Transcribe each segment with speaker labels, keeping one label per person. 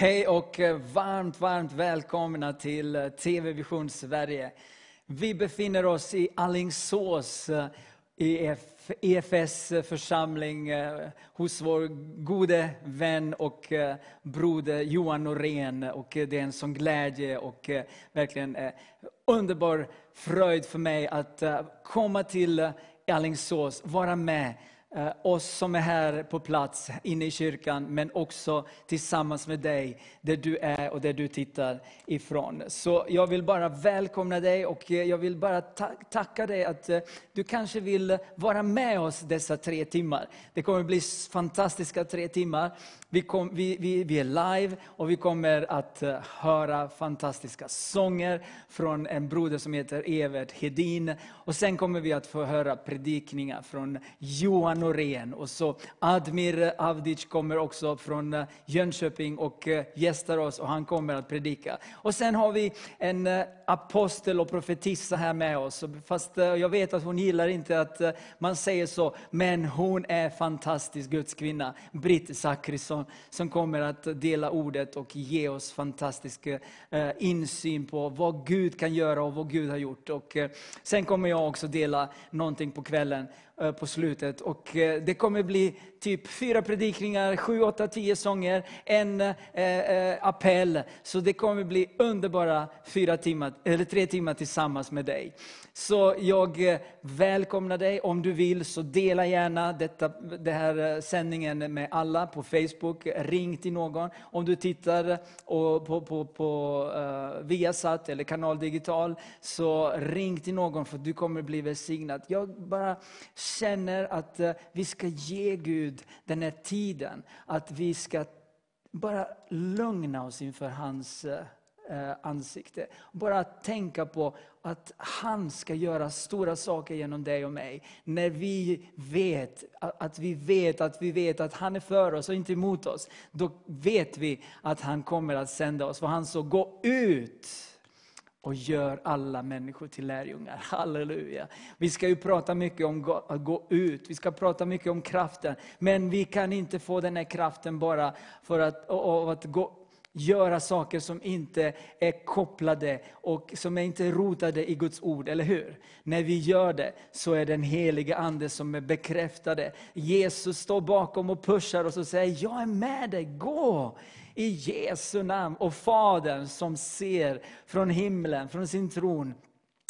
Speaker 1: Hej och eh, varmt, varmt välkomna till eh, TV Vision Sverige. Vi befinner oss i Allingsås eh, i EFS församling hos vår gode vän och broder Johan Norén. Och det är en sån glädje och verkligen underbar fröjd för mig att komma till Allingsås, vara med Eh, oss som är här på plats inne i kyrkan, men också tillsammans med dig, där du är och där du tittar ifrån. Så jag vill bara välkomna dig och eh, jag vill bara tacka dig att eh, du kanske vill vara med oss dessa tre timmar. Det kommer bli fantastiska tre timmar. Vi, kom, vi, vi, vi, är live och vi kommer att eh, höra fantastiska sånger från en broder som heter Evert Hedin. Och sen kommer vi att få höra predikningar från Johan Norén. Och så Admir Avdic kommer också från eh, Jönköping och eh, gästar oss och han kommer att predika. Och sen har vi en apostel och profetissa här med oss. Fast jag vet att hon gillar inte att man säger så, men hon är fantastisk Guds kvinna. Britt Zachrisson som, som kommer att dela ordet och ge oss fantastisk eh, insyn på vad Gud kan göra och vad Gud har gjort. Och, eh, sen kommer jag också dela någonting på kvällen Eh, på slutet. Och eh, det kommer bli typ fyra predikningar, sju, åtta, tio sånger, en eh, eh, appell. Så det kommer bli underbara fyra timmar, eller tre timmar tillsammans med dig. Så jag eh, välkomnar dig. Om du vill så dela gärna detta, den här eh, sändningen med alla på Facebook. Ring till någon. Om du tittar på, på, på, på uh, Viasat eller Kanal Digital, så ring till någon för du kommer bli välsignad. Jag bara känner att uh, vi ska ge Gud den här tiden, att vi ska bara lugna oss inför hans eh, ansikte. Bara tänka på att han ska göra stora saker genom dig och mig. När vi vet att vi vet att vi vet att han är för oss och inte emot oss. Då vet vi att han kommer att sända oss. För han så gå ut och gör alla människor till lärjungar. Halleluja. Vi ska ju prata mycket om att gå ut, vi ska prata mycket om kraften. Men vi kan inte få den här kraften bara för att, att gå, göra saker som inte är kopplade och som är inte rotade i Guds ord, eller hur? När vi gör det så är den helige Ande som är bekräftade. Jesus står bakom och pushar oss och säger, jag är med dig, gå! I Jesu namn. Och Fadern som ser från himlen, från sin tron,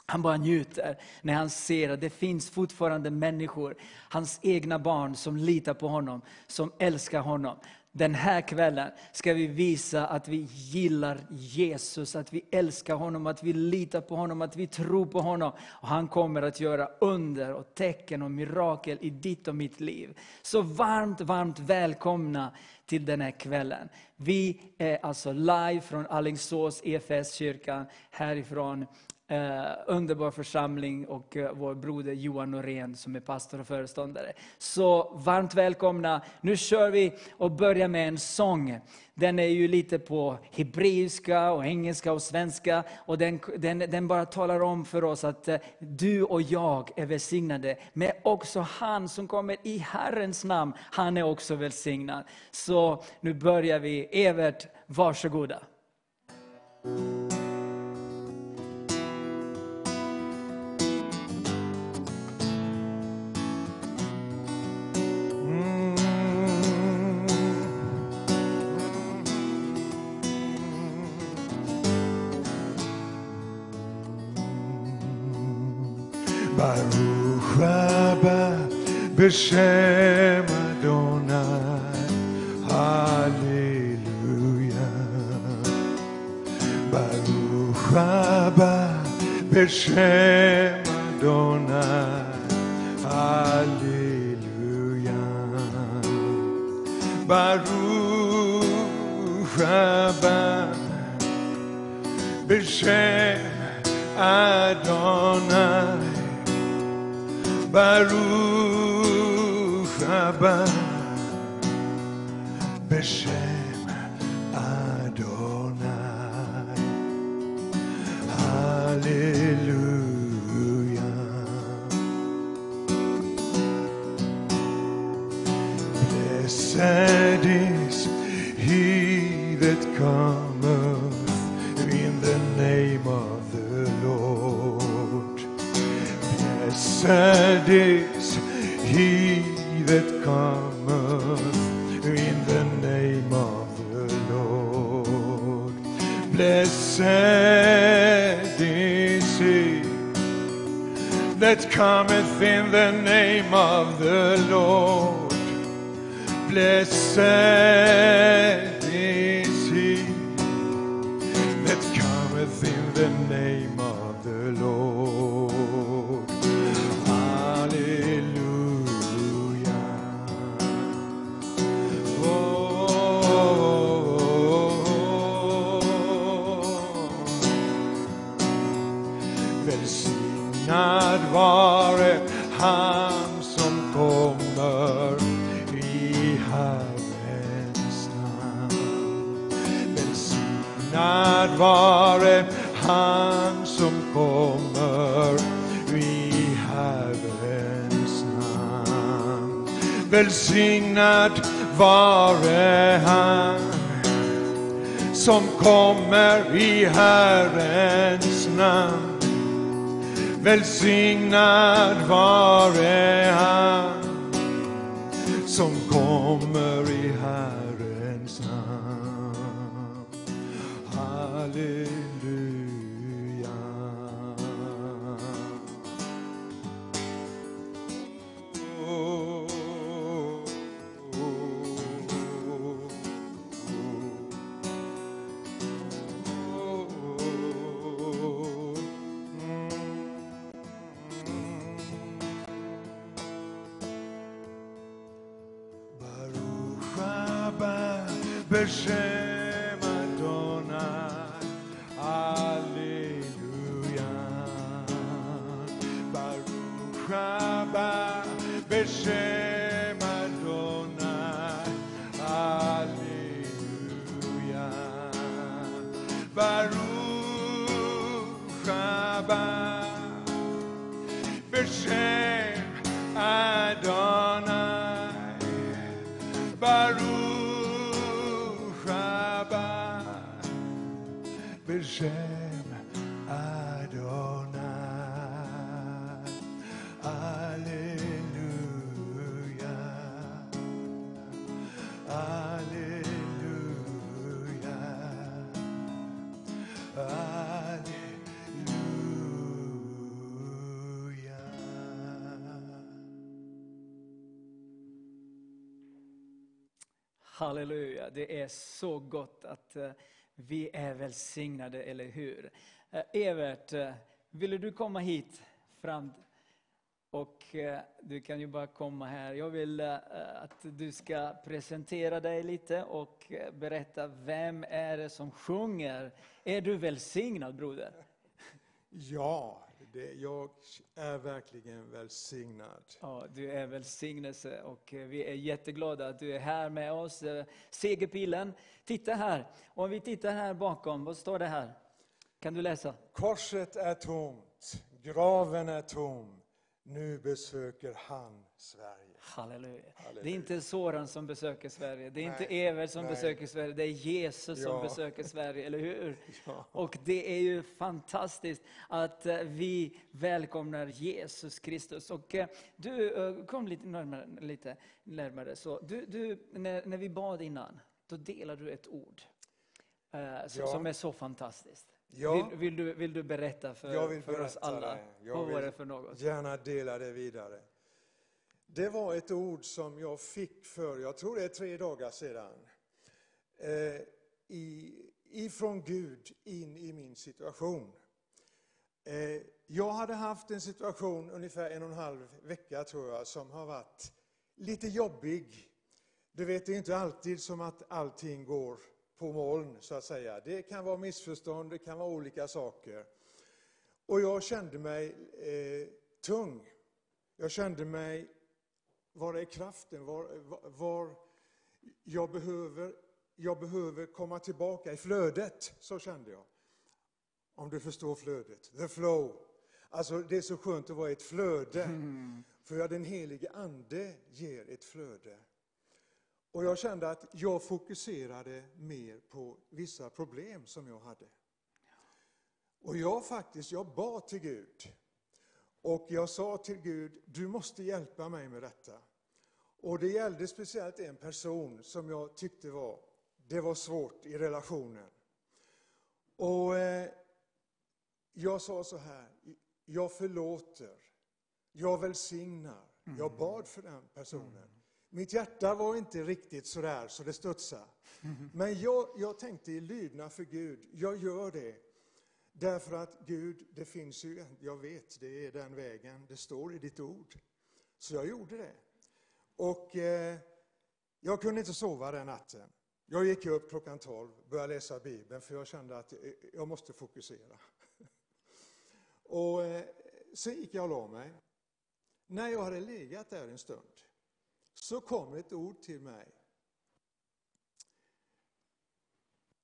Speaker 1: han bara njuter när han ser att det finns fortfarande människor, hans egna barn, som litar på honom, som älskar honom. Den här kvällen ska vi visa att vi gillar Jesus, att vi älskar honom, att vi litar på honom, att vi tror på honom. Och han kommer att göra under och tecken och mirakel i ditt och mitt liv. Så varmt, varmt välkomna till den här kvällen. Vi är alltså live från Allingsås EFS kyrkan härifrån Eh, underbar församling och eh, vår broder Johan Norén som är pastor och föreståndare. Så varmt välkomna. Nu kör vi och börjar med en sång. Den är ju lite på hebreiska, och engelska och svenska. Och den, den, den bara talar om för oss att eh, du och jag är välsignade. Men också han som kommer i Herrens namn, han är också välsignad. Så nu börjar vi. Evert, varsågoda.
Speaker 2: Beshem Adonai, Hallelujah. Baruch Haba, Beshem Adonai, Hallelujah. Baruch Haba, Beshem Adonai, Baruch Abba Beshem Adonai Hallelujah Blessed is he that cometh in the name of the Lord. Blessed is he that cometh in the name of the Lord. Blessed is he that cometh in the name of the Lord. Blessed Välsignad vare han som kommer i Herrens namn. Välsignad vare han som kommer i Halleluja,
Speaker 1: det är så gott att eh, vi är välsignade, eller hur? Eh, Evert, eh, ville du komma hit fram? Och du kan ju bara komma här. Jag vill att du ska presentera dig lite och berätta vem är det som sjunger. Är du välsignad broder?
Speaker 3: Ja, det, jag är verkligen välsignad.
Speaker 1: Ja, du är välsignelse och eh, vi är jätteglada att du är här med oss. Eh, Segerpilen, titta här. Om vi tittar här bakom, vad står det här? Kan du läsa?
Speaker 3: Korset är tomt, graven är tom. Nu besöker han Sverige.
Speaker 1: Halleluja.
Speaker 3: Halleluja.
Speaker 1: Det är inte Soran som besöker Sverige, det är inte
Speaker 3: Nej,
Speaker 1: Evert som
Speaker 3: nej.
Speaker 1: besöker Sverige, det är Jesus som
Speaker 3: Ja.
Speaker 1: besöker Sverige, eller hur?
Speaker 3: Ja.
Speaker 1: Och det är ju fantastiskt att eh, vi välkomnar Jesus Kristus. Och eh, du, eh, kom lite närmare. Lite närmare så. Du, du, när, när vi bad innan, då delade du ett ord eh, som,
Speaker 3: Ja.
Speaker 1: som är så fantastiskt.
Speaker 3: Ja.
Speaker 1: Vill, vill, du, vill du berätta för,
Speaker 3: Jag vill
Speaker 1: för oss
Speaker 3: berätta
Speaker 1: alla?
Speaker 3: det. Jag
Speaker 1: Vad var det för något?
Speaker 3: Gärna dela det vidare. Det var ett ord som jag fick för, jag tror det är tre dagar sedan. Eh, i, ifrån Gud in i min situation. Eh, jag hade haft en situation ungefär en och en halv vecka tror jag som har varit lite jobbig. Du vet, det är inte alltid som att allting går på moln så att säga. Det kan vara missförstånd, det kan vara olika saker. Och jag kände mig eh, tung. Jag kände mig, var är kraften? Var, var, var jag, behöver, jag behöver komma tillbaka i flödet, så kände jag. Om du förstår flödet. The flow. Alltså det är så skönt att vara i ett flöde. För ja, den helige ande ger ett flöde.
Speaker 2: Och jag kände att jag fokuserade mer på vissa problem som jag hade. Och jag faktiskt, jag bad till Gud. Och jag sa till Gud, du måste hjälpa mig med detta. Och det gällde speciellt en person som jag tyckte var, det var svårt i relationen. Och eh, jag sa så här, jag förlåter, jag välsignar. Jag bad för den personen. Mitt hjärta var inte riktigt sådär så det studsade. Men jag, jag tänkte i lydnad för Gud, jag gör det. Därför att Gud, det finns ju, jag vet, det är den vägen, det står i ditt ord. Så jag gjorde det. Och eh, jag kunde inte sova den natten. Jag gick upp klockan 12, började läsa Bibeln, för jag kände att eh, jag måste fokusera. Och eh, sen gick jag och la mig. När jag hade legat där en stund så kom ett ord till mig.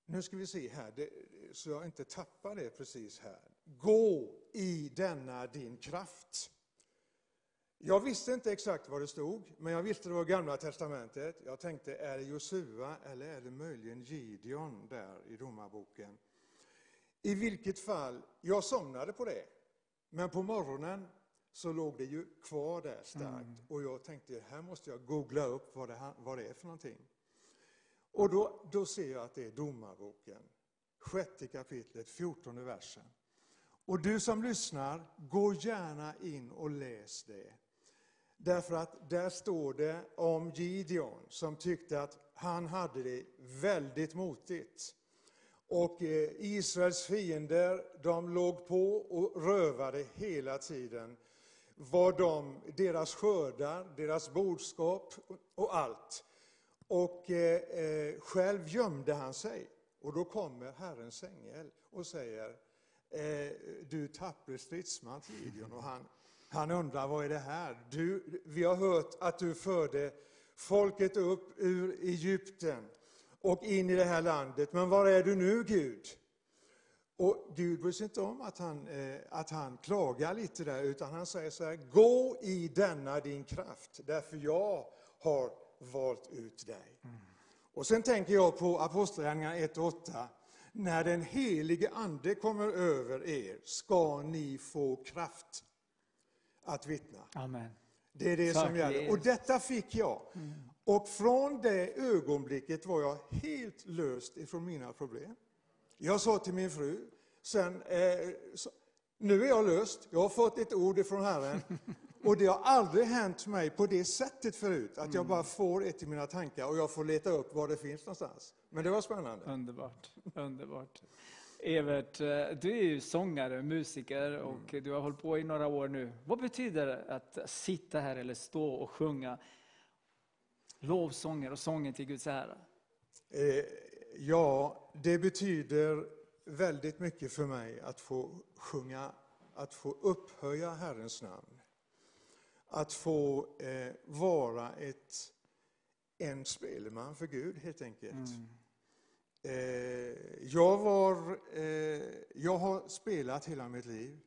Speaker 2: Nu ska vi se här, det, så jag inte tappar det precis här. Gå i denna din kraft. Jag visste inte exakt vad det stod, men jag visste det var Gamla Testamentet. Jag tänkte, är det Josua eller är det möjligen Gideon där i Domarboken? I vilket fall, jag somnade på det. Men på morgonen så låg det ju kvar där starkt. Och jag tänkte, här måste jag googla upp vad det, vad det är för någonting. Och då, då ser jag att det är Domarboken, sjätte kapitlet, fjortonde versen. Och du som lyssnar, gå gärna in och läs det. Därför att där står det om Gideon som tyckte att han hade det väldigt motigt. Och eh, Israels fiender, de låg på och rövade hela tiden vad de, deras skördar, deras boskap och allt. Och eh, eh, själv gömde han sig. Och då kommer Herrens ängel och säger, eh, du tappre stridsman Gideon. Och han, han undrar, vad är det här? Du, vi har hört att du förde folket upp ur Egypten och in i det här landet. Men var är du nu, Gud? Och Gud bryr sig inte om att han, eh, att han klagar lite där, utan han säger så här, gå i denna din kraft, därför jag har valt ut dig. Och sen tänker jag på Apostlagärningarna 1 och 8. När den helige ande kommer över er ska ni få kraft att vittna.
Speaker 1: Amen.
Speaker 2: Det är det
Speaker 1: Tack,
Speaker 2: som gäller. Och detta fick jag. Och från det ögonblicket var jag helt löst ifrån mina problem. Jag sa till min fru, sen, eh, så, nu är jag löst, jag har fått ett ord ifrån Herren. Och det har aldrig hänt mig på det sättet förut, att jag bara får ett i mina tankar och jag får leta upp var det finns någonstans. Men det var spännande.
Speaker 1: Underbart. Underbart. Evert, eh, du är ju sångare, musiker och du har hållit på i några år nu. Vad betyder det att sitta här eller stå och sjunga lovsånger och sånger till Guds ära?
Speaker 2: Eh, ja, det betyder väldigt mycket för mig att få sjunga, att få upphöja Herrens namn. Att få eh, vara ett, en spelman för Gud, helt enkelt. Eh, jag, var, eh, jag har spelat hela mitt liv.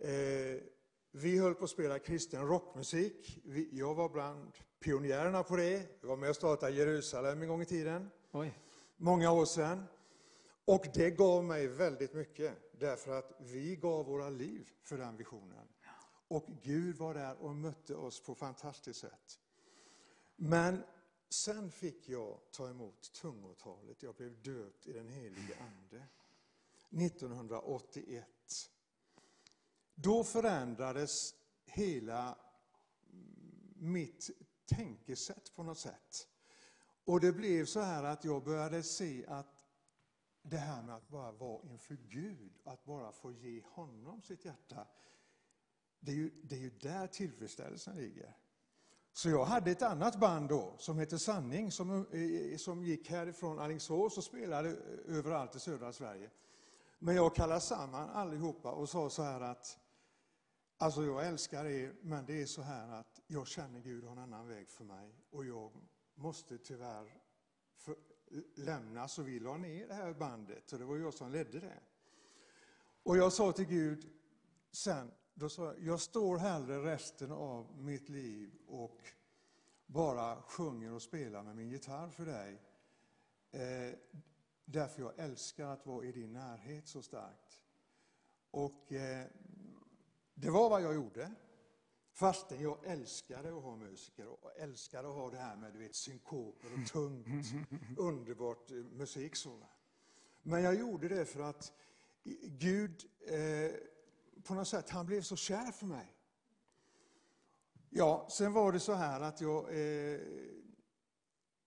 Speaker 2: Eh, vi höll på att spela kristen rockmusik. Vi, jag var bland pionjärerna på det. Jag var med och startade Jerusalem en gång i tiden,
Speaker 1: Oj.
Speaker 2: många år sedan. Och det gav mig väldigt mycket, därför att vi gav våra liv för den visionen. Och Gud var där och mötte oss på fantastiskt sätt. Men sen fick jag ta emot tungotalet. Jag blev döpt i den helige Ande. 1981. Då förändrades hela mitt tänkesätt på något sätt. Och det blev så här att jag började se att det här med att bara vara inför Gud, att bara få ge honom sitt hjärta, det är ju, det är ju där tillfredsställelsen ligger. Så jag hade ett annat band då som hette Sanning som, eh, som gick härifrån Alingsås och spelade eh, överallt i södra Sverige. Men jag kallade samman allihopa och sa så här att Alltså jag älskar er, men det är så här att jag känner Gud har en annan väg för mig och jag måste tyvärr för, lämna, så vi la ner det här bandet och det var jag som ledde det. Och jag sa till Gud sen, då sa jag, jag står hellre resten av mitt liv och bara sjunger och spelar med min gitarr för dig. Eh, därför jag älskar att vara i din närhet så starkt. Och eh, det var vad jag gjorde. Fastän jag älskade att ha musiker och älskade att ha det här med du vet, synkoper och tungt, underbart eh, musik. Så. Men jag gjorde det för att Gud eh, på något sätt, han blev så kär för mig. Ja, sen var det så här att jag... Eh,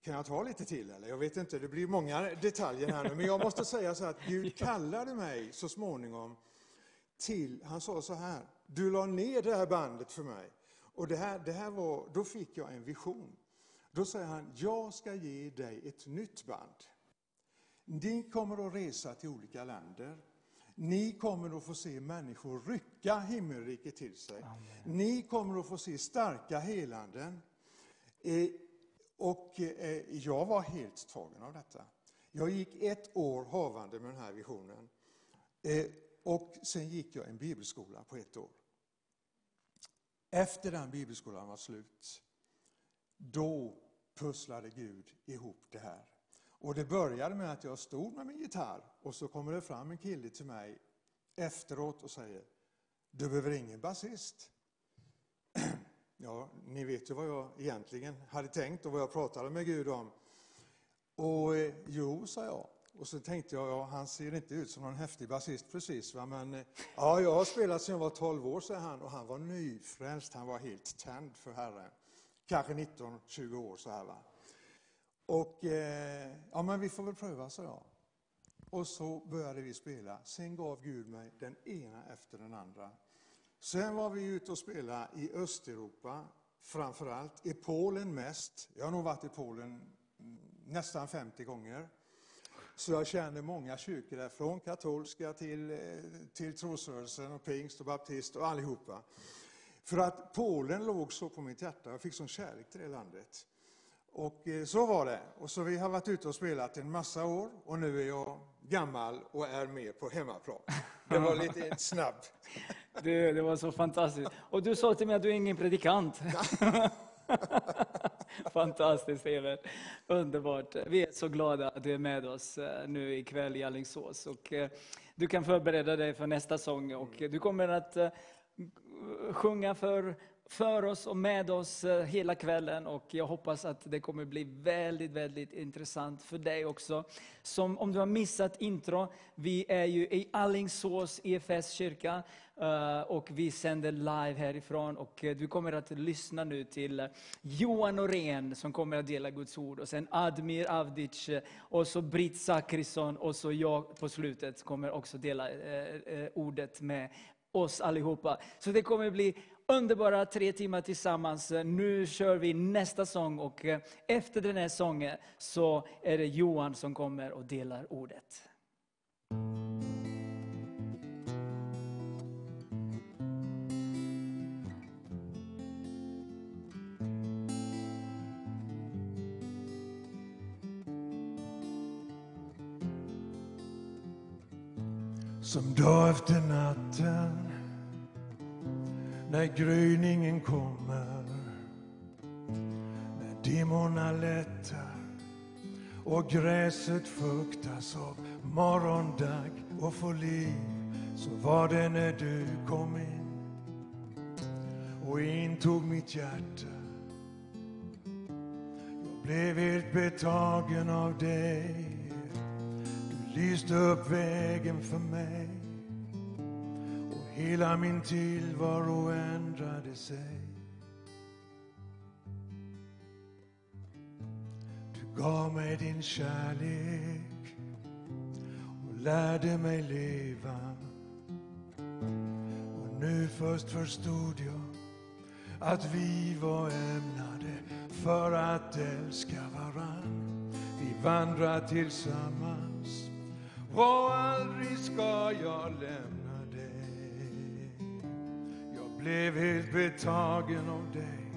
Speaker 2: kan jag ta lite till eller? Jag vet inte, det blir många detaljer här nu. Men jag måste säga så här att Gud kallade mig så småningom till, han sa så här, du la ner det här bandet för mig. Och det här, det här var, då fick jag en vision. Då säger han, jag ska ge dig ett nytt band. Ni kommer att resa till olika länder. Ni kommer att få se människor rycka himmelriket till sig. Amen. Ni kommer att få se starka helanden. Eh, och eh, jag var helt tagen av detta. Jag gick ett år havande med den här visionen. Eh, och sen gick jag en bibelskola på ett år. Efter den bibelskolan var slut, då pusslade Gud ihop det här. Och det började med att jag stod med min gitarr och så kommer det fram en kille till mig efteråt och säger Du behöver ingen basist. Ja, ni vet ju vad jag egentligen hade tänkt och vad jag pratade med Gud om. Och eh, jo, sa jag. Och så tänkte jag, ja, han ser inte ut som någon häftig basist precis. Va? Men eh, ja, jag har spelat sedan jag var 12 år, säger han. Och han var nyfrälst, han var helt tänd för Herren. Kanske 19-20 år så här. Va? Och eh, ja, men vi får väl pröva, sa jag. Och så började vi spela. Sen gav Gud mig den ena efter den andra. Sen var vi ute och spelade i Östeuropa, framför allt. I Polen mest. Jag har nog varit i Polen mm, nästan 50 gånger. Så jag känner många kyrkor där, från katolska till, eh, till trosrörelsen och pingst och baptist och allihopa. För att Polen låg så på mitt hjärta, jag fick sån kärlek till det landet. Och eh, så var det. Och så vi har varit ute och spelat en massa år och nu är jag gammal och är med på hemmaplan. Det var lite snabbt.
Speaker 1: Det, det var så fantastiskt. Och du sa till mig att du är ingen predikant. Fantastiskt Evert, underbart. Vi är så glada att du är med oss eh, nu ikväll i Alingsås. Och eh, du kan förbereda dig för nästa sång och du kommer att sjunga för för oss och med oss eh, hela kvällen och jag hoppas att det kommer bli väldigt, väldigt intressant för dig också. Som om du har missat intro, vi är ju i Allingsås EFS kyrka eh, och vi sänder live härifrån och eh, du kommer att lyssna nu till Johan Norén som kommer att dela Guds ord och sen Admir Avdic och så Britt Zachrisson och så jag på slutet kommer också dela ordet med oss allihopa. Så det kommer bli underbara tre timmar tillsammans. Nu kör vi nästa sång och eh, efter den här sången så är det Johan som kommer och delar ordet.
Speaker 4: Som dag efter natten när gryningen kommer, när dimmorna lättar och gräset fuktas av morgondag och får liv, så var det när du kom in och intog mitt hjärta. Jag blev helt betagen av dig. Du lyste upp vägen för mig Hela min tillvaro ändrade sig. Du gav mig din kärlek och lärde mig leva. Och nu först förstod jag att vi var ämnade för att älska varann. Vi vandrar tillsammans och aldrig ska jag lämna blev helt betagen av dig.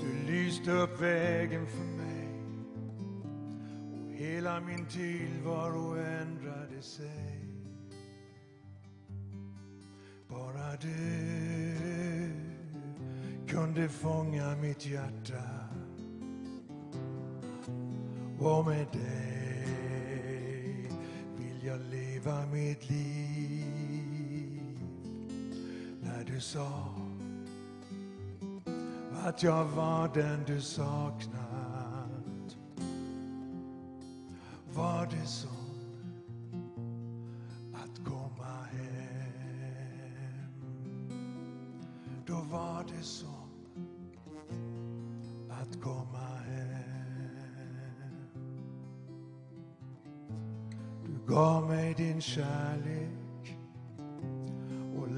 Speaker 4: Du lyste upp vägen för mig och hela min tillvaro ändrade sig. Bara du
Speaker 2: kunde fånga mitt hjärta och med dig vill jag leva mitt liv. När du sa att jag var den du saknat var det som att komma hem. Då var det som att komma hem. Du gav mig din kärlek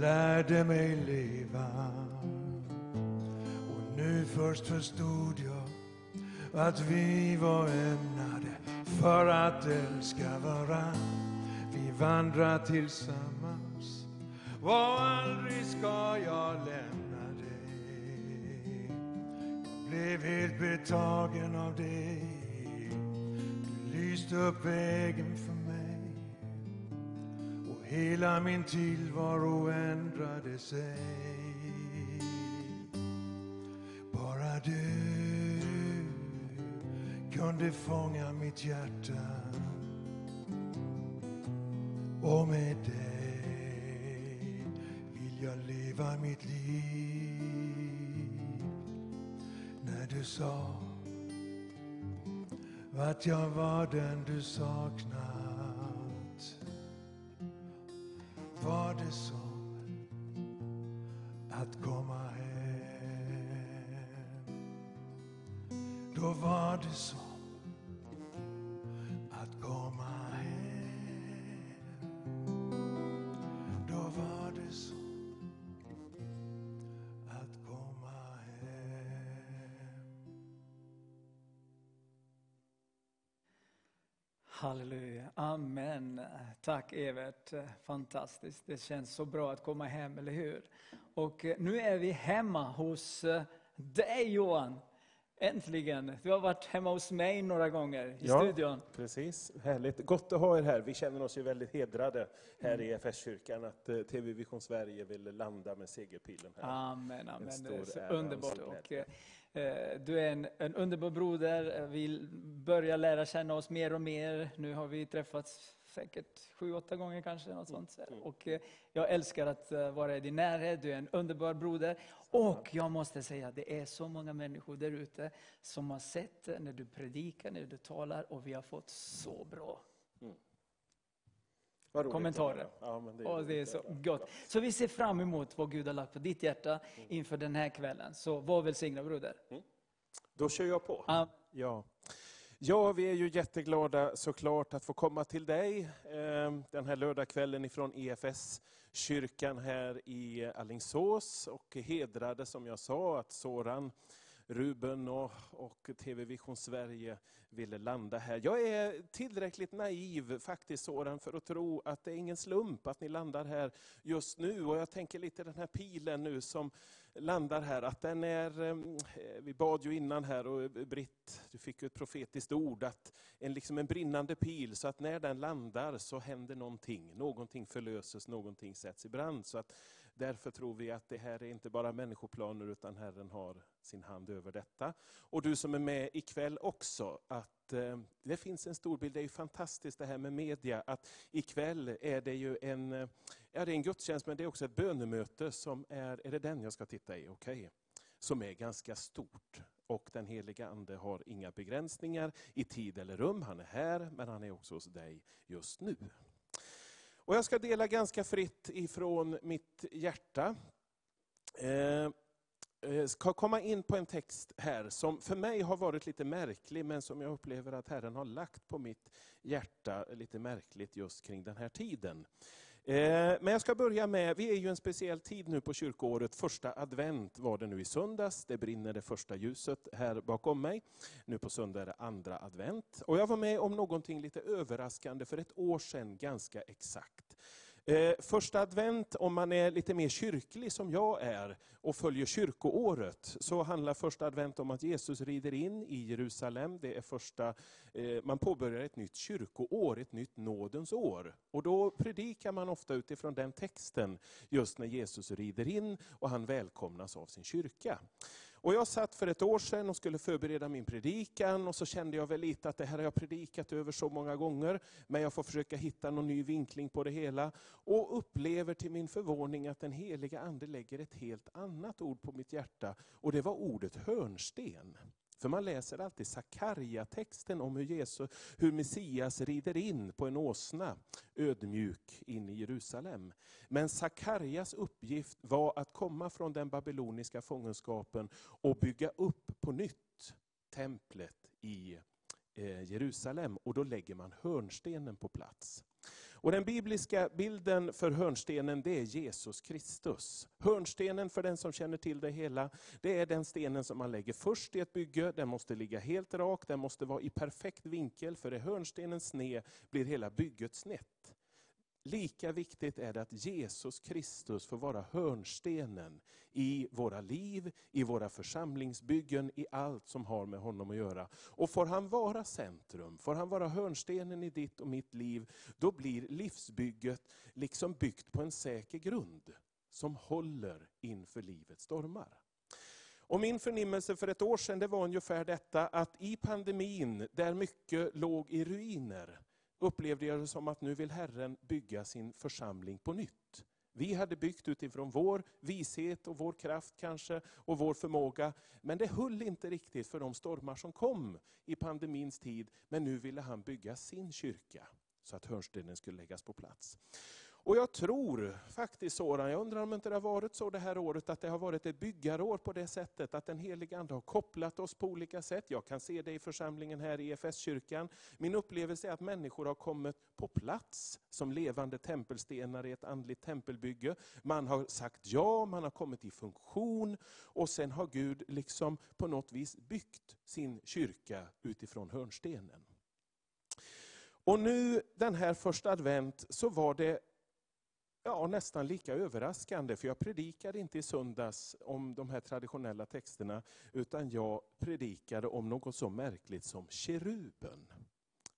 Speaker 2: lärde mig leva. Och nu först förstod jag att vi var ämnade för att älska varann. Vi vandrar tillsammans och aldrig ska jag lämna dig. Jag blev helt betagen av dig. Du lyste upp vägen för mig hela min tillvaro ändrade sig. Bara du kunde fånga mitt hjärta och med dig vill jag leva mitt liv. När du sa att jag var den du saknat var det som att komma hem. Då var det som
Speaker 1: Halleluja, amen. Tack Evert, fantastiskt. Det känns så bra att komma hem, eller hur? Och nu är vi hemma hos dig Johan. Äntligen! Du har varit hemma hos mig några gånger i
Speaker 5: Ja.
Speaker 1: studion.
Speaker 5: Precis, härligt. Gott att ha er här. Vi känner oss ju väldigt hedrade här i EFS-kyrkan att eh, TV Vision Sverige ville landa med segerpilen här.
Speaker 1: Amen, amen. Det är underbart. Och,
Speaker 5: glädje.
Speaker 1: eh, du är en, en underbar broder. Vi börjar lära känna oss mer och mer. Nu har vi träffats säkert sju, åtta gånger kanske. Något sånt.
Speaker 5: Mm.
Speaker 1: Och, eh, jag älskar att eh, vara i din närhet. Du är en underbar broder. Och jag måste säga, det är så många människor där ute som har sett det när du predikar, när du talar. Och vi har fått så bra
Speaker 5: Vad roligt
Speaker 1: kommentarer.
Speaker 5: Ja, men det är
Speaker 1: och det är så gott. Så vi ser fram emot vad Gud har lagt på ditt hjärta inför den här kvällen. Så var välsignad broder.
Speaker 5: Då kör jag på. Ja ja, vi är ju jätteglada såklart att få komma till dig ehm, den här lördagskvällen ifrån EFS kyrkan här i Allingsås och hedrade som jag sa att Soran Ruben och, och TV Vision Sverige ville landa här. Jag är tillräckligt naiv faktiskt Soran för att tro att det är ingen slump att ni landar här just nu. Och jag tänker lite den här pilen nu som landar här, att den är, ehm, eh, vi bad ju innan här och eh, Britt, du fick ju ett profetiskt ord, att en, liksom en brinnande pil, så att när den landar så händer någonting. Någonting förlöses, någonting sätts i brand. Så att därför tror vi att det här är inte bara människoplaner, utan Herren har sin hand över detta. Och du som är med ikväll också, att eh, det finns en stor bild. Det är ju fantastiskt det här med media, att ikväll är det ju en, eh, ja, det är en gudstjänst, men det är också ett bönemöte som är, är det den jag ska titta i? Okej. Som är ganska stort. Och den heliga Ande har inga begränsningar i tid eller rum. Han är här, men han är också hos dig just nu. Och jag ska dela ganska fritt ifrån mitt hjärta. Jag ska komma in på en text här som för mig har varit lite märklig, men som jag upplever att Herren har lagt på mitt hjärta lite märkligt just kring den här tiden. Eh, men jag ska börja med, vi är ju en speciell tid nu på kyrkoåret. Första advent var det nu i söndags. Det brinner det första ljuset här bakom mig. Nu på söndag är det andra advent. Och jag var med om någonting lite överraskande för ett år sedan ganska exakt. Eh, första advent, om man är lite mer kyrklig som jag är och följer kyrkoåret, så handlar första advent om att Jesus rider in i Jerusalem. Det är första, eh, man påbörjar ett nytt kyrkoår, ett nytt nådens år. Och då predikar man ofta utifrån den texten, just när Jesus rider in och han välkomnas av sin kyrka. Och jag satt för ett år sedan och skulle förbereda min predikan och så kände jag väl lite att det här har jag predikat över så många gånger, men jag får försöka hitta någon ny vinkling på det hela. Och upplever till min förvåning att den heliga Ande lägger ett helt annat ord på mitt hjärta, och det var ordet hörnsten. För man läser alltid Sakarja-texten om hur, Jesus, hur Messias rider in på en åsna, ödmjuk, in i Jerusalem. Men Sakarjas uppgift var att komma från den babyloniska fångenskapen och bygga upp på nytt templet i eh, Jerusalem. Och då lägger man hörnstenen på plats. Och Den bibliska bilden för hörnstenen det är Jesus Kristus. Hörnstenen, för den som känner till det hela, det är den stenen som man lägger först i ett bygge. Den måste ligga helt rak, den måste vara i perfekt vinkel, för är hörnstenen sned blir hela bygget snett. Lika viktigt är det att Jesus Kristus får vara hörnstenen i våra liv, i våra församlingsbyggen, i allt som har med honom att göra. Och får han vara centrum, får han vara hörnstenen i ditt och mitt liv, då blir livsbygget liksom byggt på en säker grund, som håller inför livets stormar. Och min förnimmelse för ett år sedan det var ungefär detta, att i pandemin, där mycket låg i ruiner, upplevde jag det som att nu vill Herren bygga sin församling på nytt. Vi hade byggt utifrån vår vishet och vår kraft kanske, och vår förmåga. Men det höll inte riktigt för de stormar som kom i pandemins tid. Men nu ville han bygga sin kyrka, så att hörnstenen skulle läggas på plats. Och jag tror faktiskt sådan, jag undrar om inte det har varit så det här året, att det har varit ett byggarår på det sättet, att den helige Ande har kopplat oss på olika sätt. Jag kan se det i församlingen här i EFS-kyrkan. Min upplevelse är att människor har kommit på plats som levande tempelstenar i ett andligt tempelbygge. Man har sagt ja, man har kommit i funktion, och sen har Gud liksom på något vis byggt sin kyrka utifrån hörnstenen. Och nu den här första advent så var det ja, nästan lika överraskande, för jag predikade inte i söndags om de här traditionella texterna, utan jag predikade om något så märkligt som keruben.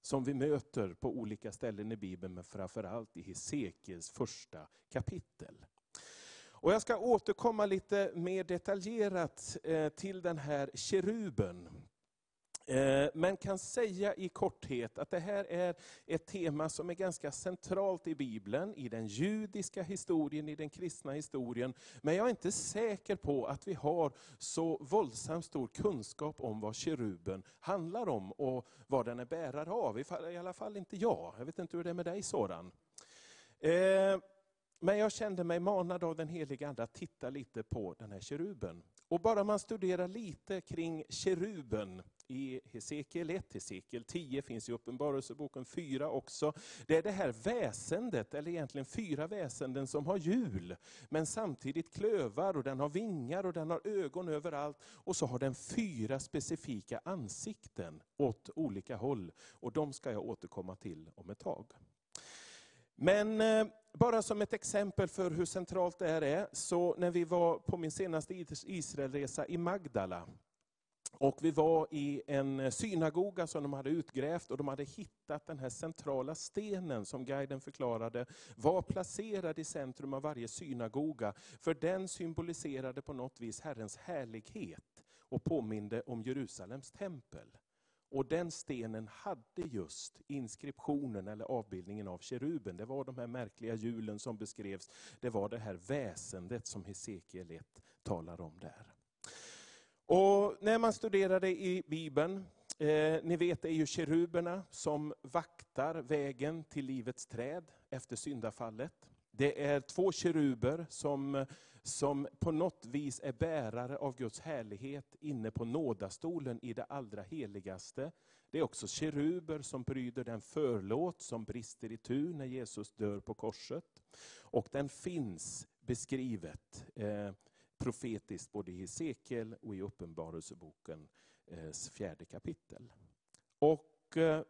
Speaker 5: Som vi möter på olika ställen i Bibeln, men framförallt i Hesekiels första kapitel. Och jag ska återkomma lite mer detaljerat eh, till den här keruben. Eh, men kan säga i korthet att det här är ett tema som är ganska centralt i Bibeln, i den judiska historien, i den kristna historien. Men jag är inte säker på att vi har så våldsamt stor kunskap om vad keruben handlar om och vad den är bärare av. I alla fall inte jag. Jag vet inte hur det är med dig Soran. Eh, men jag kände mig manad av den heliga Ande att titta lite på den här keruben. Och bara man studerar lite kring keruben i Hesekiel 1, Hesekiel 10 finns i Uppenbarelseboken 4 också. Det är det här väsendet, eller egentligen fyra väsenden som har hjul, men samtidigt klövar och den har vingar och den har ögon överallt. Och så har den fyra specifika ansikten åt olika håll. Och de ska jag återkomma till om ett tag. Men eh, bara som ett exempel för hur centralt det här är, så när vi var på min senaste Israelresa i Magdala, och vi var i en synagoga som de hade utgrävt och de hade hittat den här centrala stenen som guiden förklarade var placerad i centrum av varje synagoga. För den symboliserade på något vis Herrens härlighet och påminde om Jerusalems tempel. Och den stenen hade just inskriptionen eller avbildningen av keruben. Det var de här märkliga hjulen som beskrevs. Det var det här väsendet som Hesekiel 1 talar om där. Och när man studerar det i Bibeln, eh, ni vet det är ju keruberna som vaktar vägen till livets träd efter syndafallet. Det är två keruber som, som på något vis är bärare av Guds härlighet inne på nådastolen i det allra heligaste. Det är också keruber som pryder den förlåt som brister i tu när Jesus dör på korset. Och den finns beskrivet eh, profetiskt både i Hesekiel och i Uppenbarelsebokens eh, fjärde kapitel. Och eh,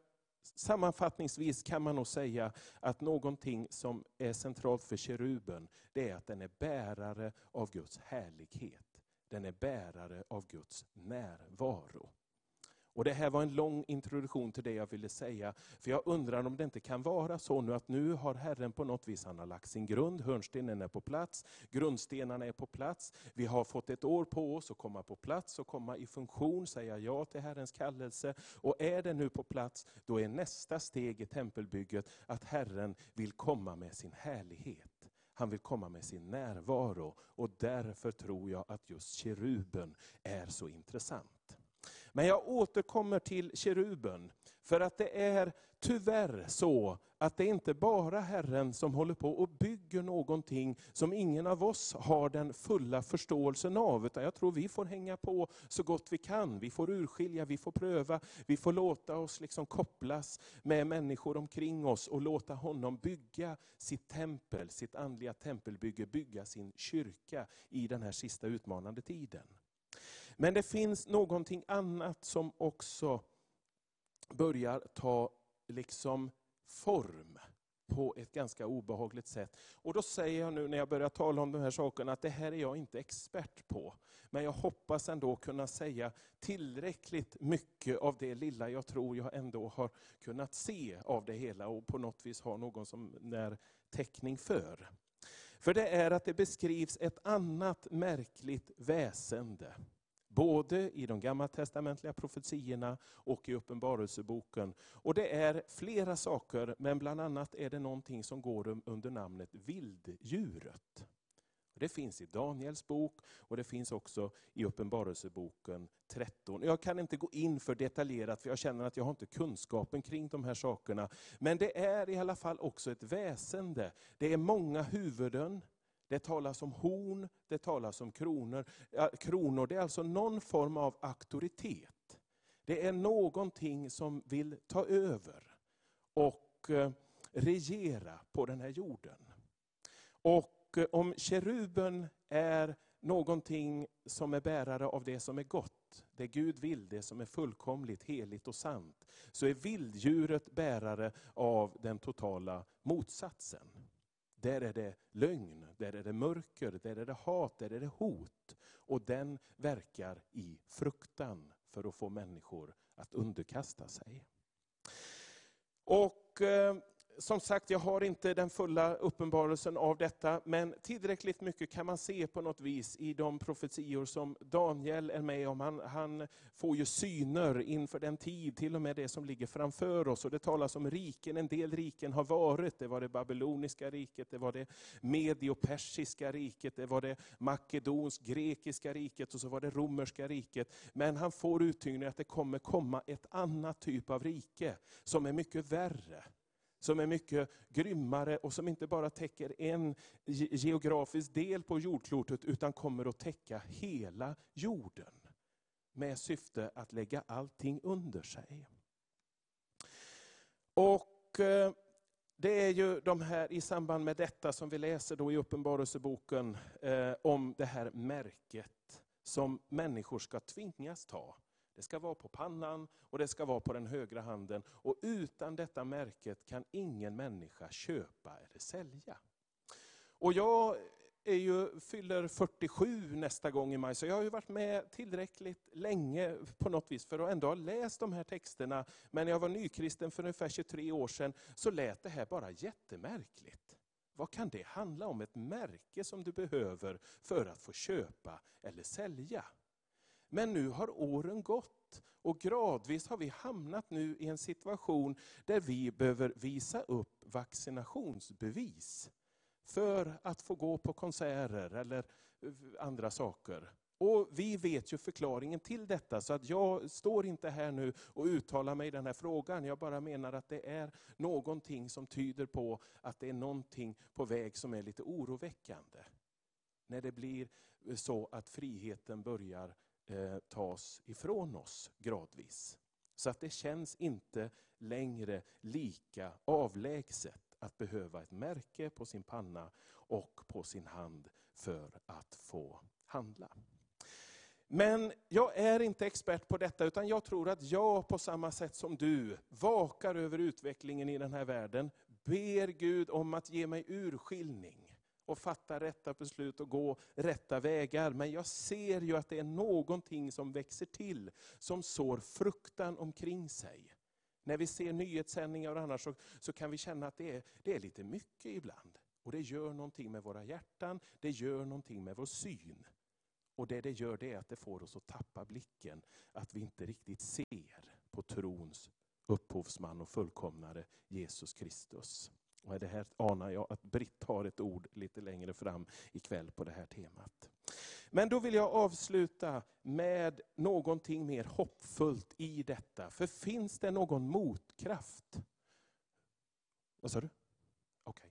Speaker 5: Sammanfattningsvis kan man nog säga att någonting som är centralt för keruben, det är att den är bärare av Guds härlighet. Den är bärare av Guds närvaro. Och Det här var en lång introduktion till det jag ville säga. För jag undrar om det inte kan vara så nu att nu har Herren på något vis han har lagt sin grund, hörnstenen är på plats, grundstenarna är på plats. Vi har fått ett år på oss att komma på plats och komma i funktion, säga ja till Herrens kallelse. Och är det nu på plats, då är nästa steg i tempelbygget att Herren vill komma med sin härlighet. Han vill komma med sin närvaro och därför tror jag att just keruben är så intressant. Men jag återkommer till keruben, för att det är tyvärr så att det inte bara Herren som håller på och bygger någonting som ingen av oss har den fulla förståelsen av. Utan jag tror vi får hänga på så gott vi kan. Vi får urskilja, vi får pröva, vi får låta oss liksom kopplas med människor omkring oss och låta honom bygga sitt tempel, sitt andliga tempelbygge, bygga sin kyrka i den här sista utmanande tiden. Men det finns någonting annat som också börjar ta liksom form på ett ganska obehagligt sätt. Och då säger jag nu när jag börjar tala om de här sakerna att det här är jag inte expert på. Men jag hoppas ändå kunna säga tillräckligt mycket av det lilla jag tror jag ändå har kunnat se av det hela och på något vis har någon som när täckning för. För det är att det beskrivs ett annat märkligt väsende Både i de gammaltestamentliga profetiorna och i Uppenbarelseboken. Och det är flera saker, men bland annat är det någonting som går um, under namnet vilddjuret. Det finns i Daniels bok och det finns också i Uppenbarelseboken 13. Jag kan inte gå in för detaljerat för jag känner att jag har inte kunskapen kring de här sakerna. Men det är i alla fall också ett väsende. Det är många huvuden, det talas om horn, det talas om kronor. kronor. Det är alltså någon form av auktoritet. Det är någonting som vill ta över och eh, regera på den här jorden. Och eh, om keruben är någonting som är bärare av det som är gott, det Gud vill, det som är fullkomligt, heligt och sant, så är vilddjuret bärare av den totala motsatsen. Där är det lögn, där är det mörker, där är det hat, där är det hot. Och den verkar i fruktan för att få människor att underkasta sig. Och eh, som sagt, jag har inte den fulla uppenbarelsen av detta, men tillräckligt mycket kan man se på något vis i de profetior som Daniel är med om. Han, han får ju syner inför den tid, till och med det som ligger framför oss. Och det talas om riken, en del riken har varit. Det var det babyloniska riket, det var det mediopersiska riket, det var det makedonsk-grekiska riket och så var det romerska riket. Men han får uttyngning att det kommer komma ett annat typ av rike, som är mycket värre som är mycket grymmare och som inte bara täcker en geografisk del på jordklotet, utan kommer att täcka hela jorden. Med syfte att lägga allting under sig. Och eh, det är ju de här i samband med detta som vi läser då i Uppenbarelseboken eh, om det här märket som människor ska tvingas ta. Det ska vara på pannan och det ska vara på den högra handen. Och utan detta märket kan ingen människa köpa eller sälja. Och jag är ju, fyller 47 nästa gång i maj, så jag har ju varit med tillräckligt länge på något vis för att ändå ha läst de här texterna. Men när jag var nykristen för ungefär 23 år sedan så lät det här bara jättemärkligt. Vad kan det handla om? Ett märke som du behöver för att få köpa eller sälja? Men nu har åren gått och gradvis har vi hamnat nu i en situation där vi behöver visa upp vaccinationsbevis för att få gå på konserter eller andra saker. Och Vi vet ju förklaringen till detta, så att jag står inte här nu och uttalar mig i den här frågan. Jag bara menar att det är någonting som tyder på att det är någonting på väg som är lite oroväckande. När det blir så att friheten börjar eh, tas ifrån oss gradvis. Så att det känns inte längre lika avlägset att behöva ett märke på sin panna och på sin hand för att få handla. Men jag är inte expert på detta, utan jag tror att jag på samma sätt som du vakar över utvecklingen i den här världen, ber Gud om att ge mig urskiljning och fatta rätta beslut och gå rätta vägar. Men jag ser ju att det är någonting som växer till, som sår fruktan omkring sig. När vi ser nyhetssändningar och annat så, så kan vi känna att det är, det är lite mycket ibland. Och det gör någonting med våra hjärtan, det gör någonting med vår syn. Och det det gör det är att det får oss att tappa blicken, att vi inte riktigt ser på trons upphovsman och fullkomnare Jesus Kristus. Och det här anar jag att Britt har ett ord lite längre fram ikväll på det här temat. Men då vill jag avsluta med någonting mer hoppfullt i detta. För finns det någon motkraft? Vad sa du? Okej.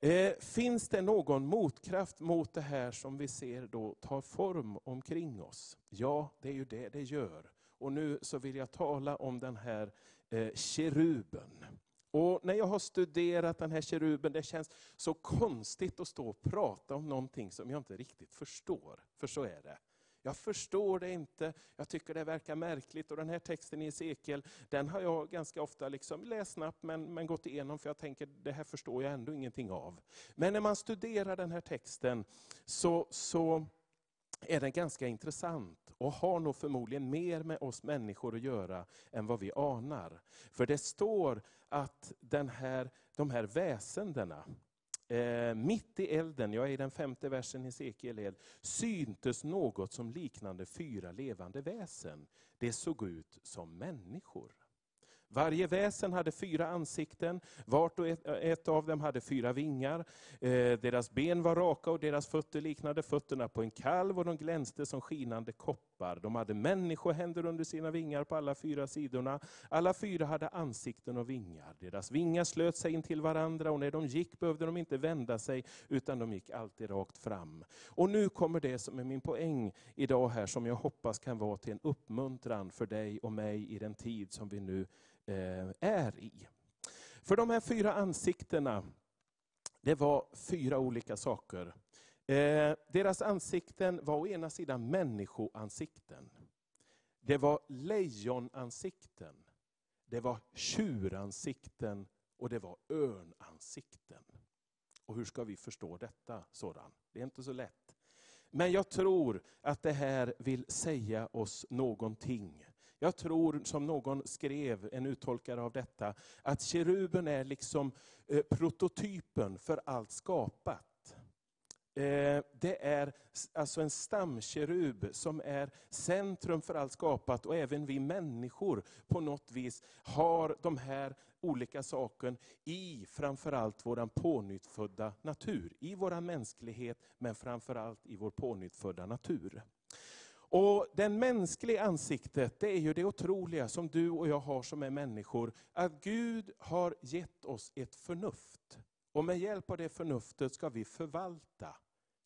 Speaker 5: Eh, finns det någon motkraft mot det här som vi ser då tar form omkring oss? Ja, det är ju det det gör. Och nu så vill jag tala om den här eh, keruben. Och när jag har studerat den här keruben, det känns så konstigt att stå och prata om någonting som jag inte riktigt förstår. För så är det. Jag förstår det inte, jag tycker det verkar märkligt. Och den här texten i Esekiel, den har jag ganska ofta liksom läst snabbt men, men gått igenom för jag tänker det här förstår jag ändå ingenting av. Men när man studerar den här texten så, så är den ganska intressant och har nog förmodligen mer med oss människor att göra än vad vi anar. För det står att den här, de här väsendena, eh, mitt i elden, jag är i den femte versen i Hesekiel, syntes något som liknande fyra levande väsen. Det såg ut som människor. Varje väsen hade fyra ansikten, vart och ett, ett av dem hade fyra vingar. Eh, deras ben var raka och deras fötter liknade fötterna på en kalv och de glänste som skinande koppar. De hade människohänder under sina vingar på alla fyra sidorna. Alla fyra hade ansikten och vingar. Deras vingar slöt sig in till varandra och när de gick behövde de inte vända sig utan de gick alltid rakt fram. Och nu kommer det som är min poäng idag här som jag hoppas kan vara till en uppmuntran för dig och mig i den tid som vi nu Eh, är i. För de här fyra ansiktena, det var fyra olika saker. Eh, deras ansikten var å ena sidan människoansikten. Det var lejonansikten. Det var tjuransikten och det var örnansikten. Och hur ska vi förstå detta sådan? Det är inte så lätt. Men jag tror att det här vill säga oss någonting. Jag tror, som någon skrev, en uttolkare av detta, att keruben är liksom eh, prototypen för allt skapat. Eh, det är alltså en stamkerub som är centrum för allt skapat och även vi människor på något vis har de här olika sakerna i framförallt vår pånyttfödda natur. I vår mänsklighet men framförallt i vår pånyttfödda natur. Och Den mänskliga ansiktet, det är ju det otroliga som du och jag har som är människor. Att Gud har gett oss ett förnuft. Och med hjälp av det förnuftet ska vi förvalta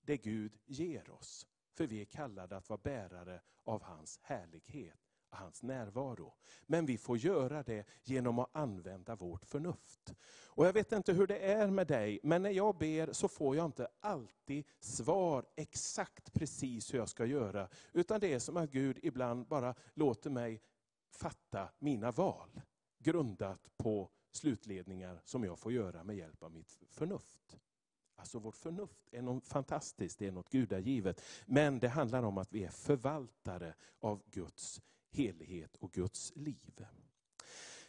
Speaker 5: det Gud ger oss. För vi är kallade att vara bärare av hans härlighet och hans närvaro. Men vi får göra det genom att använda vårt förnuft. Och Jag vet inte hur det är med dig, men när jag ber så får jag inte alltid svar exakt precis hur jag ska göra. Utan det är som att Gud ibland bara låter mig fatta mina val. Grundat på slutledningar som jag får göra med hjälp av mitt förnuft. Alltså vårt förnuft är något fantastiskt, det är något gudagivet. Men det handlar om att vi är förvaltare av Guds helighet och Guds liv.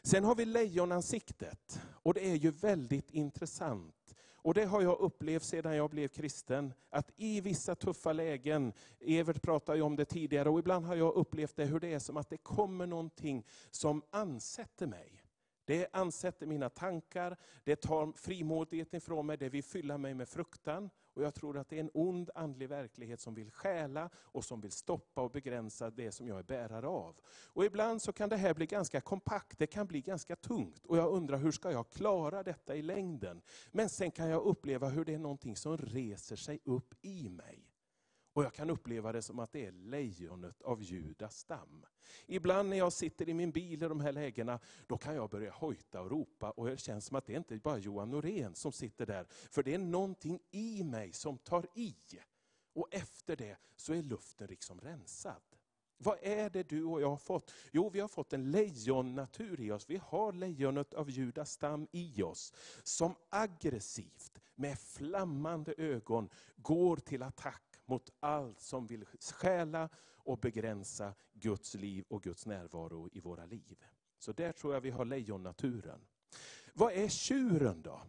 Speaker 5: Sen har vi lejonansiktet och det är ju väldigt intressant. Och Det har jag upplevt sedan jag blev kristen, att i vissa tuffa lägen, Evert pratade ju om det tidigare, och ibland har jag upplevt det hur det är som att det kommer någonting som ansätter mig. Det ansätter mina tankar, det tar frimodigheten ifrån mig, det vill fylla mig med fruktan. Och Jag tror att det är en ond andlig verklighet som vill stjäla och som vill stoppa och begränsa det som jag är bärare av. Och Ibland så kan det här bli ganska kompakt, det kan bli ganska tungt. Och Jag undrar hur ska jag klara detta i längden? Men sen kan jag uppleva hur det är någonting som reser sig upp i mig. Och jag kan uppleva det som att det är lejonet av Judas stam. Ibland när jag sitter i min bil i de här lägena, då kan jag börja hojta och ropa. Och det känns som att det inte är bara Johan Norén som sitter där. För det är någonting i mig som tar i. Och efter det så är luften liksom rensad. Vad är det du och jag har fått? Jo, vi har fått en lejonnatur i oss. Vi har lejonet av Judas stam i oss. Som aggressivt, med flammande ögon, går till attack mot allt som vill stjäla och begränsa Guds liv och Guds närvaro i våra liv. Så där tror jag vi har lejonnaturen. Vad är tjuren då?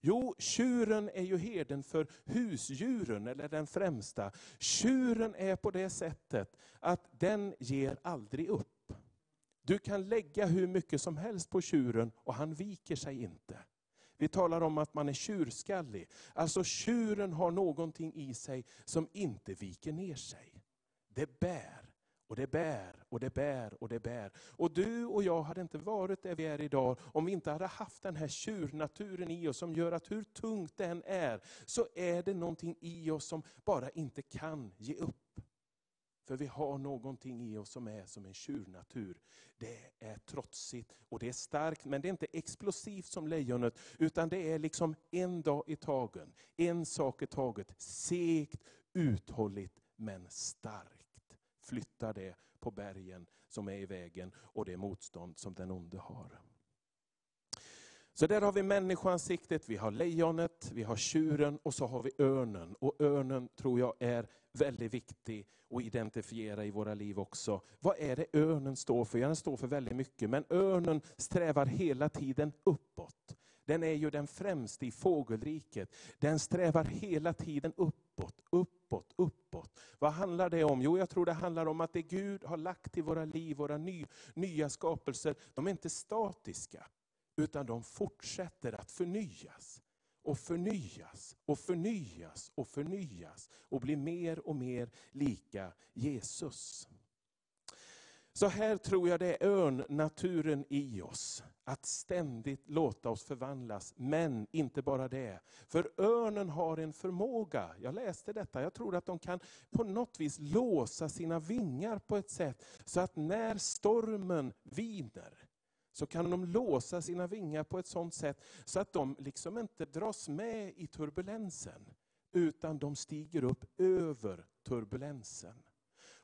Speaker 5: Jo, tjuren är ju herden för husdjuren, eller den främsta. Tjuren är på det sättet att den ger aldrig upp. Du kan lägga hur mycket som helst på tjuren och han viker sig inte. Vi talar om att man är tjurskallig. Alltså tjuren har någonting i sig som inte viker ner sig. Det bär. Och det bär, och det bär, och det bär. Och du och jag hade inte varit där vi är idag om vi inte hade haft den här tjurnaturen i oss som gör att hur tungt det än är, så är det någonting i oss som bara inte kan ge upp. För vi har någonting i oss som är som en tjurnatur. Det är trotsigt och det är starkt, men det är inte explosivt som lejonet, utan det är liksom en dag i taget. en sak i taget. Segt, uthålligt, men starkt flyttar det på bergen som är i vägen och det motstånd som den onde har. Så där har vi människoansiktet, vi har lejonet, vi har tjuren och så har vi örnen. Och örnen tror jag är väldigt viktig att identifiera i våra liv också. Vad är det örnen står för? Ja, den står för väldigt mycket, men örnen strävar hela tiden uppåt. Den är ju den främste i fågelriket. Den strävar hela tiden uppåt, uppåt, uppåt. Vad handlar det om? Jo, jag tror det handlar om att det Gud har lagt i våra liv, våra ny, nya skapelser, de är inte statiska. Utan de fortsätter att förnyas. Och förnyas, och förnyas, och förnyas. Och blir mer och mer lika Jesus. Så här tror jag det är örnnaturen i oss. Att ständigt låta oss förvandlas. Men inte bara det. För örnen har en förmåga, jag läste detta, jag tror att de kan på något vis låsa sina vingar på ett sätt så att när stormen viner, så kan de låsa sina vingar på ett sådant sätt så att de liksom inte dras med i turbulensen. Utan de stiger upp över turbulensen.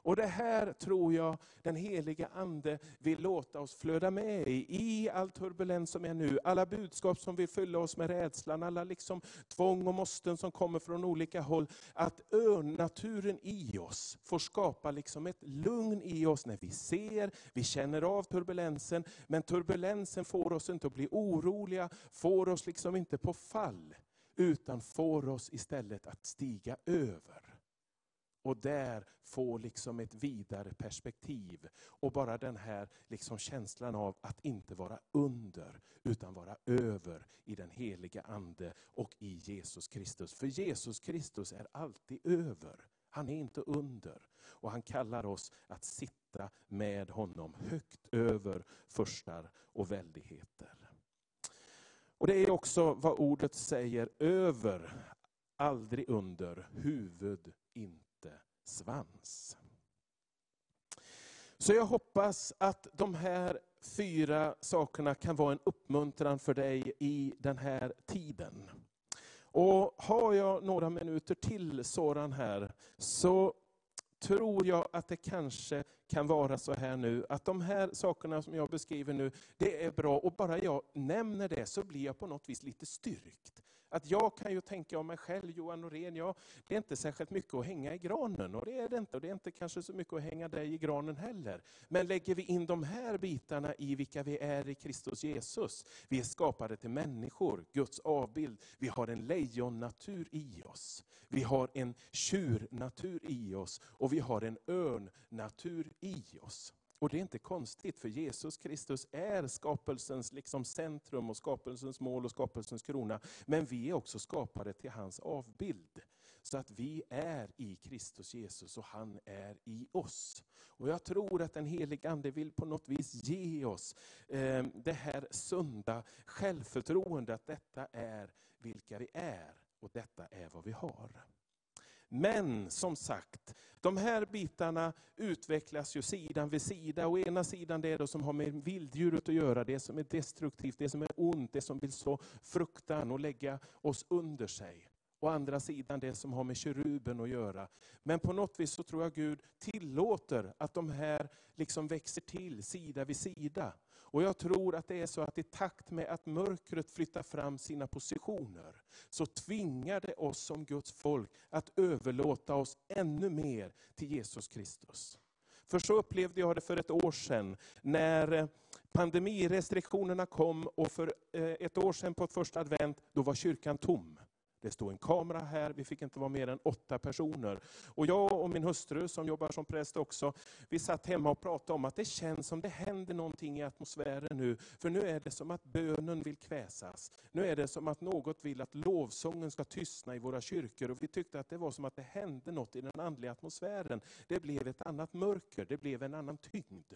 Speaker 5: Och det här tror jag den heliga Ande vill låta oss flöda med i, i all turbulens som är nu. Alla budskap som vill fylla oss med rädslan, alla liksom tvång och måsten som kommer från olika håll. Att örnnaturen i oss får skapa liksom ett lugn i oss när vi ser, vi känner av turbulensen. Men turbulensen får oss inte att bli oroliga, får oss liksom inte på fall. Utan får oss istället att stiga över och där få liksom ett vidare perspektiv. Och bara den här liksom känslan av att inte vara under, utan vara över i den heliga Ande och i Jesus Kristus. För Jesus Kristus är alltid över. Han är inte under. Och han kallar oss att sitta med honom högt över förstar och väldigheter. Och Det är också vad ordet säger, över, aldrig under, huvud, inte svans. Så jag hoppas att de här fyra sakerna kan vara en uppmuntran för dig i den här tiden. Och har jag några minuter till sådan här, så tror jag att det kanske kan vara så här nu, att de här sakerna som jag beskriver nu, det är bra, och bara jag nämner det så blir jag på något vis lite styrkt. Att jag kan ju tänka om mig själv, Johan Norén, ja, det är inte särskilt mycket att hänga i granen. Och det är det inte. Och det är inte kanske så mycket att hänga dig i granen heller. Men lägger vi in de här bitarna i vilka vi är i Kristus Jesus. Vi är skapade till människor, Guds avbild. Vi har en lejonnatur i oss. Vi har en tjurnatur i oss. Och vi har en örnnatur i oss. Och det är inte konstigt, för Jesus Kristus är skapelsens liksom centrum, och skapelsens mål och skapelsens krona. Men vi är också skapade till hans avbild. Så att vi är i Kristus Jesus och han är i oss. Och Jag tror att den helige Ande vill på något vis ge oss eh, det här sunda självförtroendet, att detta är vilka vi är och detta är vad vi har. Men som sagt, de här bitarna utvecklas ju sidan vid sida. Å ena sidan det, som har med vilddjuret att göra, det som är destruktivt, det som är ont, det som vill så fruktan och lägga oss under sig. Å andra sidan det som har med keruben att göra. Men på något vis så tror jag Gud tillåter att de här liksom växer till sida vid sida. Och jag tror att det är så att i takt med att mörkret flyttar fram sina positioner, så tvingar det oss som Guds folk att överlåta oss ännu mer till Jesus Kristus. För så upplevde jag det för ett år sedan, när eh, pandemirestriktionerna kom och för eh, ett år sedan på första advent, då var kyrkan tom. Det stod en kamera här, vi fick inte vara mer än åtta personer. Och jag och min hustru, som jobbar som präst också, vi satt hemma och pratade om att det känns som det händer någonting i atmosfären nu. För nu är det som att bönen vill kväsas. Nu är det som att något vill att lovsången ska tystna i våra kyrkor. Och vi tyckte att det var som att det hände något i den andliga atmosfären. Det blev ett annat mörker, det blev en annan tyngd.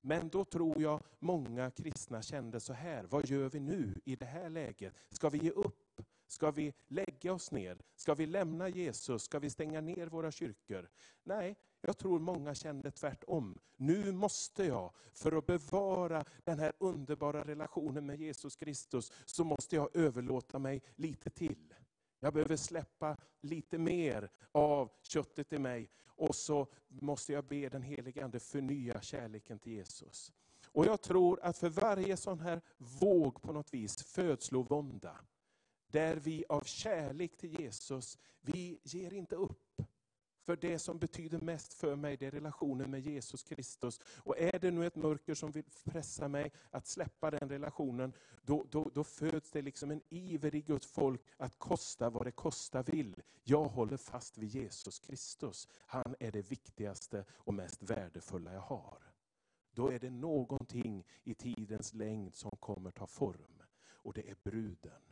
Speaker 5: Men då tror jag många kristna kände så här, vad gör vi nu i det här läget? Ska vi ge upp? Ska vi lägga oss ner? Ska vi lämna Jesus? Ska vi stänga ner våra kyrkor? Nej, jag tror många kände tvärtom. Nu måste jag, för att bevara den här underbara relationen med Jesus Kristus, så måste jag överlåta mig lite till. Jag behöver släppa lite mer av köttet i mig. Och så måste jag be den helige Ande förnya kärleken till Jesus. Och jag tror att för varje sån här våg på något vis, födslovånda, där vi av kärlek till Jesus, vi ger inte upp. För det som betyder mest för mig, det är relationen med Jesus Kristus. Och är det nu ett mörker som vill pressa mig att släppa den relationen, då, då, då föds det liksom en iver i Guds folk att kosta vad det kosta vill. Jag håller fast vid Jesus Kristus. Han är det viktigaste och mest värdefulla jag har. Då är det någonting i tidens längd som kommer ta form. Och det är bruden.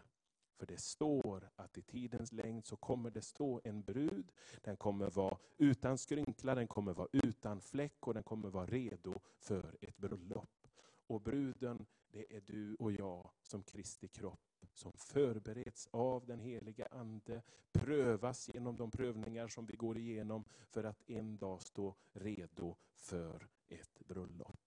Speaker 5: För det står att i tidens längd så kommer det stå en brud, den kommer vara utan skrynkla, den kommer vara utan fläck och den kommer vara redo för ett bröllop. Och bruden, det är du och jag som Kristi kropp som förbereds av den heliga Ande, prövas genom de prövningar som vi går igenom för att en dag stå redo för ett bröllop.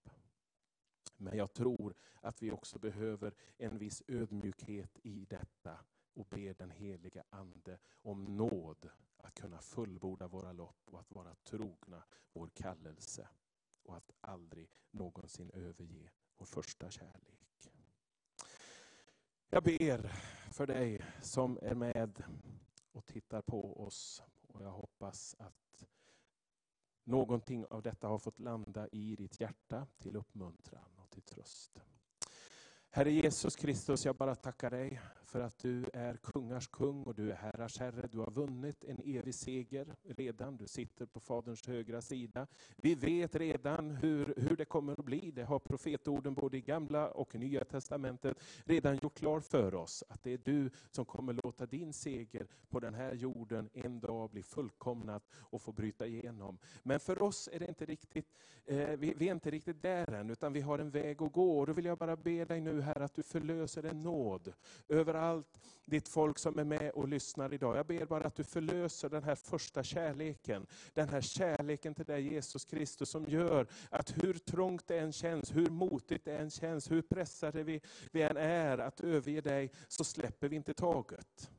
Speaker 5: Men jag tror att vi också behöver en viss ödmjukhet i detta och ber den heliga Ande om nåd att kunna fullborda våra lopp och att vara trogna vår kallelse och att aldrig någonsin överge vår första kärlek. Jag ber för dig som är med och tittar på oss och jag hoppas att någonting av detta har fått landa i ditt hjärta till uppmuntran till tröst. Herre Jesus Kristus, jag bara tackar dig för att du är kungars kung och du är herrars herre. Du har vunnit en evig seger redan. Du sitter på Faderns högra sida. Vi vet redan hur, hur det kommer att bli. Det har profetorden både i gamla och nya testamentet redan gjort klart för oss. Att det är du som kommer låta din seger på den här jorden en dag bli fullkomnat och få bryta igenom. Men för oss är det inte riktigt, eh, vi, vi är inte riktigt där än, utan vi har en väg att gå. Och då vill jag bara be dig nu här att du förlöser en nåd över allt ditt folk som är med och lyssnar idag. Jag ber bara att du förlöser den här första kärleken. Den här kärleken till dig Jesus Kristus som gör att hur trångt det än känns, hur motigt det än känns, hur pressade vi, vi än är att överge dig, så släpper vi inte taget.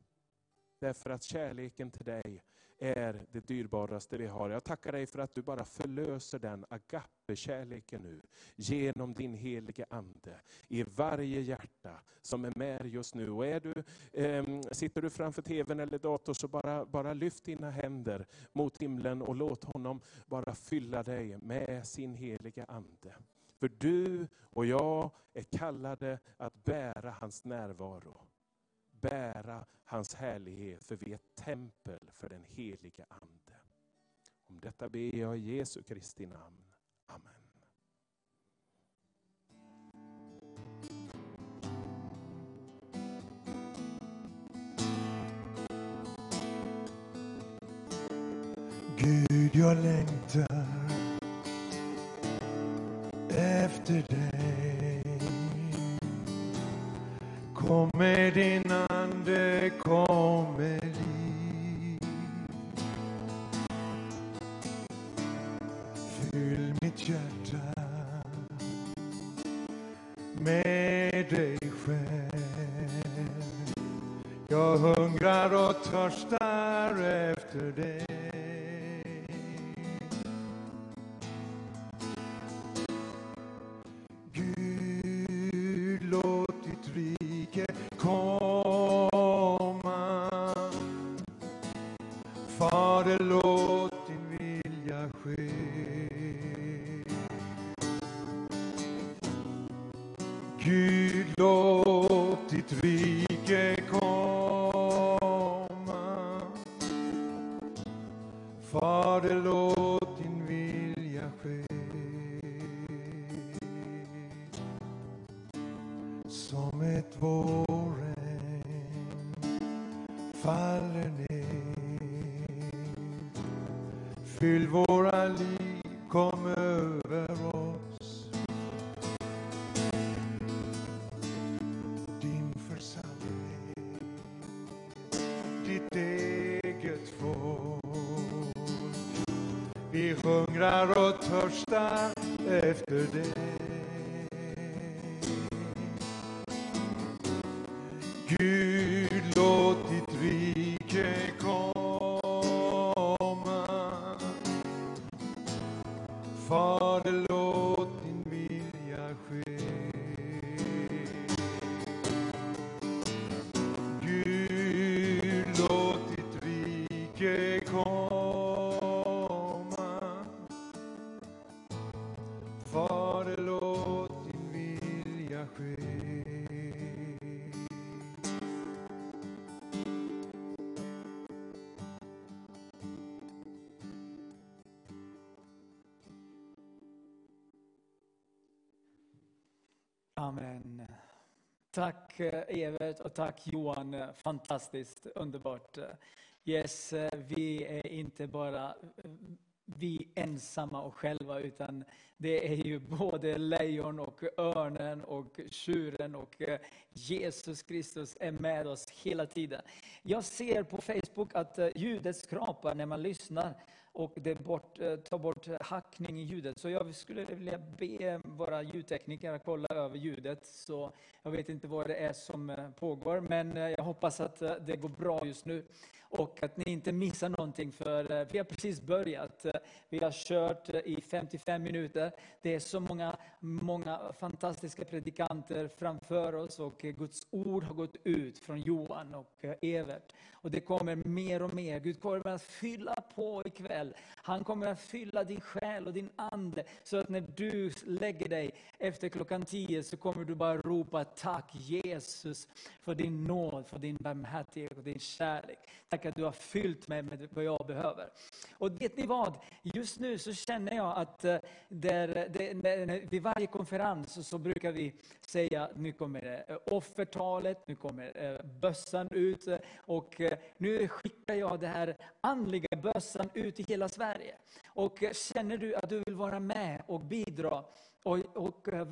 Speaker 5: Därför att kärleken till dig är det dyrbaraste vi har. Jag tackar dig för att du bara förlöser den agape-kärleken nu, genom din helige Ande, i varje hjärta som är med just nu. Och är du, eh, sitter du framför tvn eller datorn så bara, bara lyft dina händer mot himlen och låt honom bara fylla dig med sin helige Ande. För du och jag är kallade att bära hans närvaro bära hans härlighet, för vi är ett tempel för den heliga Ande. Om detta ber jag i Jesu Kristi namn. Amen.
Speaker 2: Gud, jag längtar efter dig. Kom med din
Speaker 1: Eh, Evert och tack Johan. Eh, fantastiskt, underbart. Eh, yes, vi är inte bara vi ensamma och själva utan det är ju både lejon och örnen och tjuren och Jesus Kristus är med oss hela tiden. Jag ser på Facebook att ljudet skrapar när man lyssnar och det bort, tar bort hackning i ljudet. Så jag skulle vilja be våra ljudtekniker att kolla över ljudet. Så jag vet inte vad det är som eh, pågår, men eh, jag hoppas att eh, det går bra just nu. Och att ni inte missar någonting, för vi har precis börjat. Vi har kört i 55 minuter. Det är så många, många fantastiska predikanter framför oss och Guds ord har gått ut från Johan och Evert. Och det kommer mer och mer. Gud kommer att fylla på ikväll. Han kommer att fylla din själ och din ande. Så att när du lägger dig efter klockan 10 så kommer du bara ropa tack Jesus för din nåd, för din barmhärtighet och din kärlek. Tack att du har fyllt mig med vad jag behöver. Och vet ni vad? Just nu så känner jag att eh, där, där, vid varje konferens så, brukar vi säga nu kommer eh, offertalet, nu kommer eh, bössan ut och nu skickar jag det här andliga bössan ut i hela Sverige. Och känner du att du vill vara med och bidra och, och eh,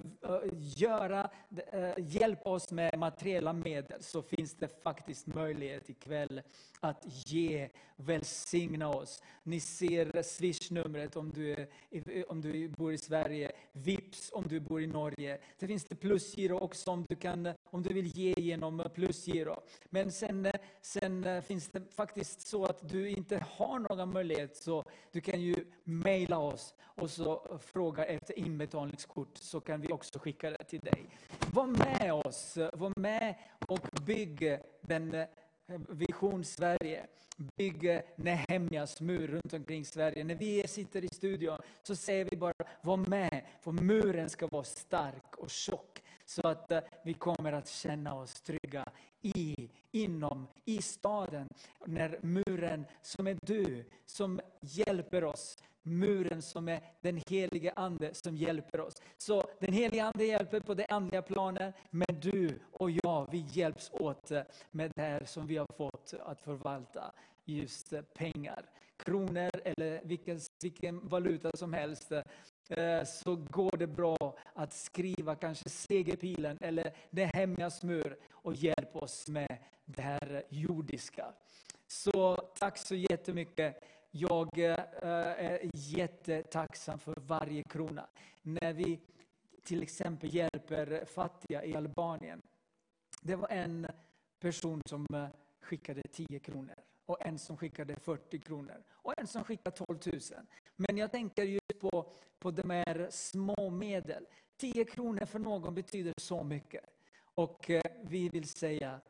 Speaker 1: göra, eh, hjälpa oss med materiella medel så finns det faktiskt möjlighet ikväll att ge, välsigna oss. Ni ser swishnumret om du, är, om du bor i Sverige, Vips om du bor i Norge. Det finns det plusgiro också om du, kan, om du vill ge genom plusgiro. Men sen, sen eh, finns det faktiskt så att du inte har någon möjlighet så du kan ju mejla oss och också fråga efter inbetalningskort så kan vi också skicka det till dig. Var med oss, var med och bygg den eh, Vision Sverige. Bygg Nehemjas mur runt omkring Sverige. När vi sitter i studion så säger vi bara var med, för muren ska vara stark och tjock. Så att eh, vi kommer att känna oss trygga i, inom, i staden. När muren som är du, som hjälper oss. Muren som är den helige Ande som hjälper oss. Så den helige Ande hjälper på det andliga planet, men du och jag, vi hjälps åt med det här som vi har fått att förvalta. Just pengar, kronor eller vilken, vilken valuta som helst. Eh, så går det bra att skriva kanske segerpilen eller Nehemjas mur och hjälp oss med det här jordiska. Så tack så jättemycket. Jag eh, är jättetacksam för varje krona. När vi till exempel hjälper fattiga i Albanien. Det var en person som eh, skickade 10 kronor och en som skickade 40 kronor och en som skickade 12 000. Men jag tänker just på, på de här små medel. 10 kronor för någon betyder så mycket. Och eh, vi vill säga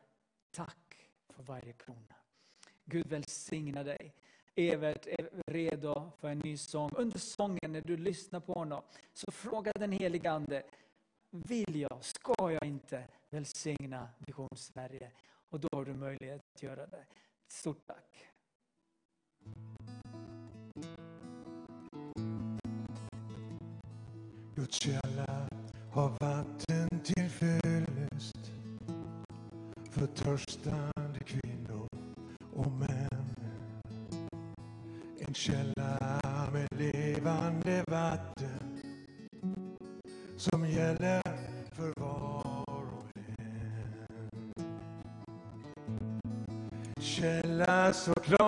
Speaker 1: tack för varje krona. Gud välsigna dig. Evert är redo för en ny sång. Under sången, när du lyssnar på honom, så fråga den helige Ande, vill jag, ska jag inte välsigna Vision Sverige? Och då har du möjlighet att göra det. Stort tack.
Speaker 2: Guds källa har vatten till fyllest för törstan En källa med levande vatten som gäller för var och en. Källa så klar,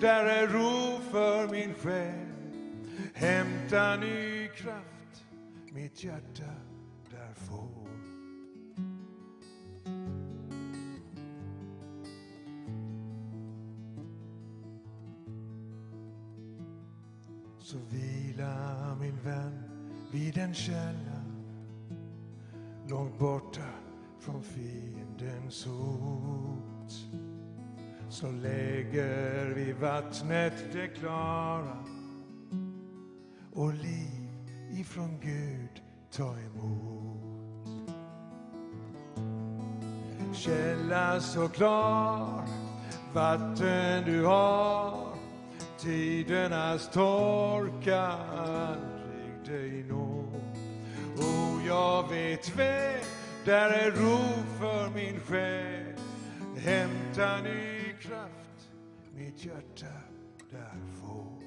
Speaker 2: där är ro för min själ Hämta ny kraft, mitt hjärta där får Så vila min vän vid en källa långt borta från fiendens hot. Så lägger vi vattnet det klara. Och liv ifrån Gud ta emot. Källa så klar, vatten du har Tidernas torka aldrig dig nå. Och jag vet väl, där är ro för min själ. Hämta ny kraft, mitt hjärta där får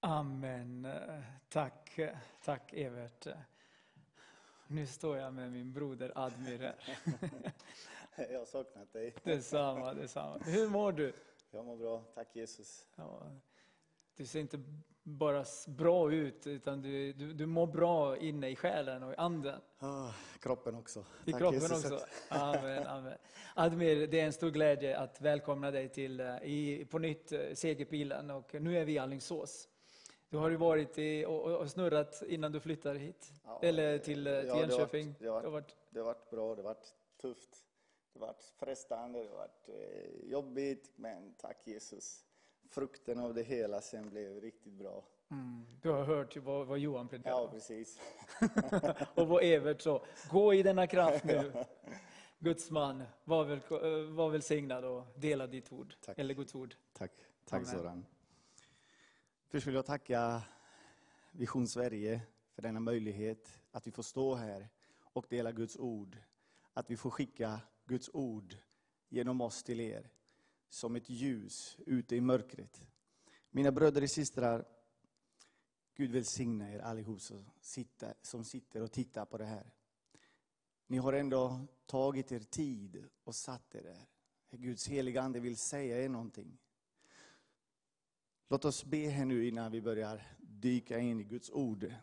Speaker 1: Amen. Tack, tack Evert. Nu står jag med min broder Admir här.
Speaker 6: Jag har saknat dig.
Speaker 1: Detsamma, detsamma. Hur mår du?
Speaker 6: Jag mår bra, tack Jesus.
Speaker 1: Ja, du ser inte bara bra ut, utan du, du, du mår bra inne i själen och i anden.
Speaker 6: Ah, kroppen också.
Speaker 1: I
Speaker 6: Tack,
Speaker 1: kroppen
Speaker 6: Jesus,
Speaker 1: också. Amen, amen. Admir, det är en stor glädje att välkomna dig till, eh, i, på nytt eh, Segerpilen och nu är vi i Alingsås. Du har ju varit i, och, och- snurrat innan du flyttade hit,
Speaker 6: Ja,
Speaker 1: eller till, eh, till
Speaker 6: ja, det har
Speaker 1: Jönköping.
Speaker 6: varit- det har varit-
Speaker 1: varit,
Speaker 6: Det har varit bra, det har varit tufft. Det har varit frestande, det har varit eh, jobbigt, men tack Jesus. Frukten av det hela sen blev riktigt bra.
Speaker 1: mm, du har hört vad, vad Johan predikar
Speaker 6: Ja, precis.
Speaker 1: och vad Evert sa. Gå i denna kraft nu. Guds man, var, väl, eh, var välsignad och dela ditt ord,
Speaker 6: Tack.
Speaker 1: eller Guds ord.
Speaker 6: Tack, tack
Speaker 1: Amen.
Speaker 6: Soran. Först vill jag tacka Vision Sverige för denna möjlighet att vi får stå här och dela Guds ord. Att vi får skicka Guds ord genom oss till er som ett ljus ute i mörkret. Mina bröder och systrar, Gud välsigna er allihop som sitter, som sitter och tittar på det här. Ni har ändå tagit er tid och satt er där. Guds heliga Ande vill säga er någonting. Låt oss be här nu innan vi börjar dyka in i Guds ord.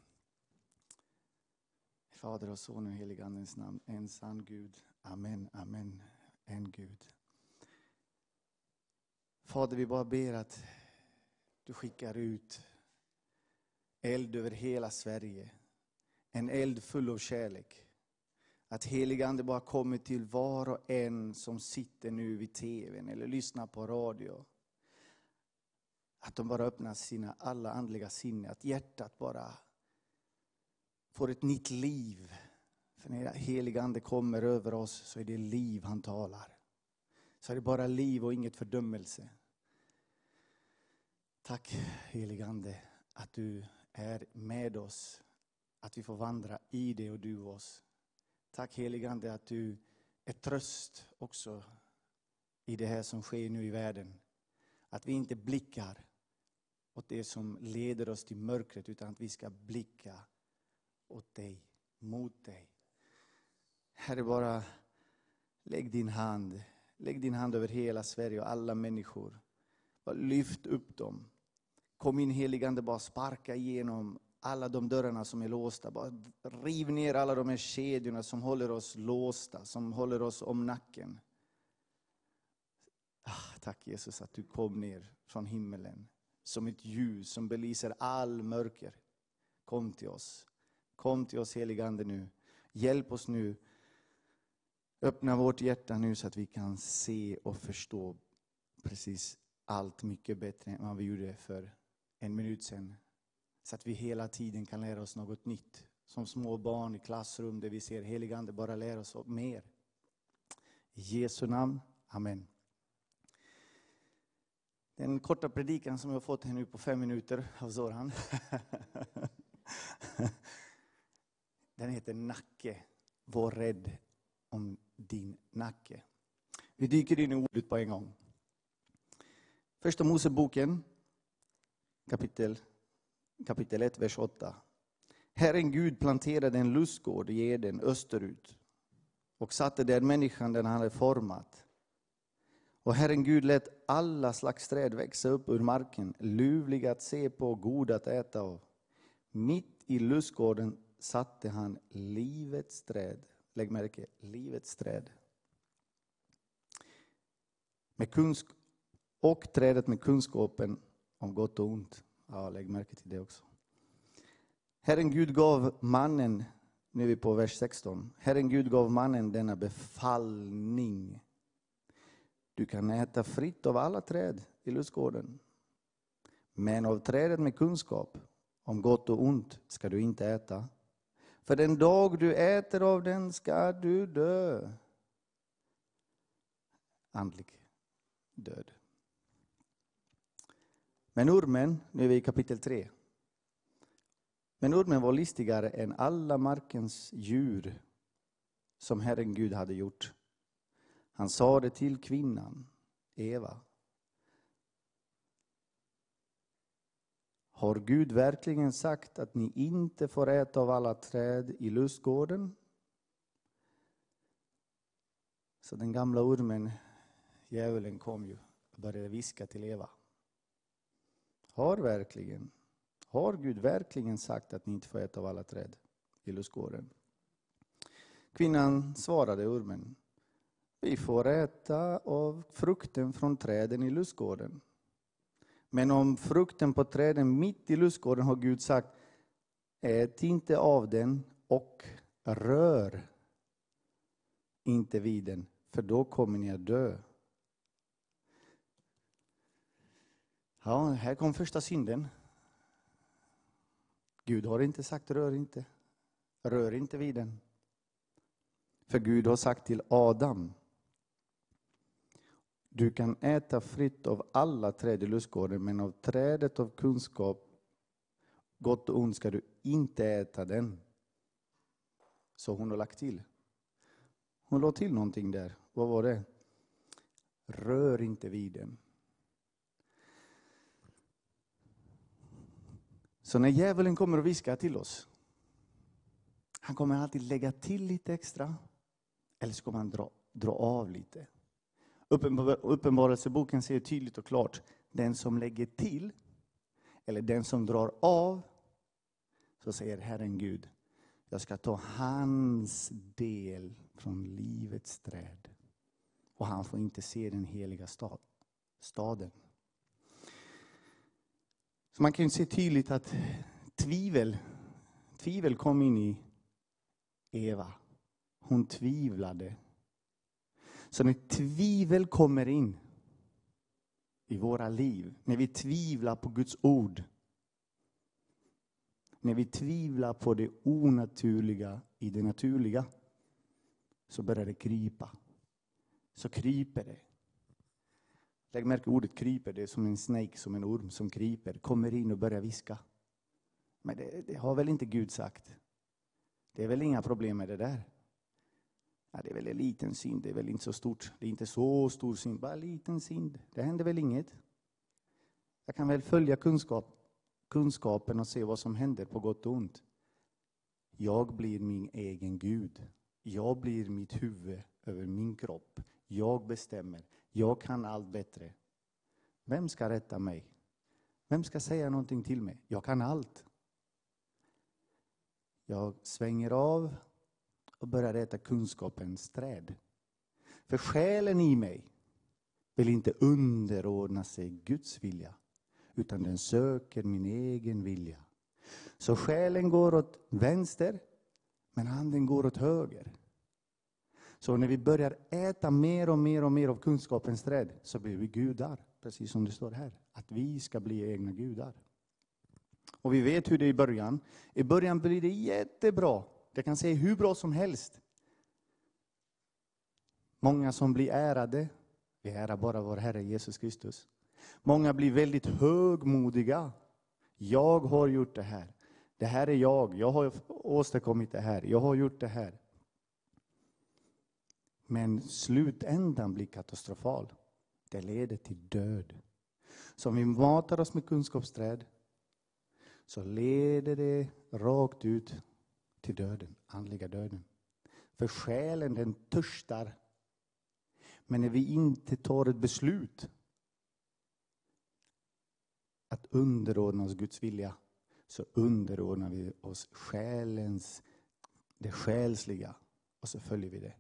Speaker 6: Fader och Son och heligandens namn, en sann Gud. Amen, amen, en Gud. Fader, vi bara ber att du skickar ut eld över hela Sverige. En eld full av kärlek. Att helig Ande bara kommer till var och en som sitter nu vid tvn eller lyssnar på radio. Att de bara öppnar sina alla andliga sinnen, att hjärtat bara får ett nytt liv. För när helig Ande kommer över oss så är det liv han talar. Så är det bara liv och inget fördömelse. Tack helig Ande att du är med oss. Att vi får vandra i det och du oss. Tack helig Ande att du är tröst också i det här som sker nu i världen. Att vi inte blickar åt det som leder oss till mörkret utan att vi ska blicka åt dig, mot dig. Herre, bara lägg din hand, lägg din hand över hela Sverige och alla människor. Bara lyft upp dem. Kom in heligande, bara sparka igenom alla de dörrarna som är låsta. Bara riv ner alla de här kedjorna som håller oss låsta, som håller oss om nacken. Ah, tack Jesus att du kom ner från himmelen som ett ljus som belyser all mörker. Kom till oss. Kom till oss helige Ande nu. Hjälp oss nu. Öppna vårt hjärta nu så att vi kan se och förstå precis allt mycket bättre än vad vi gjorde för en minut sedan. Så att vi hela tiden kan lära oss något nytt. Som små barn i klassrum där vi ser helige Ande bara lära oss mer. I Jesu namn. Amen. Den korta predikan som jag fått här nu på fem minuter av Zoran. Den heter Nacke. Var rädd om din nacke. Vi dyker in i ordet på en gång. Första Moseboken kapitel, kapitel 1, vers 8. Herren Gud planterade en lustgård i Eden österut och satte där människan den han hade format. Och Herren Gud lät alla slags träd växa upp ur marken, ljuvliga att se på och goda att äta av. Mitt i lustgården satte han livets träd. Lägg märke, livets träd. Med kunsk- och trädet med kunskapen om gott och ont. Ja, lägg märke till det också. Herren Gud gav mannen, nu är vi på vers 16. Herren Gud gav mannen denna befallning. Du kan äta fritt av alla träd i lustgården. Men av trädet med kunskap om gott och ont ska du inte äta. För den dag du äter av den ska du dö. Andlig död. Men ormen, nu är vi i kapitel 3. Men ormen var listigare än alla markens djur som Herren Gud hade gjort. Han sade till kvinnan, Eva. Har Gud verkligen sagt att ni inte får äta av alla träd i lustgården? Så den gamla ormen, djävulen, kom ju och började viska till Eva. Har verkligen Har Gud verkligen sagt att ni inte får äta av alla träd i lustgården? Kvinnan svarade ormen. Vi får äta av frukten från träden i lustgården. Men om frukten på träden mitt i lustgården har Gud sagt, ät inte av den och rör inte vid den, för då kommer ni att dö. Ja, här kom första synden. Gud har inte sagt rör inte. Rör inte vid den. För Gud har sagt till Adam. Du kan äta fritt av alla träd i lustgården, men av trädet av kunskap, gott och ont, ska du inte äta den. Så hon har lagt till. Hon la till någonting där. Vad var det? Rör inte vid den. Så när djävulen kommer och viskar till oss, han kommer alltid lägga till lite extra, eller så kommer han dra, dra av lite. Uppenbarelseboken säger tydligt och klart, den som lägger till, eller den som drar av, så säger Herren Gud, jag ska ta hans del från livets träd. Och han får inte se den heliga stad, staden. Så man kan ju se tydligt att tvivel, tvivel kom in i Eva. Hon tvivlade. Så när tvivel kommer in i våra liv, när vi tvivlar på Guds ord, när vi tvivlar på det onaturliga i det naturliga, så börjar det krypa. Så kryper det. Lägg märke ordet kryper, det är som en snake, som en orm som kryper, kommer in och börjar viska. Men det, det har väl inte Gud sagt? Det är väl inga problem med det där? Ja, det är väl en liten synd, det är väl inte så stort. Det är inte så stor synd, bara en liten synd. Det händer väl inget? Jag kan väl följa kunskap, kunskapen och se vad som händer på gott och ont. Jag blir min egen Gud. Jag blir mitt huvud över min kropp. Jag bestämmer. Jag kan allt bättre. Vem ska rätta mig? Vem ska säga någonting till mig? Jag kan allt. Jag svänger av och börjar äta kunskapens träd. För själen i mig vill inte underordna sig Guds vilja, utan den söker min egen vilja. Så själen går åt vänster, men handen går åt höger. Så när vi börjar äta mer och mer och mer av kunskapens träd så blir vi gudar, precis som det står här. Att vi ska bli egna gudar. Och vi vet hur det är i början. I början blir det jättebra. Det kan se hur bra som helst. Många som blir ärade. Vi ärar bara vår Herre Jesus Kristus. Många blir väldigt högmodiga. Jag har gjort det här. Det här är jag. Jag har åstadkommit det här. Jag har gjort det här. Men slutändan blir katastrofal. Det leder till död. Så om vi matar oss med kunskapsträd så leder det rakt ut till döden, andliga döden. För själen den törstar. Men när vi inte tar ett beslut att underordna oss Guds vilja så underordnar vi oss själens, det själsliga och så följer vi det.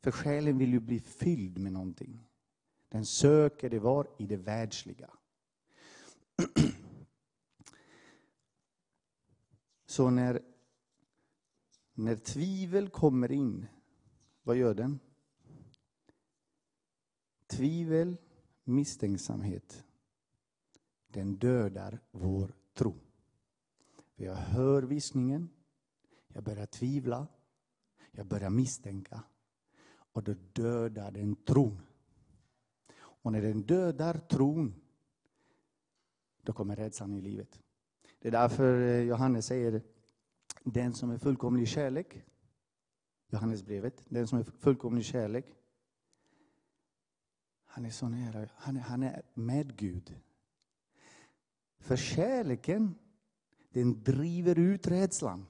Speaker 6: För själen vill ju bli fylld med någonting. Den söker det var i det världsliga. Så när, när tvivel kommer in, vad gör den? Tvivel, misstänksamhet, den dödar vår tro. För jag hör viskningen, jag börjar tvivla, jag börjar misstänka. Och då dödar den tron. Och när den dödar tron, då kommer rädslan i livet. Det är därför eh, Johannes säger, den som är fullkomlig kärlek, Johannesbrevet, den som är fullkomlig kärlek, han är så nära, han är, han är med Gud. För kärleken, den driver ut rädslan.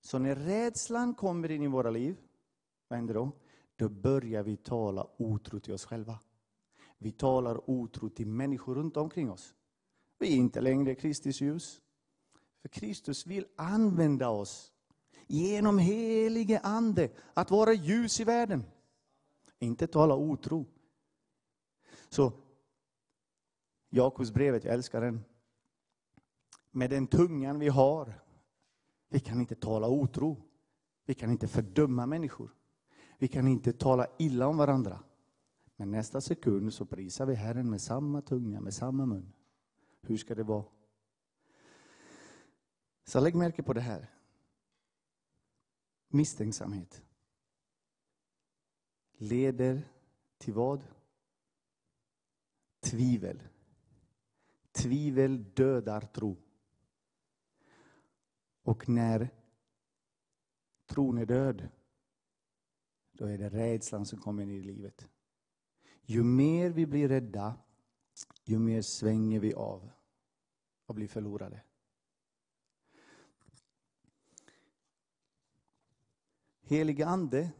Speaker 6: Så när rädslan kommer in i våra liv, vad händer då? Då börjar vi tala otro till oss själva. Vi talar otro till människor runt omkring oss. Vi är inte längre Kristus ljus. För Kristus vill använda oss genom helige ande att vara ljus i världen. Inte tala otro. Så Jakobsbrevet, jag älskar den. Med den tungan vi har, vi kan inte tala otro. Vi kan inte fördöma människor. Vi kan inte tala illa om varandra. Men nästa sekund så prisar vi Herren med samma tunga, med samma mun. Hur ska det vara? Så lägg märke på det här. Misstänksamhet leder till vad? Tvivel. Tvivel dödar tro. Och när tron är död, då är det rädslan som kommer in i livet. Ju mer vi blir rädda, ju mer svänger vi av och blir förlorade. Helige Ande,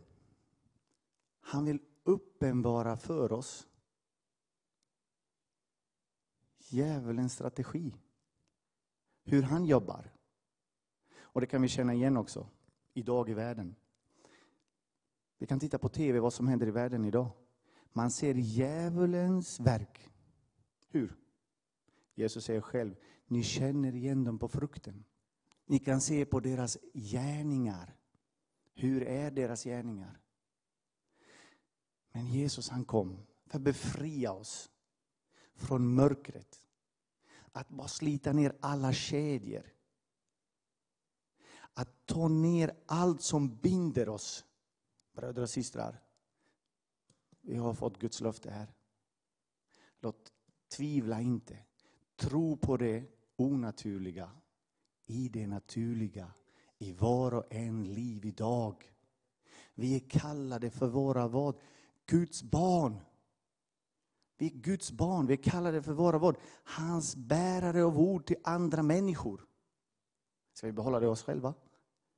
Speaker 6: han vill uppenbara för oss djävulens strategi. Hur han jobbar. Och det kan vi känna igen också idag i världen. Vi kan titta på tv vad som händer i världen idag. Man ser djävulens verk. Hur? Jesus säger själv, ni känner igen dem på frukten. Ni kan se på deras gärningar. Hur är deras gärningar? Men Jesus han kom för att befria oss från mörkret. Att bara slita ner alla kedjor. Att ta ner allt som binder oss. Bröder och systrar, vi har fått Guds löfte här. Låt tvivla inte. Tro på det onaturliga i det naturliga i var och en liv idag. Vi är kallade för våra vad? Guds barn. Vi är Guds barn, vi är kallade för våra vad? Hans bärare av ord till andra människor. Ska vi behålla det oss själva?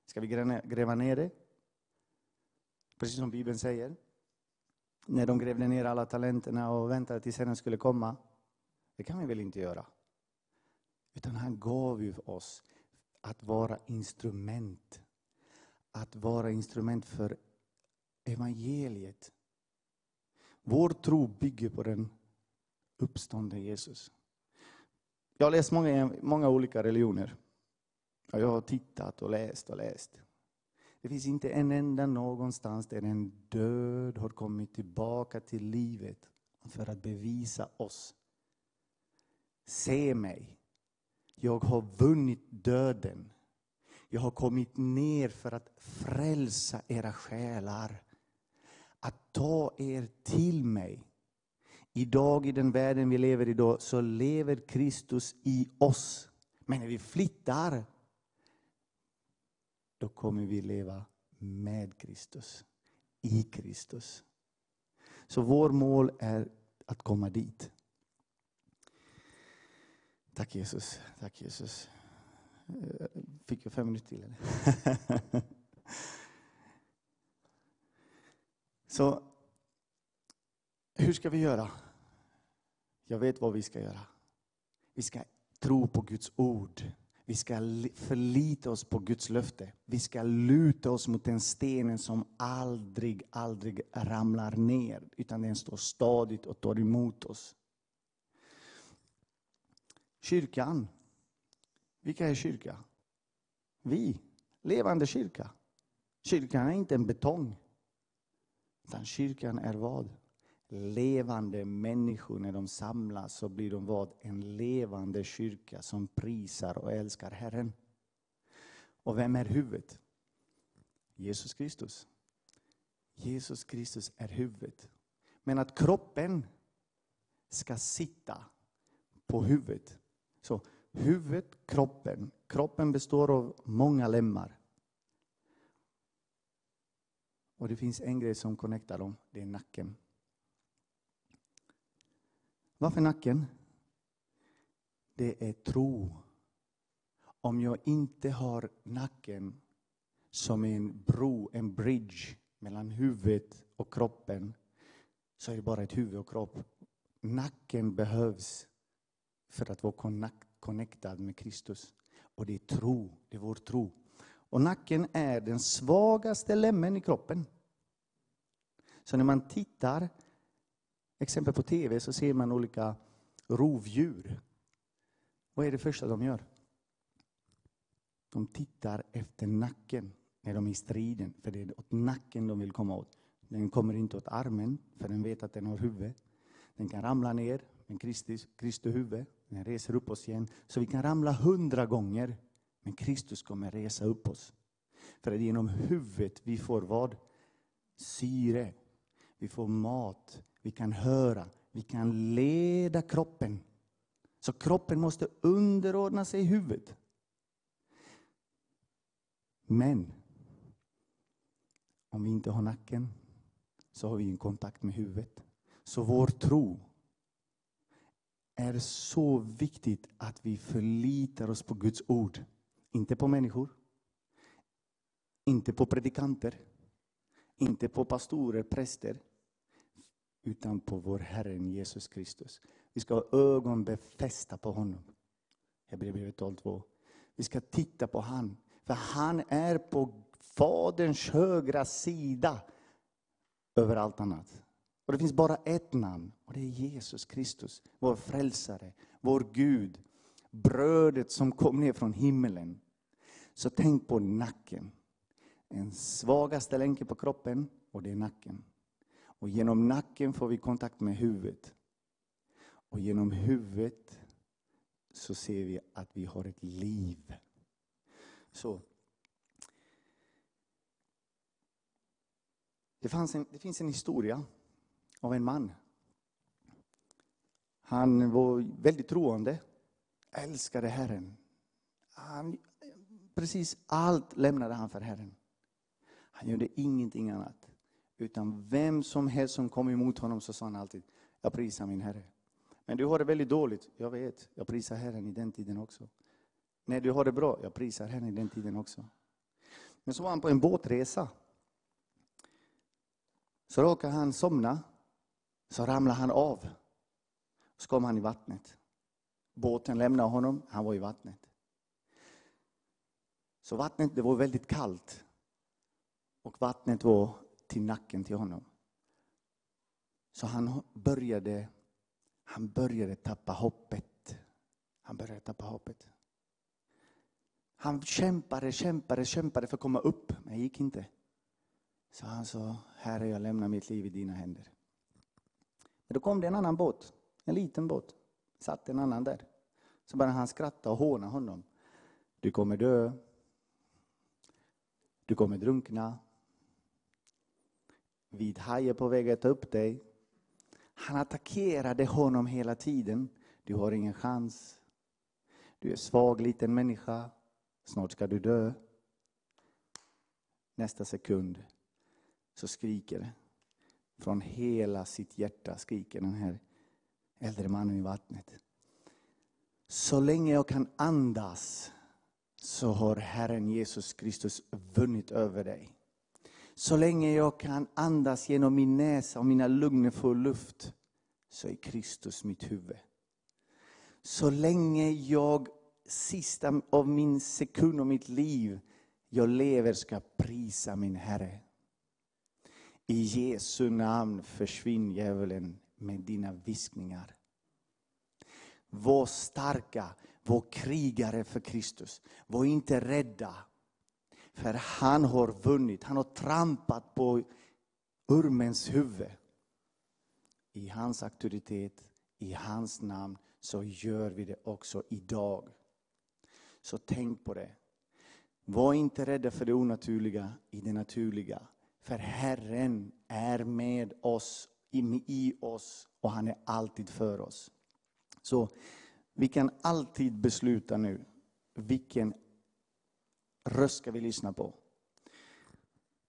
Speaker 6: Ska vi gräva ner det? Precis som Bibeln säger. När de grävde ner alla talenterna och väntade tills Herren skulle komma. Det kan vi väl inte göra? Utan han gav ju oss att vara instrument. Att vara instrument för evangeliet. Vår tro bygger på den uppståndne Jesus. Jag har läst många, många olika religioner. Och jag har tittat och läst och läst. Det finns inte en enda någonstans där en död har kommit tillbaka till livet för att bevisa oss. Se mig. Jag har vunnit döden. Jag har kommit ner för att frälsa era själar. Att ta er till mig. Idag i den världen vi lever i idag så lever Kristus i oss. Men när vi flyttar då kommer vi leva med Kristus, i Kristus. Så vår mål är att komma dit. Tack Jesus, tack Jesus. Eh, fick jag fem minuter till? Eller? Så hur ska vi göra? Jag vet vad vi ska göra. Vi ska tro på Guds ord. Vi ska förlita oss på Guds löfte. Vi ska luta oss mot den stenen som aldrig, aldrig ramlar ner. Utan den står stadigt och tar emot oss. Kyrkan. Vilka är kyrka? Vi. Levande kyrka. Kyrkan är inte en betong. Utan kyrkan är vad? Levande människor. När de samlas så blir de vad? En levande kyrka som prisar och älskar Herren. Och vem är huvudet? Jesus Kristus. Jesus Kristus är huvudet. Men att kroppen ska sitta på huvudet. Så huvudet, kroppen. Kroppen består av många lemmar. Och det finns en grej som connectar dem, det är nacken. Varför nacken? Det är tro. Om jag inte har nacken som en bro, en bridge mellan huvudet och kroppen så är det bara ett huvud och kropp. Nacken behövs för att vara connectad med Kristus. Och det är tro, det är vår tro. Och nacken är den svagaste lemmen i kroppen. Så när man tittar, exempel på tv, så ser man olika rovdjur. Vad är det första de gör? De tittar efter nacken när de är i striden, för det är åt nacken de vill komma åt. Den kommer inte åt armen, för den vet att den har huvud. Den kan ramla ner men Kristus, Kristi huvud. Den reser upp oss igen. Så vi kan ramla hundra gånger, men Kristus kommer resa upp oss. För det är genom huvudet vi får vad? Syre. Vi får mat. Vi kan höra. Vi kan leda kroppen. Så kroppen måste underordna sig huvudet. Men om vi inte har nacken så har vi en kontakt med huvudet. Så vår tro är så viktigt att vi förlitar oss på Guds ord. Inte på människor. Inte på predikanter. Inte på pastorer, präster. Utan på vår Herren Jesus Kristus. Vi ska ha ögon befästa på honom. Hebreerbrevet 12.2. Vi ska titta på han. För han är på Faderns högra sida över allt annat. Och det finns bara ett namn och det är Jesus Kristus, vår frälsare, vår Gud, brödet som kom ner från himmelen. Så tänk på nacken. Den svagaste länken på kroppen och det är nacken. Och genom nacken får vi kontakt med huvudet. Och genom huvudet så ser vi att vi har ett liv. Så. Det, fanns en, det finns en historia av en man. Han var väldigt troende, älskade Herren. Han, precis allt lämnade han för Herren. Han gjorde ingenting annat. Utan vem som helst som kom emot honom så sa han alltid, jag prisar min Herre. Men du har det väldigt dåligt, jag vet, jag prisar Herren i den tiden också. När du har det bra, jag prisar Herren i den tiden också. Men så var han på en båtresa. Så råkade han somna, så ramlade han av. Så kom han i vattnet. Båten lämnade honom, han var i vattnet. Så vattnet det var väldigt kallt. Och vattnet var till nacken till honom. Så han började, han började tappa hoppet. Han började tappa hoppet. Han kämpade, kämpade, kämpade för att komma upp, men det gick inte. Så han sa, Herre jag lämnar mitt liv i dina händer. Men då kom det en annan båt, en liten båt. Satt en annan där. Så började han skratta och håna honom. Du kommer dö. Du kommer drunkna. Vit haj är på väg att ta upp dig. Han attackerade honom hela tiden. Du har ingen chans. Du är svag liten människa. Snart ska du dö. Nästa sekund så skriker det. Från hela sitt hjärta skriker den här äldre mannen i vattnet. Så länge jag kan andas så har Herren Jesus Kristus vunnit över dig. Så länge jag kan andas genom min näsa och mina lungor får luft så är Kristus mitt huvud. Så länge jag sista av min sekund av mitt liv jag lever ska prisa min Herre. I Jesu namn försvinn djävulen med dina viskningar. Var starka, var krigare för Kristus. Var inte rädda. För han har vunnit, han har trampat på ormens huvud. I hans auktoritet, i hans namn, så gör vi det också idag. Så tänk på det. Var inte rädda för det onaturliga i det naturliga. För Herren är med oss, i, i oss och han är alltid för oss. Så vi kan alltid besluta nu vilken röst ska vi lyssna på.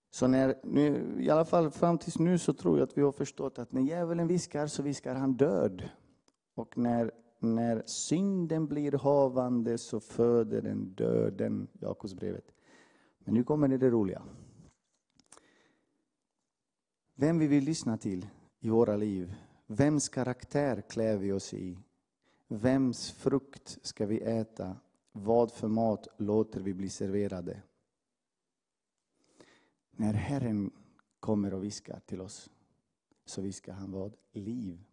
Speaker 6: Så när, nu, i alla fall fram tills nu så tror jag att vi har förstått att när djävulen viskar så viskar han död. Och när, när synden blir havande så föder den döden, Jakobsbrevet. Men nu kommer det, det roliga. Vem vi vill lyssna till i våra liv, vems karaktär klär vi oss i? Vems frukt ska vi äta? Vad för mat låter vi bli serverade? När Herren kommer och viskar till oss, så viskar han vad? Liv.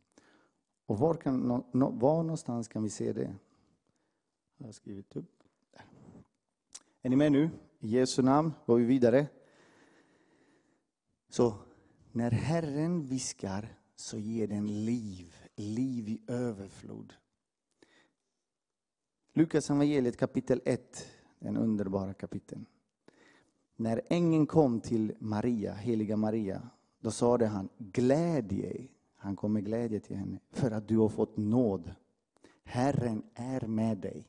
Speaker 6: Och var, kan, var någonstans kan vi se det? Jag har skrivit upp. Där. Är ni med nu? I Jesu namn går vi vidare. Så när Herren viskar så ger den liv, liv i överflod. Lukas evangeliet kapitel 1, den underbara kapiteln. När ängeln kom till Maria, heliga Maria, då sade han glädje, han kom med glädje till henne, för att du har fått nåd. Herren är med dig.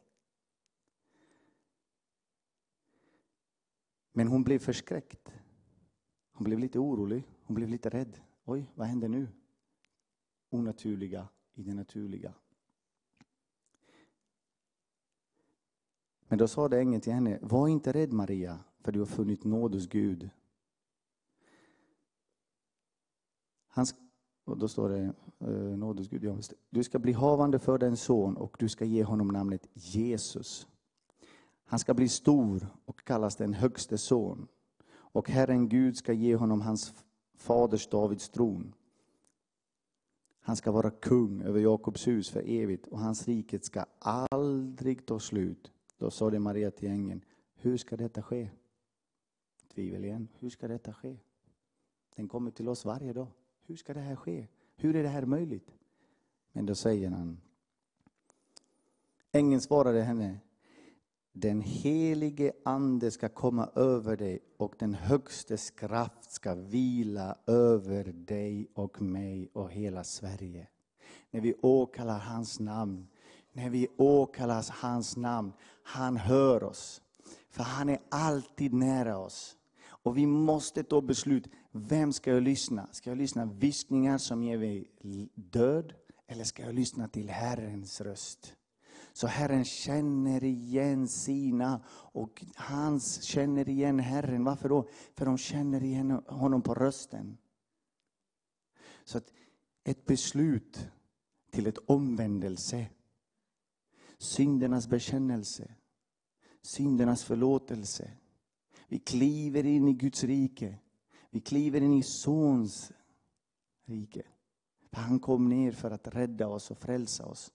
Speaker 6: Men hon blev förskräckt. Hon blev lite orolig, hon blev lite rädd. Oj, vad händer nu? Onaturliga i det naturliga. Men då sade ängeln till henne, var inte rädd Maria, för du har funnit nåd hos Gud. Han, och då står det, eh, nåd hos Gud, ja, du ska bli havande för en son och du ska ge honom namnet Jesus. Han ska bli stor och kallas den högste son. Och Herren Gud ska ge honom hans faders Davids tron. Han ska vara kung över Jakobs hus för evigt och hans rike ska aldrig ta slut. Då sade Maria till ängeln, hur ska detta ske? Tvivel igen, hur ska detta ske? Den kommer till oss varje dag. Hur ska det här ske? Hur är det här möjligt? Men då säger han, ängeln svarade henne, den helige ande ska komma över dig och den högstes kraft ska vila över dig och mig och hela Sverige. När vi åkallar hans namn, när vi åkallar hans namn, han hör oss. För han är alltid nära oss. Och vi måste ta beslut, vem ska jag lyssna? Ska jag lyssna viskningar som ger mig död? Eller ska jag lyssna till Herrens röst? Så Herren känner igen sina och hans känner igen Herren. Varför då? För de känner igen honom på rösten. Så att ett beslut till ett omvändelse, syndernas bekännelse, syndernas förlåtelse. Vi kliver in i Guds rike. Vi kliver in i Sons rike. För han kom ner för att rädda oss och frälsa oss.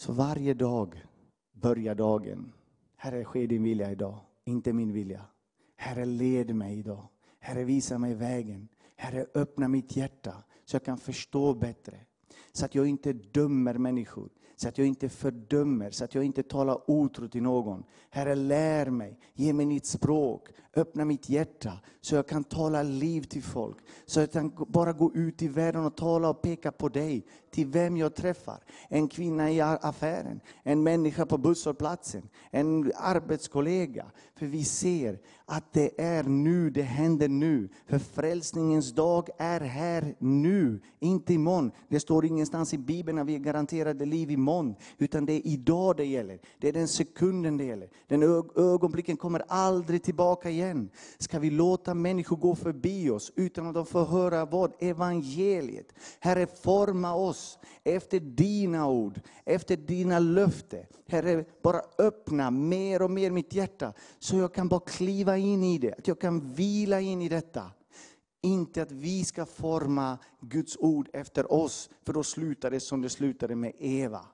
Speaker 6: Så varje dag börjar dagen. Herre, ske din vilja idag, inte min vilja. Herre, led mig idag. Herre, visa mig vägen. Herre, öppna mitt hjärta så jag kan förstå bättre. Så att jag inte dömer människor, så att jag inte fördömer, så att jag inte talar otro till någon. Herre, lär mig, ge mig nytt språk, öppna mitt hjärta så jag kan tala liv till folk. Så att jag kan bara gå ut i världen och tala och peka på dig, till vem jag träffar. En kvinna i affären, en människa på busshållplatsen, en arbetskollega. För vi ser att det är nu, det händer nu. För frälsningens dag är här nu, inte imorgon. Det står ingenstans i Bibeln att vi är garanterade liv imorgon. Utan det är idag det gäller. Det är den sekunden det gäller. Den ögonblicken kommer aldrig tillbaka igen. Ska vi låta människor gå förbi oss utan att de får höra vad? Evangeliet. Herre, forma oss efter dina ord, efter dina löften. Herre, bara öppna mer och mer mitt hjärta så jag kan bara kliva in i det. Att jag kan vila in i detta. Inte att vi ska forma Guds ord efter oss, för då slutar det som det slutade med Eva.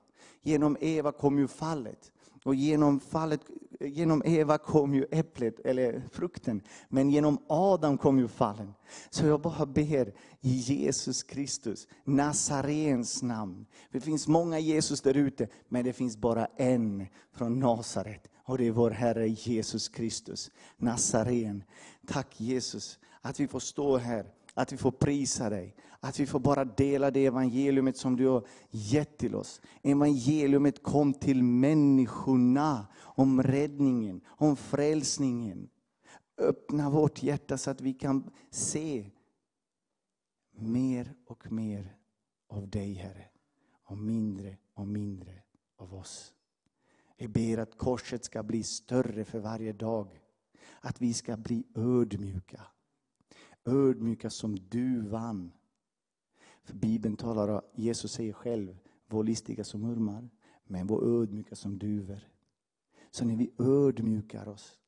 Speaker 6: Genom Eva kom ju fallet. Och genom, fallet, genom Eva kom ju äpplet, eller frukten. Men genom Adam kom ju fallen. Så jag bara ber i Jesus Kristus, Nazarens namn. Det finns många Jesus där ute, men det finns bara en från Nasaret. Och det är vår Herre Jesus Kristus, Nazaren. Tack Jesus att vi får stå här, att vi får prisa dig. Att vi får bara dela det evangeliumet som du har gett till oss. Evangeliumet kom till människorna om räddningen, om frälsningen. Öppna vårt hjärta så att vi kan se mer och mer av dig Herre. Och mindre och mindre av oss. Vi ber att korset ska bli större för varje dag. Att vi ska bli ödmjuka. Ödmjuka som du vann. För Bibeln talar om, Jesus säger själv, vår listiga som urmar, men vår ödmjuka som duvor. Så när vi ödmjukar oss,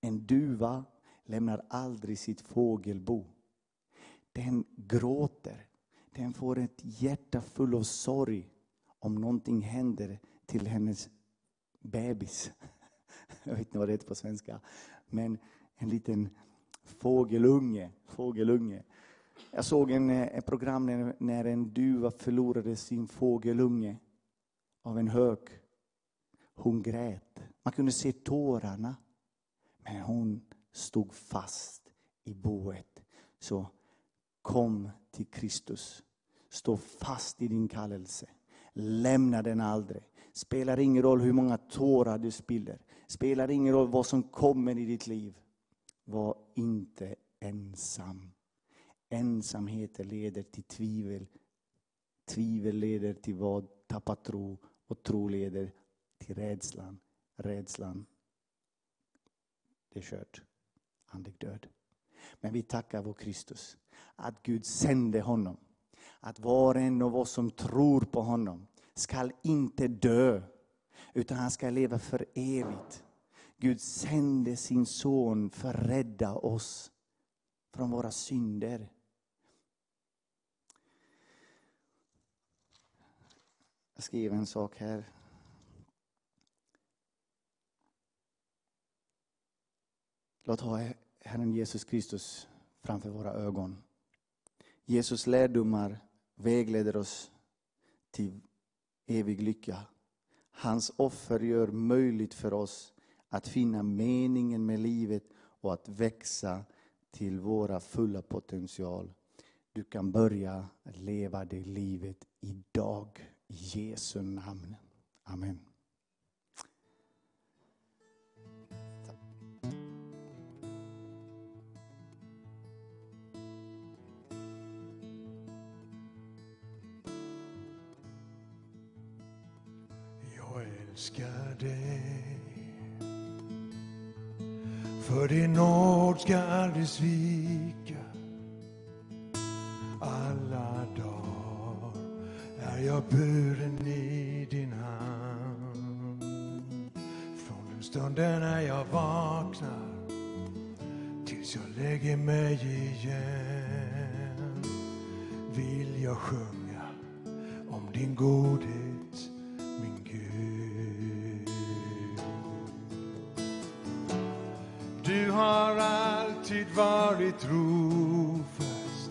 Speaker 6: en duva lämnar aldrig sitt fågelbo. Den gråter, den får ett hjärta full av sorg om någonting händer till hennes bebis. Jag vet inte vad det heter på svenska. Men en liten fågelunge. fågelunge. Jag såg en, eh, ett program när, när en duva förlorade sin fågelunge av en hök. Hon grät. Man kunde se tårarna. Men hon stod fast i boet. Så kom till Kristus. Stå fast i din kallelse. Lämna den aldrig. Spelar ingen roll hur många tårar du spiller. Spelar ingen roll vad som kommer i ditt liv. Var inte ensam. Ensamhet leder till tvivel. Tvivel leder till vad? Tappa tro. Och tro leder till rädslan. Rädslan, det är kört. Andlig död. Men vi tackar vår Kristus att Gud sände honom. Att var och en av oss som tror på honom skall inte dö, utan han ska leva för evigt. Gud sände sin son för att rädda oss från våra synder. Jag skriver en sak här. Låt ha Herren Jesus Kristus framför våra ögon. Jesus lärdomar vägleder oss till evig lycka. Hans offer gör möjligt för oss att finna meningen med livet och att växa till våra fulla potential. Du kan börja leva det livet idag. I Jesu namn. Amen.
Speaker 2: Älskar dig. För din nåd ska aldrig svika. Alla dagar är jag buren i din hand. Från den stunden när jag vaknar Tills jag lägger mig igen Vill jag sjunga om din godhet, varit trofast.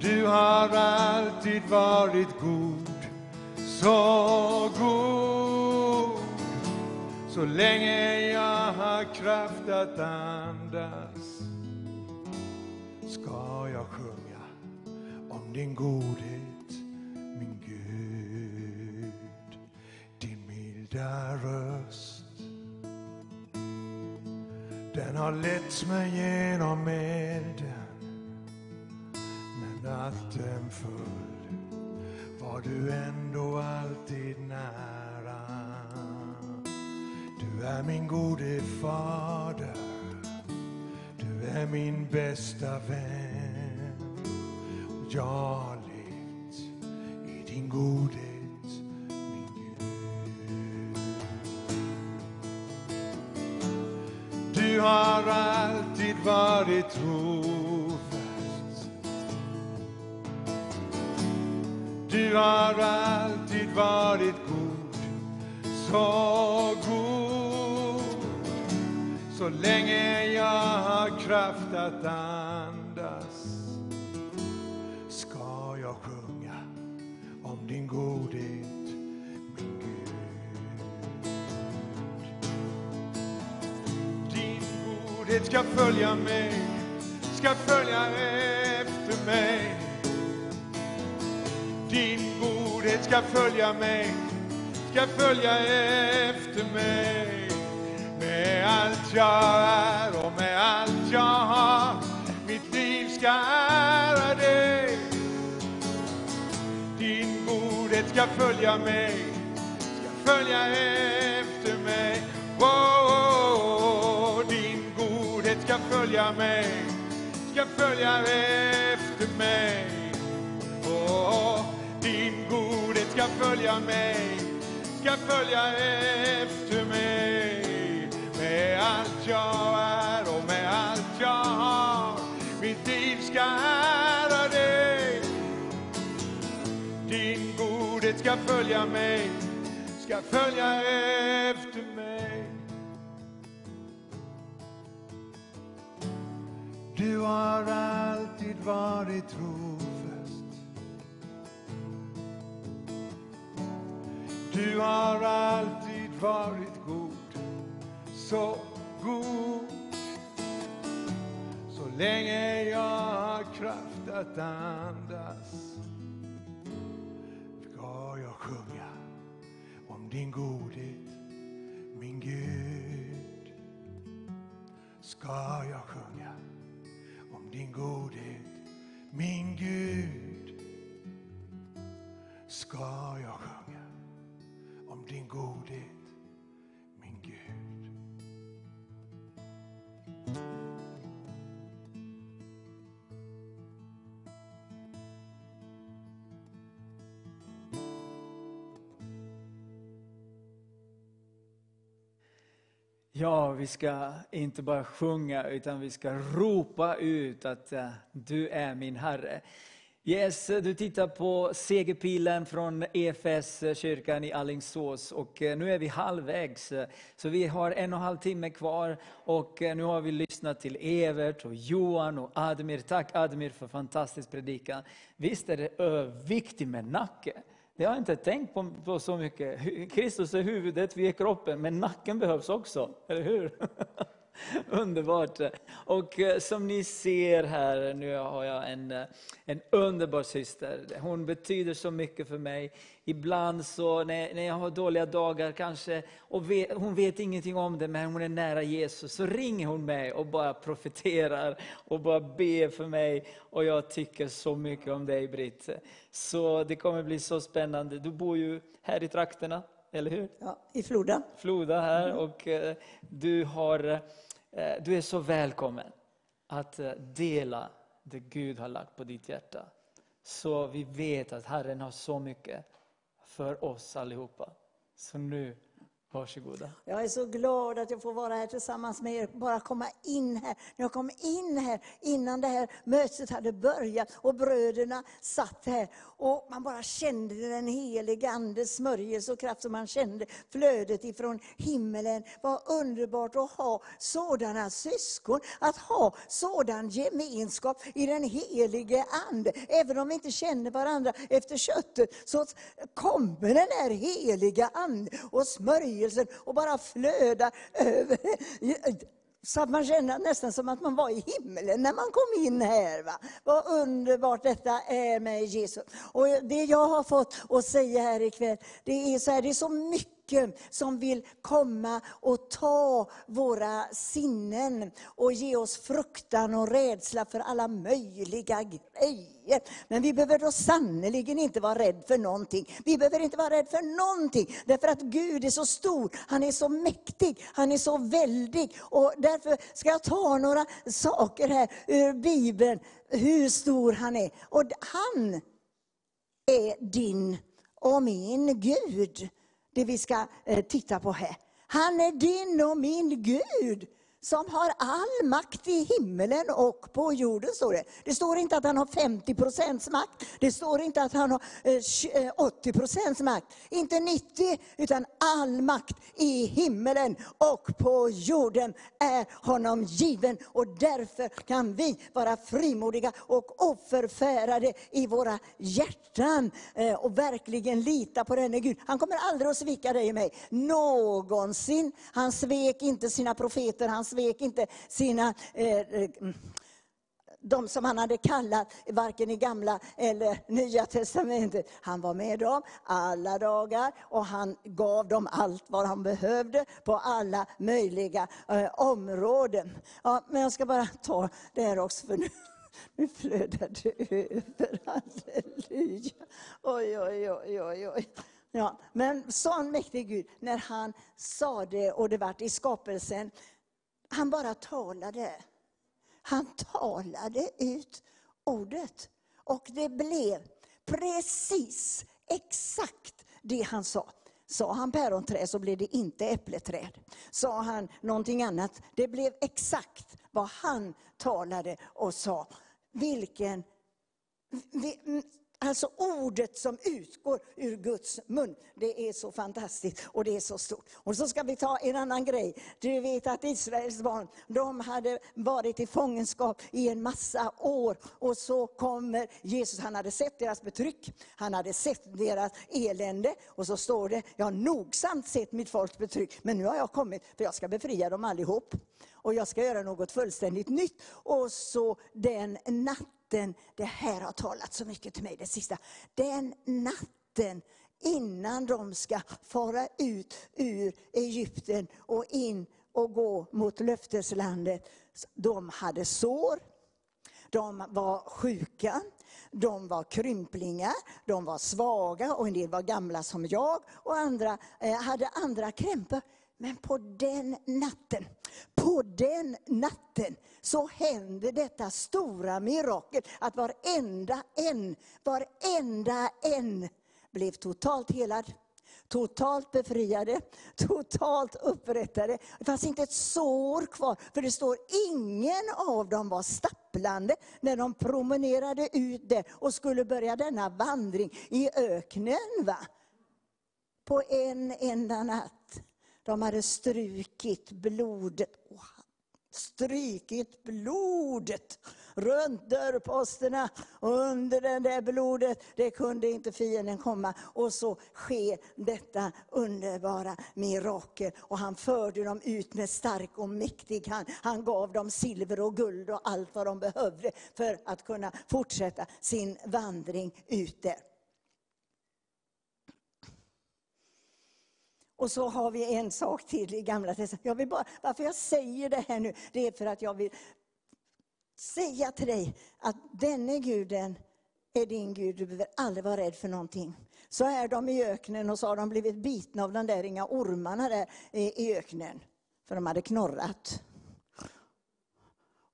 Speaker 2: Du har alltid varit god, så god. Så länge jag har kraft att andas ska jag sjunga om din godhet, min Gud. Din milda röst, har lett mig genom elden. När natten föll var du ändå alltid nära. Du är min gode fader. Du är min bästa vän. Jag har levt i din godhet, varit trofast. Du har alltid varit god, så god. Så länge jag har kraft att andas ska följa mig, ska följa efter mig. Din godhet ska följa mig, ska följa efter mig. Med allt jag är och med allt jag har, mitt liv ska ära dig. Din godhet ska följa mig, ska följa efter mig. Oh, följa mig, ska följa efter mig. Din godhet ska följa mig, ska följa efter mig. Med allt jag är och med allt jag har, mitt liv ska ära dig. Din godhet ska följa mig, ska följa efter Du har alltid varit trofast. Du har alltid varit god, så god. Så länge jag har kraft att andas ska jag sjunga om din godhet, min Gud. Ska jag sjunga din godhet, min Gud. Ska jag sjunga om din godhet,
Speaker 1: Ja, vi ska inte bara sjunga utan vi ska ropa ut att eh, du är min Herre. Yes, du tittar på segerpilen från EFS eh, kyrkan i Alingsås och eh, nu är vi halvvägs. Så vi har en och en halv timme kvar och nu har vi lyssnat till Evert och Johan och Admir. Tack Admir för fantastisk predikan. Visst är det viktigt med nacke? Det har jag inte tänkt på, på så mycket. Kristus är huvudet, vi är kroppen, men nacken behövs också, eller hur? Underbart! Och eh, som ni ser här, nu har jag en, eh, en underbar syster. Hon betyder så mycket för mig. Ibland så när, när jag har dåliga dagar kanske, och vet, hon vet ingenting om det, men hon är nära Jesus, så ringer hon mig och bara profeterar och bara ber för mig. Och jag tycker så mycket om dig Britt. Så det kommer bli så spännande. Du bor ju här i trakterna, eller hur?
Speaker 7: Ja, I Floda.
Speaker 1: Floda här och eh, du, har, eh, du är så välkommen att eh, dela det Gud har lagt på ditt hjärta. Så vi vet att Herren har så mycket för oss allihopa. Så nu, varsågoda.
Speaker 7: Jag är så glad att jag får vara här tillsammans med er. Bara komma in här. När jag kom in här innan det här mötet hade börjat och bröderna satt här. Och man bara kände den helige Andes smörjelse och kraft som man kände flödet ifrån himmelen. Vad underbart att ha sådana syskon, att ha sådan gemenskap i den helige Ande. Även om vi inte känner varandra efter köttet så kommer den här heliga Ande och smörjer smörjelsen och bara flöda över. Så att man känner nästan som att man var i himlen när man kom in här. Va? Vad underbart detta är med Jesus. Och det jag har fått att säga här ikväll, det är så här, det är så mycket som vill komma och ta våra sinnen och ge oss fruktan och rädsla för alla möjliga grejer. Men vi behöver då sannerligen inte vara rädd för någonting. Vi behöver inte vara rädd för någonting, därför att Gud är så stor, han är så mäktig, han är så väldig. Och därför ska jag ta några saker här ur Bibeln, hur stor han är. Och han är din och min Gud. Det vi ska eh, titta på här. Han är din och min Gud som har all makt i himmelen och på jorden. Står det. det står inte att han har 50 procents makt. Det står inte att han har eh, 80 eh, procents makt. Inte 90, utan all makt i himmelen och på jorden är honom given. Och därför kan vi vara frimodiga och oförfärade i våra hjärtan eh, och verkligen lita på denne Gud. Han kommer aldrig att svika dig och mig. Någonsin. Han svek inte sina profeter, han svek inte sina eh, eh mm, de som han hade kallat, varken i gamla eller nya testamentet. Han var med dem alla dagar och han gav dem allt vad han behövde på alla möjliga eh, områden. Ja, men jag ska bara ta det här också för nu, nu flödar det över. Halleluja. Oj, oj, oj, oj, oj. Ja, men sån mäktig Gud, när han sa det och det vart i skapelsen, han bara talade. Han talade ut ordet. Och det blev precis Exakt det han sa. Sa han päronträd så blev det inte äppleträd. Sa han någonting annat, det blev exakt vad han talade och sa. Vilken Alltså ordet som utgår ur Guds mun, det är så fantastiskt och det är så stort. Och så ska vi ta en annan grej. Du vet att Israels barn, de hade varit i fångenskap i en massa år. Och så kommer Jesus, han hade sett deras betryck, han hade sett deras elände. Och så står det, jag har nogsamt sett mitt folks betryck, men nu har jag kommit för jag ska befria dem allihop. Och jag ska göra något fullständigt nytt. Och så den natten, det här har talat så mycket till mig det sista. Den natten innan de ska fara ut ur Egypten och in och gå mot löfteslandet. De hade sår, de var sjuka, de var krymplingar, de var svaga och en del var gamla som jag och andra eh, hade andra krämpor. Men på den natten, på den natten så hände detta stora mirakel att varenda en, varenda en blev totalt helad. Totalt befriade, totalt upprättade. Det fanns inte ett sår kvar, för det står ingen av dem var stapplande när de promenerade ut där och skulle börja denna vandring i öknen. Va? På en enda natt. De hade strukit blodet. Strykit blodet runt dörrposterna. Och under det där blodet, det kunde inte fienden komma. Och så sker detta underbara mirakel. Och han förde dem ut med stark och mäktig hand. Han gav dem silver och guld och allt vad de behövde för att kunna fortsätta sin vandring ut där. Och så har vi en sak till i Gamla testamentet. Jag varför jag säger det här nu, det är för att jag vill säga till dig att denne guden är din Gud, du behöver aldrig vara rädd för någonting. Så är de i öknen och så har de blivit bitna av de där inga ormarna där i öknen. För de hade knorrat.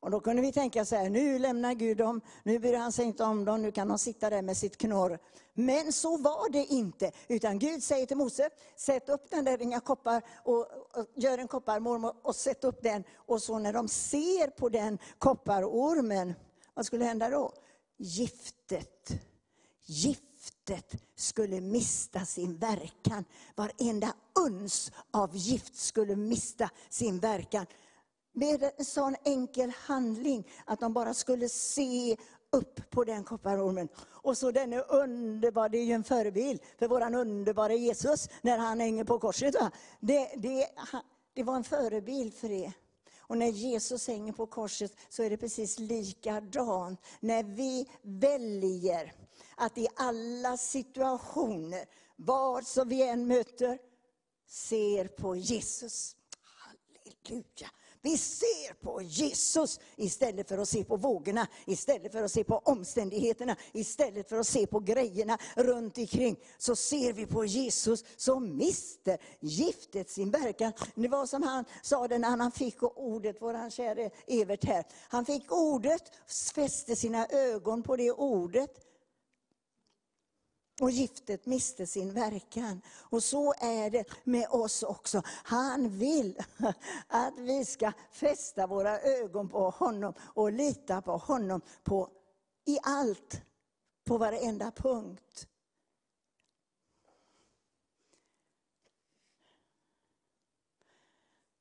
Speaker 7: Och då kunde vi tänka så här, nu lämnar Gud dem, nu bryr han sig inte om dem, nu kan de sitta där med sitt knorr. Men så var det inte, utan Gud säger till Mose, sätt upp den där inga koppar och, och gör en kopparmormor och sätt upp den. Och så när de ser på den kopparormen, vad skulle hända då? Giftet, giftet skulle mista sin verkan. Varenda uns av gift skulle mista sin verkan med en sån enkel handling att de bara skulle se upp på den kopparormen. Och så denne underbara, det är ju en förebild för våran underbara Jesus när han hänger på korset. Va? Det, det, det var en förebild för det. Och när Jesus hänger på korset så är det precis likadant. När vi väljer att i alla situationer, vad som vi än möter, ser på Jesus. Halleluja. Vi ser på Jesus istället för att se på vågorna, istället för att se på omständigheterna, istället för att se på grejerna runt omkring. Så ser vi på Jesus som mister giftet sin verkan. Det var som han sa det när han fick ordet, vår käre Evert här. Han fick ordet, fäste sina ögon på det ordet. Och giftet miste sin verkan. Och så är det med oss också. Han vill att vi ska fästa våra ögon på honom och lita på honom på, i allt, på varenda punkt.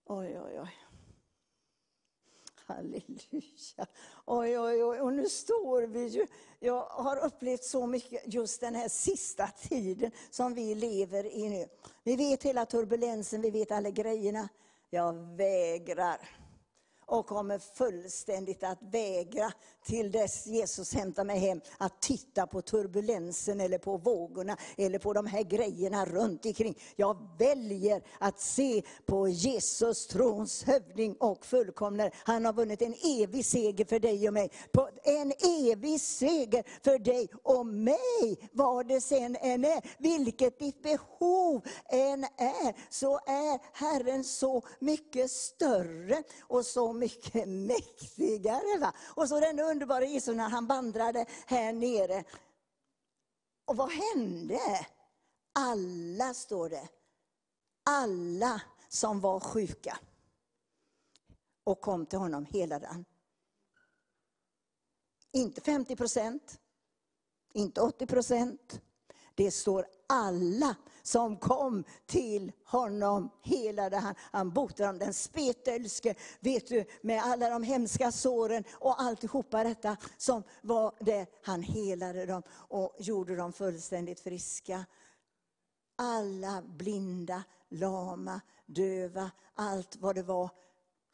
Speaker 7: Oj, oj, oj. Halleluja. Oj, oj, oj. Och nu står vi ju... Jag har upplevt så mycket just den här sista tiden som vi lever i nu. Vi vet hela turbulensen, vi vet alla grejerna. Jag vägrar och kommer fullständigt att vägra till dess Jesus hämtar mig hem att titta på turbulensen eller på vågorna eller på de här grejerna runt omkring. Jag väljer att se på Jesus, trons hövding och fullkomnare. Han har vunnit en evig seger för dig och mig. På en evig seger för dig och mig, vad det sen än är. Vilket ditt behov än är, så är Herren så mycket större och så mycket mäktigare. Va? Och så den underbara Jesus när han vandrade här nere. Och vad hände? Alla, står det, alla som var sjuka och kom till honom helade han. Inte 50 procent, inte 80 procent. Det står alla som kom till honom helade han. Han botade dem. Den spetälske, vet du, med alla de hemska såren och alltihopa detta som var det. Han helade dem och gjorde dem fullständigt friska. Alla blinda, lama, döva, allt vad det var.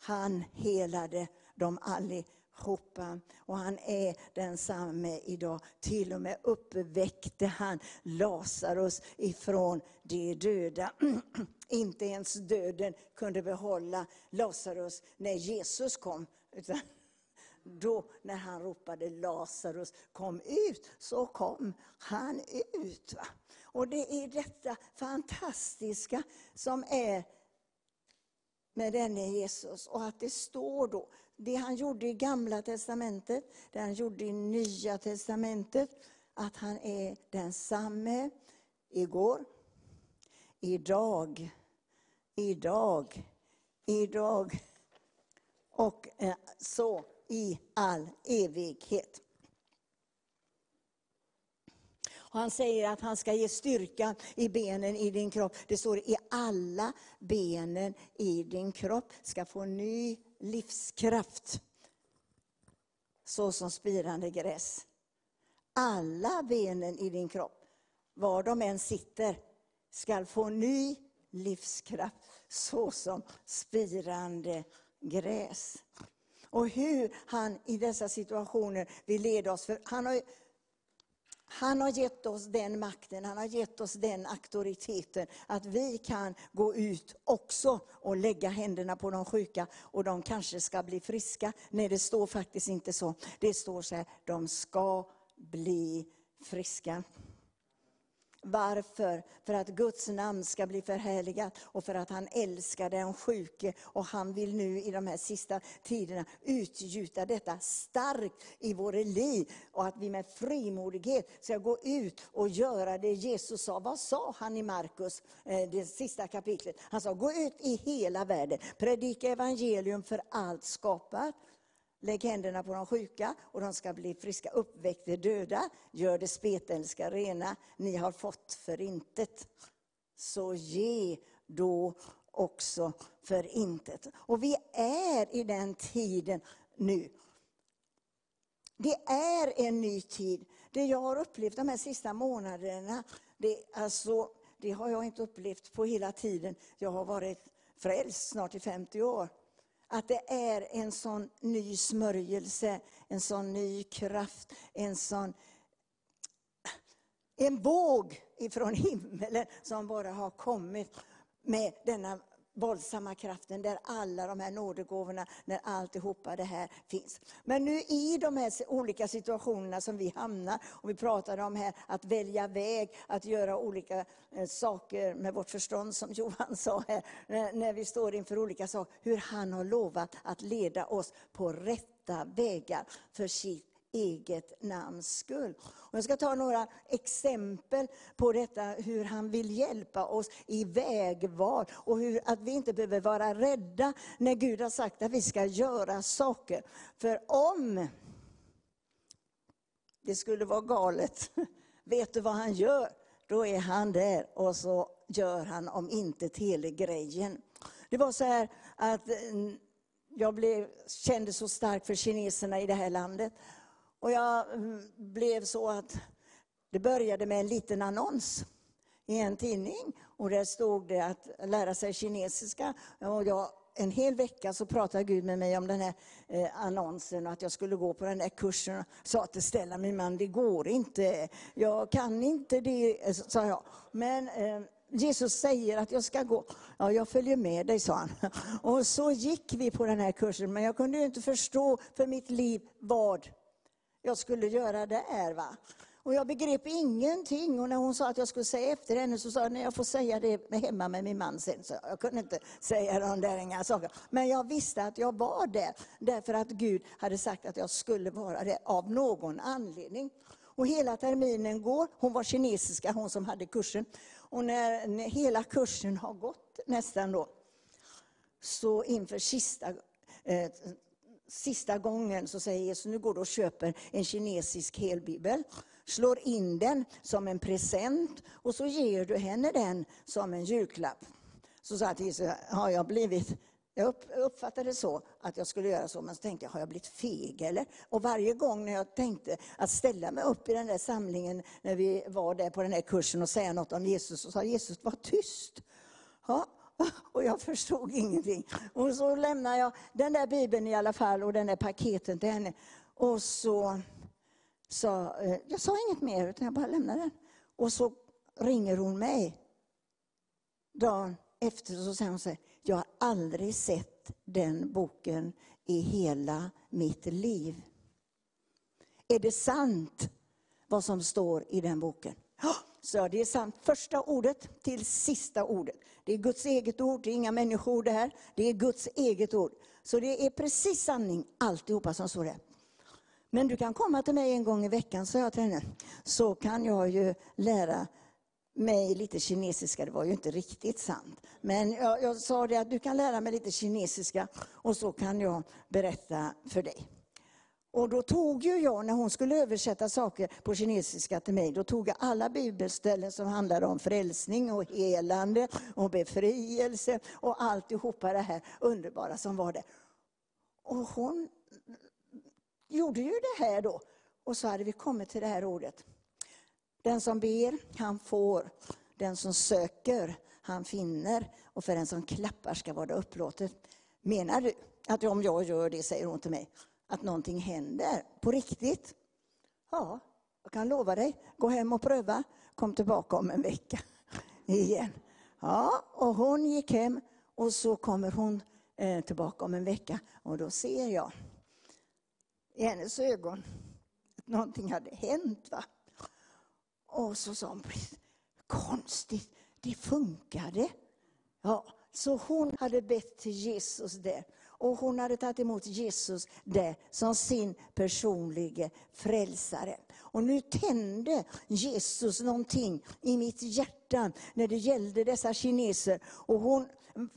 Speaker 7: Han helade dem allihopa. Och han är densamme idag. Till och med uppväckte han Lazarus ifrån de döda. Inte ens döden kunde behålla Lazarus när Jesus kom. Utan då när han ropade Lazarus kom ut, så kom han ut. Va? Och det är detta fantastiska som är med denne Jesus. Och att det står då, det han gjorde i gamla testamentet, det han gjorde i nya testamentet, att han är densamme igår, idag, idag, idag och eh, så i all evighet. Och han säger att han ska ge styrka i benen i din kropp. Det står i alla benen i din kropp ska få ny livskraft. Så som spirande gräs. Alla benen i din kropp, var de än sitter, ska få ny livskraft så som spirande gräs. Och hur han i dessa situationer vill leda oss. För han har, han har gett oss den makten, han har gett oss den auktoriteten att vi kan gå ut också och lägga händerna på de sjuka och de kanske ska bli friska. Nej, det står faktiskt inte så. Det står så här, de ska bli friska. Varför? För att Guds namn ska bli förhärligat och för att han älskar den sjuke. Och han vill nu i de här sista tiderna utgjuta detta starkt i våra liv. Och att vi med frimodighet ska gå ut och göra det Jesus sa. Vad sa han i Markus, eh, det sista kapitlet? Han sa, gå ut i hela världen, predika evangelium för allt skapat. Lägg händerna på de sjuka och de ska bli friska. Uppväck de döda, gör det spetälska rena. Ni har fått för intet. Så ge då också för intet. Och vi är i den tiden nu. Det är en ny tid. Det jag har upplevt de här sista månaderna, det, alltså, det har jag inte upplevt på hela tiden. Jag har varit frälst snart i 50 år att det är en sån ny smörjelse, en sån ny kraft, en sån en våg ifrån himmelen som bara har kommit med denna våldsamma kraften där alla de här nådegåvorna, när alltihopa det här finns. Men nu i de här olika situationerna som vi hamnar, och vi pratade om här att välja väg, att göra olika eh, saker med vårt förstånd som Johan sa här, eh, när vi står inför olika saker, hur han har lovat att leda oss på rätta vägar för sitt eget namns skull. Och jag ska ta några exempel på detta, hur han vill hjälpa oss i vägval och hur, att vi inte behöver vara rädda när Gud har sagt att vi ska göra saker. För om det skulle vara galet, vet du vad han gör? Då är han där och så gör han om inte hela grejen. Det var så här att mm, jag blev, kände så starkt för kineserna i det här landet. Och jag mm, blev så att det började med en liten annons i en tidning. Och där stod det att lära sig kinesiska. Och jag, en hel vecka så pratade Gud med mig om den här eh, annonsen och att jag skulle gå på den här kursen. Jag sa till Stella, min man, det går inte. Jag kan inte det, eh, sa jag. Men eh, Jesus säger att jag ska gå. Ja, jag följer med dig, sa han. Och så gick vi på den här kursen, men jag kunde ju inte förstå för mitt liv vad jag skulle göra där. Va? Och jag begrep ingenting. Och när hon sa att jag skulle säga efter henne så sa jag, nej jag får säga det hemma med min man sen. Så jag kunde inte säga de där inga saker. Men jag visste att jag var där, därför att Gud hade sagt att jag skulle vara där av någon anledning. Och hela terminen går, hon var kinesiska, hon som hade kursen. Och när, när hela kursen har gått nästan då, så inför sista, eh, sista gången så säger Jesus, nu går du och köper en kinesisk helbibel, slår in den som en present och så ger du henne den som en julklapp. Så sa jag till Jesus, har jag blivit jag uppfattade det så att jag skulle göra så, men så tänkte jag, har jag blivit feg eller? Och varje gång när jag tänkte att ställa mig upp i den där samlingen, när vi var där på den här kursen och säga något om Jesus, så sa Jesus, var tyst. Ja, och jag förstod ingenting. Och så lämnade jag den där bibeln i alla fall och den där paketen till henne. Och så sa, eh, jag sa inget mer, utan jag bara lämnade den. Och så ringer hon mig dagen efter så säger hon så här, jag har aldrig sett den boken i hela mitt liv. Är det sant vad som står i den boken? Så det är sant. Första ordet till sista ordet. Det är Guds eget ord, det är inga människor det här. Det är Guds eget ord. Så det är precis sanning alltihopa som står där. Men du kan komma till mig en gång i veckan, sa jag till henne. Så kan jag ju lära mig lite kinesiska. Det var ju inte riktigt sant. Men jag, jag sa det att du kan lära mig lite kinesiska och så kan jag berätta för dig. Och då tog ju jag, när hon skulle översätta saker på kinesiska till mig, då tog jag alla bibelställen som handlade om frälsning och helande och befrielse och alltihopa det här underbara som var där. Och hon gjorde ju det här då. Och så hade vi kommit till det här ordet. Den som ber, han får. Den som söker, han finner. Och för den som klappar ska vara det upplåtet. Menar du att om jag gör det, säger hon till mig, att någonting händer på riktigt? Ja, jag kan lova dig. Gå hem och pröva. Kom tillbaka om en vecka igen. Ja, och hon gick hem och så kommer hon eh, tillbaka om en vecka och då ser jag i hennes ögon att någonting hade hänt. Va? Och så sa hon, konstigt, det funkade. Ja, så hon hade bett till Jesus där. Och hon hade tagit emot Jesus där som sin personliga frälsare. Och nu tände Jesus någonting i mitt hjärta när det gällde dessa kineser. Och hon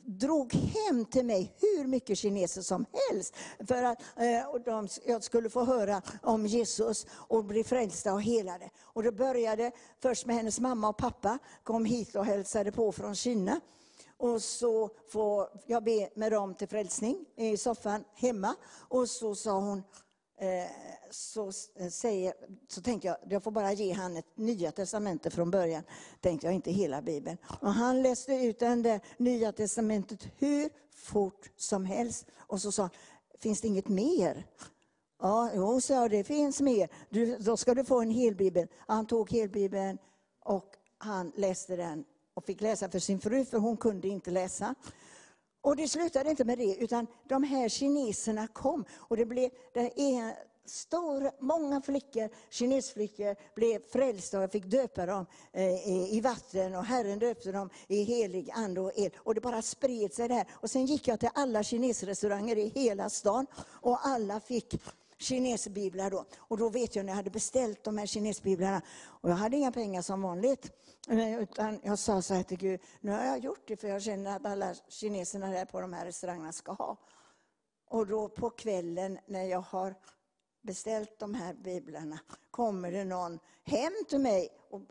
Speaker 7: drog hem till mig hur mycket kineser som helst. För att eh, de, jag skulle få höra om Jesus och bli frälsta och helade. Och det började först med hennes mamma och pappa, kom hit och hälsade på från Kina. Och så får jag be med dem till frälsning i soffan hemma. Och så sa hon, eh, så, eh, säger, så tänkte jag, jag får bara ge han ett nya testamentet från början. Tänkte jag, inte hela Bibeln. Och han läste ut den där nya testamentet hur fort som helst. Och så sa han, finns det inget mer? Ja, jo, sa jag, det finns mer. Du, då ska du få en helbibel. Han tog helbibeln och han läste den och fick läsa för sin fru, för hon kunde inte läsa. Och det slutade inte med det, utan de här kineserna kom. Och det blev det en stor, många flickor, kinesflickor, blev frälsta och jag fick döpa dem eh, i i vatten och Herren döpte dem i helig ande och eld. Och det bara spred sig där. Och sen gick jag till alla kinesrestauranger i hela stan och alla fick kinesbiblar då. Och då vet jag när jag hade beställt de här kinesbiblarna, och jag hade inga pengar som vanligt, utan jag sa så här till Gud, nu har jag gjort det för jag känner att alla kineserna där på de här restaurangerna ska ha. Och då på kvällen när jag har beställt de här biblarna kommer det någon hem till mig och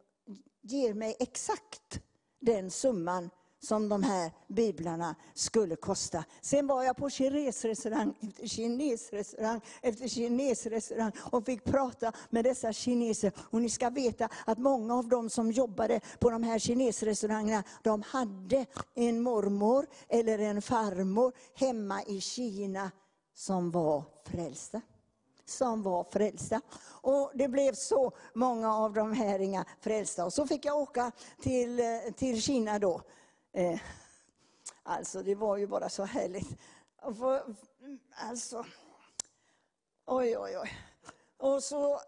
Speaker 7: ger mig exakt den summan som de här biblarna skulle kosta. Sen var jag på kinesrestaurang efter kinesrestaurang efter kinesrestaurang och fick prata med dessa kineser. Och ni ska veta att många av dem som jobbade på de här kinesrestaurangerna, de hade en mormor eller en farmor hemma i Kina som var frälsta som var frälsta. Och det blev så många av de här inga frälsta. Och så fick jag åka till, eh, till Kina då. Eh, Alltså det var ju bara så härligt. Alltså, alltså, oj oj oj. Och så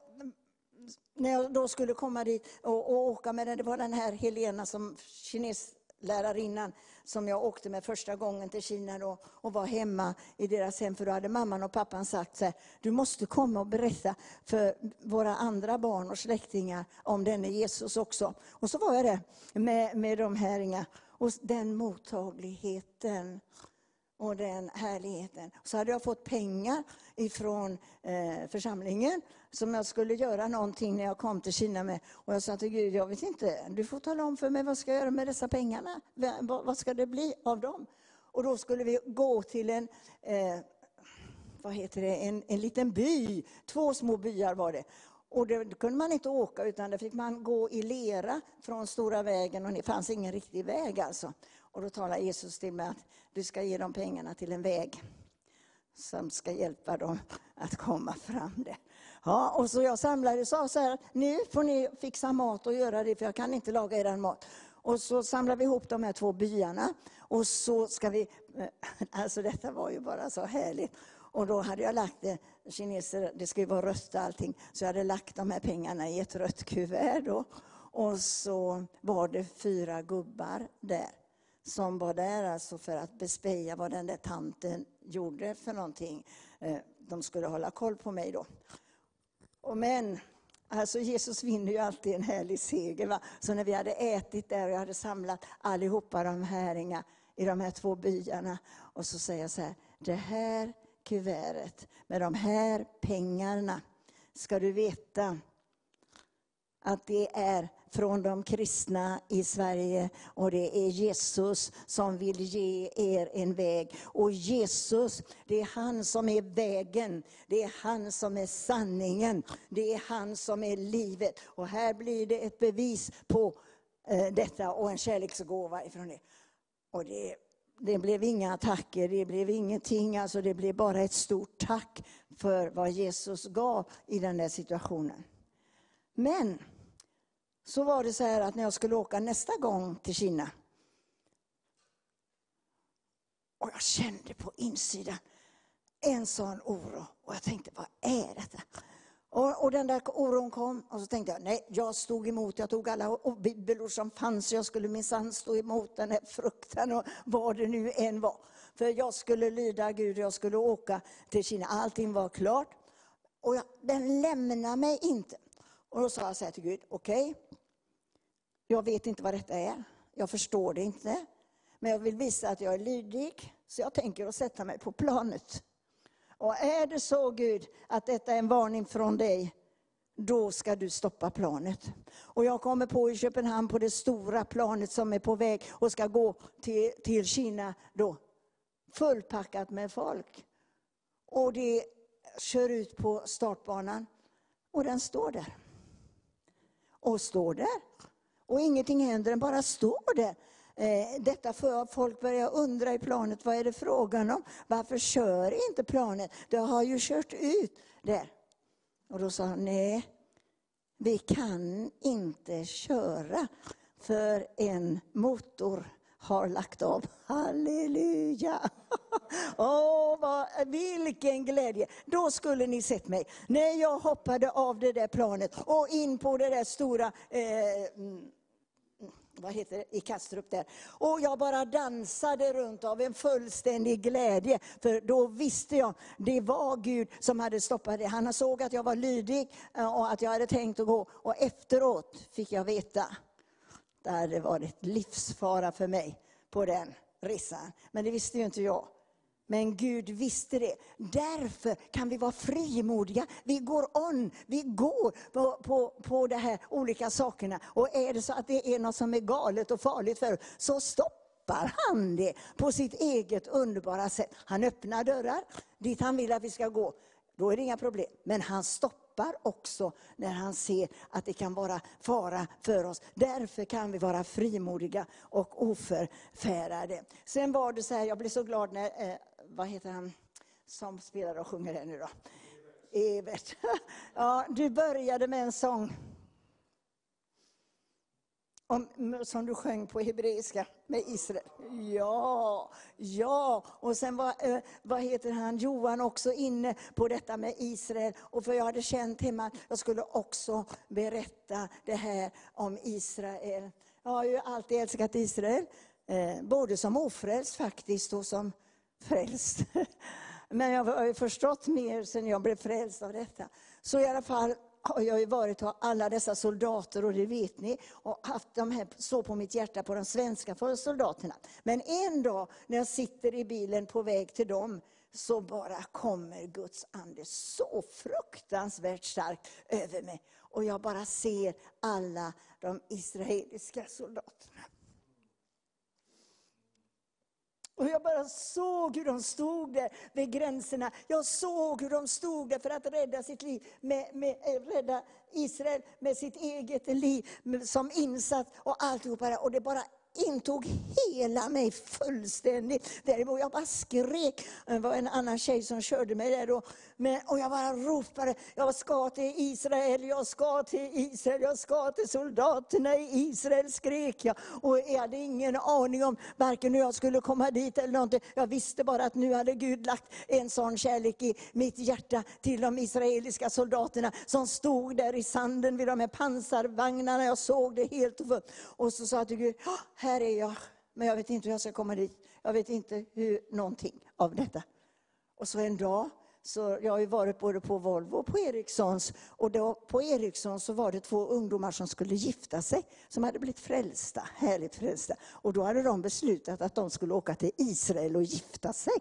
Speaker 7: när jag då skulle komma dit och, och åka med den, det var den här Helena som kines lärarinnan som jag åkte med första gången till Kina då, och var hemma i deras hem. För då hade mamman och pappan sagt så här, du måste komma och berätta för våra andra barn och släktingar om denne Jesus också. Och så var jag där med, med de här inga. Och den mottagligheten och den härligheten. Så hade jag fått pengar ifrån eh, församlingen som jag skulle göra någonting när jag kom till Kina med. Och jag sa till Gud, jag vet inte, du får tala om för mig vad ska jag göra med dessa pengarna? Vad, vad ska det bli av dem? Och då skulle vi gå till en, eh, vad heter det, en, en liten by. Två små byar var det. Och det kunde man inte åka utan det fick man gå i lera från stora vägen och det fanns ingen riktig väg alltså. Och då talade Jesus till mig att du ska ge dem pengarna till en väg som ska hjälpa dem att komma fram det. Ja, och så jag samlade och sa så här, nu får ni fixa mat och göra det för jag kan inte laga er mat. Och så samlade vi ihop de här två byarna och så ska vi, alltså detta var ju bara så härligt. Och då hade jag lagt det, kineser, det ska ju vara rött och allting, så jag hade lagt de här pengarna i ett rött kuvert då. Och så var det fyra gubbar där som var där alltså för att bespeja vad den där tanten gjorde för någonting. Eh, de skulle hålla koll på mig då. Och men, alltså Jesus vinner ju alltid en härlig seger. Va? Så när vi hade ätit där och jag hade samlat allihopa de här inga, i de här två byarna. Och så säger jag så här, det här kuvertet med de här pengarna ska du veta att det är från de kristna i Sverige och det är Jesus som vill ge er en väg. Och Jesus, det är han som är vägen, det är han som är sanningen, det är han som är livet. Och här blir det ett bevis på eh, detta och en kärleksgåva ifrån det. Och det, det blev inga attacker, det blev ingenting, alltså det blev bara ett stort tack för vad Jesus gav i den där situationen. Men så var det så här att när jag skulle åka nästa gång till Kina. Och jag kände på insidan en sån oro. Och jag tänkte, vad är detta? Och, och den där oron kom och så tänkte jag, nej, jag stod emot. Jag tog alla bibelord som fanns. Jag skulle minsann stå emot den här frukten och vad det nu än var. För jag skulle lyda Gud och jag skulle åka till Kina. Allting var klart. Och jag, den lämnade mig inte. Och då sa jag så här till Gud, okej, jag vet inte vad detta är. Jag förstår det inte. Men jag vill visa att jag är lydig, så jag tänker att sätta mig på planet. Och är det så Gud, att detta är en varning från dig, då ska du stoppa planet. Och jag kommer på i Köpenhamn på det stora planet som är på väg och ska gå till, till Kina då. Fullpackat med folk. Och det kör ut på startbanan och den står där. Och står där. Och ingenting händer, den bara står där. Eh, Detta för att folk börjar undra i planet, vad är det frågan om? Varför kör inte planet? Det har ju kört ut där. Och då sa han, nej, vi kan inte köra för en motor har lagt av. Halleluja! Åh, vad, vilken glädje! Då skulle ni sett mig. När jag hoppade av det där planet och in på det där stora eh, mm, vad heter det, i Kastrup där. Och jag bara dansade runt av en fullständig glädje. För då visste jag, det var Gud som hade stoppat det. Han såg att jag var lydig eh, och att jag hade tänkt att gå. Och efteråt fick jag veta, det hade varit livsfara för mig på den resan. Men det visste ju inte jag. Men Gud visste det. Därför kan vi vara frimodiga. Vi går on, vi går på, på, på de här olika sakerna. Och är det så att det är något som är galet och farligt för oss, så stoppar han det på sitt eget underbara sätt. Han öppnar dörrar dit han vill att vi ska gå. Då är det inga problem. Men han stoppar också när han ser att det kan vara fara för oss. Därför kan vi vara frimodiga och oförfärade. Sen var det så här, jag blev så glad när, eh, vad heter han som spelar och sjunger här nu då? Evert. Ja, du började med en sång om, som du sjöng på hebreiska med Israel. Ja, ja. Och sen var, eh, vad heter han, Johan också inne på detta med Israel. Och för jag hade känt hemma att jag skulle också berätta det här om Israel. Jag har ju alltid älskat Israel. Eh, både som ofrälst faktiskt och som frälst. Men jag har ju förstått mer sen jag blev frälst av detta. Så i alla fall har jag ju varit och alla dessa soldater, och det vet ni, och haft de här så på mitt hjärta på de svenska soldaterna. Men en dag när jag sitter i bilen på väg till dem, så bara kommer Guds ande så fruktansvärt starkt över mig. Och jag bara ser alla de israeliska soldaterna. Och jag bara såg hur de stod där vid gränserna. Jag såg hur de stod där för att rädda sitt liv, med, med, eh, rädda Israel med sitt eget liv med- som insats och alltihopa. Och det bara intog hela mig fullständigt. Däremot jag bara skrek. Det var en annan tjej som körde mig där då. Men, och jag bara ropade, jag ska till Israel, jag ska till Israel, jag ska till soldaterna i Israel, skrek jag. Och jag hade ingen aning om varken hur jag skulle komma dit eller någonting. Jag visste bara att nu hade Gud lagt en sån kärlek i mitt hjärta till de israeliska soldaterna som stod där i sanden vid de här pansarvagnarna. Jag såg det helt och fullt. Och så sa jag till Gud, här är jag, men jag vet inte hur jag ska komma dit. Jag vet inte hur någonting av detta. Och så en dag, så jag har ju varit både på Volvo och på Ericssons. Och då, på Ericsson så var det två ungdomar som skulle gifta sig, som hade blivit frälsta, härligt frälsta. Och då hade de beslutat att de skulle åka till Israel och gifta sig.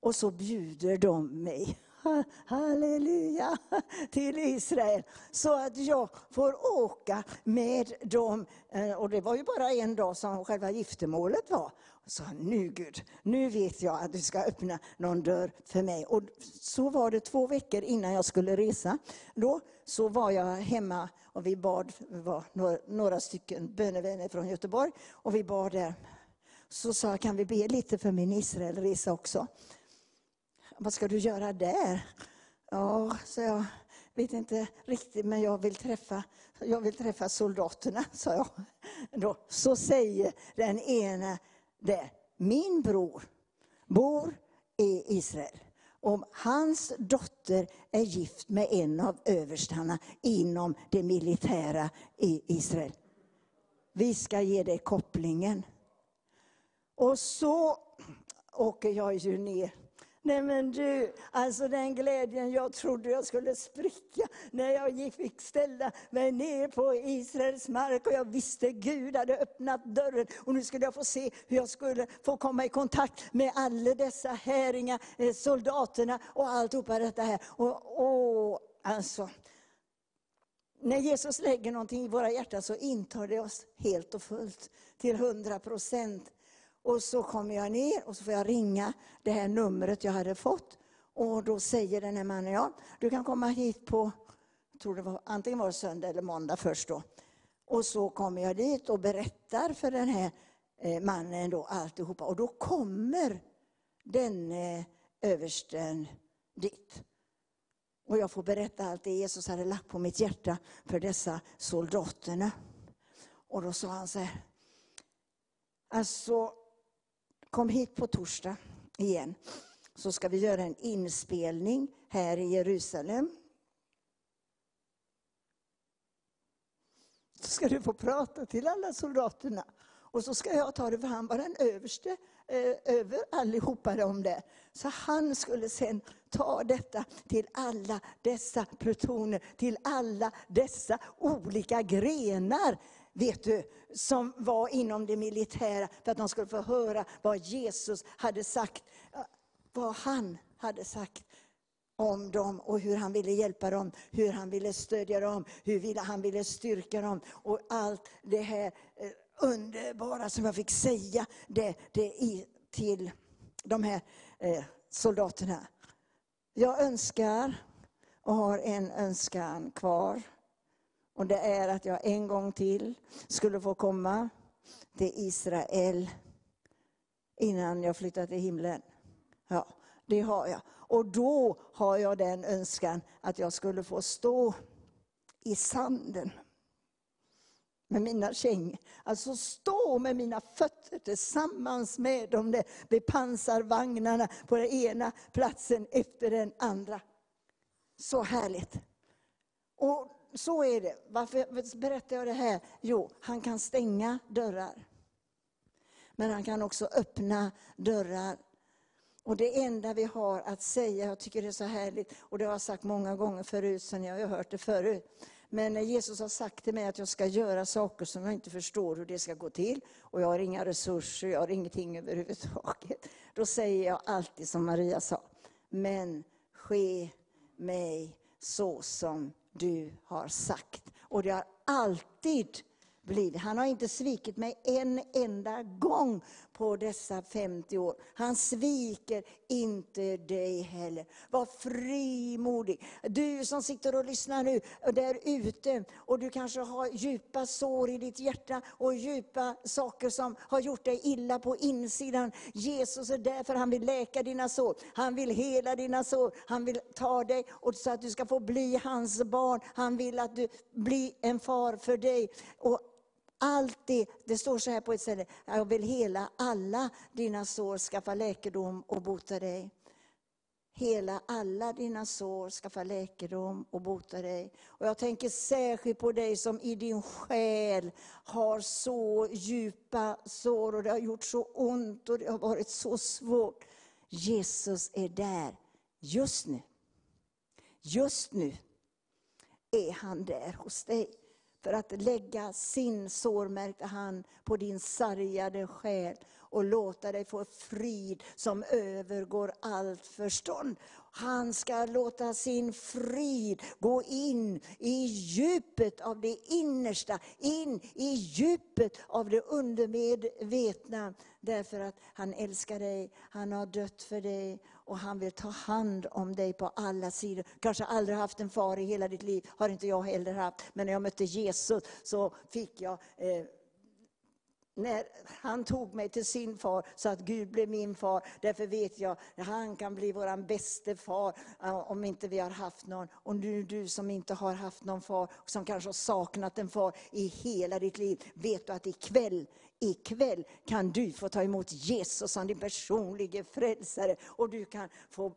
Speaker 7: Och så bjuder de mig, halleluja, till Israel. Så att jag får åka med dem. Eh, och det var ju bara en dag som själva giftermålet var. Så nu Gud, nu vet jag att du ska öppna någon dörr för mig. Och så var det två veckor innan jag skulle resa. Då så var jag hemma och vi bad, vi var några, några stycken bönevänner från Göteborg. Och vi bad där. Så sa jag, kan vi be lite för min Israelresa också? Vad ska du göra där? Ja, så jag vet inte riktigt, men jag vill träffa, jag vill träffa soldaterna, sa jag. Då, så säger den ena där, min bror bor i Israel. Om hans dotter är gift med en av överstarna inom det militära i Israel. Vi ska ge dig kopplingen. Och så åker jag ju ner. Nej men du, alltså den glädjen jag trodde jag skulle spricka när jag fick ställa mig ner på Israels mark och jag visste Gud hade öppnat dörren och nu skulle jag få se hur jag skulle få komma i kontakt med alla dessa häringar, eh, soldaterna och alltihopa detta här. Och, och alltså, när Jesus lägger någonting i våra hjärtan så intar det oss helt och fullt, till hundra procent. Och så kommer jag ner och så får jag ringa det här numret jag hade fått. Och då säger den här mannen, ja, du kan komma hit på, jag tror det var, antingen var det söndag eller måndag först då. Och så kommer jag dit och berättar för den här eh, mannen då alltihopa. Och då kommer den eh, översten dit. Och jag får berätta allt det Jesus hade lagt på mitt hjärta för dessa soldaterna. Och då sa han så här, alltså kom hit på torsdag igen. Så ska vi göra en inspelning här i Jerusalem. Så ska du få prata till alla soldaterna. Och så ska jag ta det, för han var den överste eh, över allihopa de där. Så han skulle sen ta detta till alla dessa plutoner, till alla dessa olika grenar vet du, som var inom det militära, för att de skulle få höra vad Jesus hade sagt, eh, vad han hade sagt om dem och hur han ville hjälpa dem, hur han ville stödja dem, hur han ville styrka dem. Och allt det här eh, underbara som jag fick säga det, det i, till de här eh, soldaterna. Jag önskar och har en önskan kvar. Och det är att jag en gång till skulle få komma till Israel innan jag flyttar till himlen. Ja, det har jag. Och då har jag den önskan att jag skulle få stå i sanden med mina kängor. Alltså stå med mina fötter tillsammans med de där bepansarvagnarna på den ena platsen efter den andra. Så härligt. Och så är det. Varför berättar jag det här? Jo, han kan stänga dörrar. Men han kan också öppna dörrar. Och det enda vi har att säga, jag tycker det är så härligt, och det har jag sagt många gånger förut, så ni har ju hört det förut. Men när Jesus har sagt till mig att jag ska göra saker som jag inte förstår hur det ska gå till, och jag har inga resurser, jag har ingenting överhuvudtaget. Då säger jag alltid som Maria sa, men ske mig så som du har sagt. Och det har alltid blivit. Han har inte svikit mig en enda gång på dessa 50 år. Han sviker inte dig heller. Var frimodig. Du som sitter och lyssnar nu där ute och du kanske har djupa sår i ditt hjärta och djupa saker som har gjort dig illa på insidan. Jesus är där för han vill läka dina sår. Han vill hela dina sår. Han vill ta dig och så att du ska få bli hans barn. Han vill att du blir en far för dig. Och allt det, det står så här på ett ställe, jag vill hela alla dina sår, skaffa läkedom och bota dig. Hela alla dina sår, skaffa läkedom och bota dig. Och jag tänker särskilt på dig som i din själ har så djupa sår och det har gjort så ont och det har varit så svårt. Jesus är där just nu. Just nu är han där hos dig för att lägga sin sårmärkta hand på din sargade själ och låta dig få frid som övergår allt förstånd. Han ska låta sin frid gå in i djupet av det innersta, in i djupet av det undermedvetna. Därför att han älskar dig, han har dött för dig och han vill ta hand om dig på alla sidor. Kanske aldrig haft en far i hela ditt liv, har inte jag heller haft. Men när jag mötte Jesus så fick jag eh, när han tog mig till sin far så att Gud blev min far. Därför vet jag att han kan bli vår bäste far eh, om inte vi har haft någon. Och nu du som inte har haft någon far, som kanske har saknat en far i hela ditt liv. Vet du att ikväll, ikväll kan du få ta emot Jesus som din personliga frälsare. Och du kan få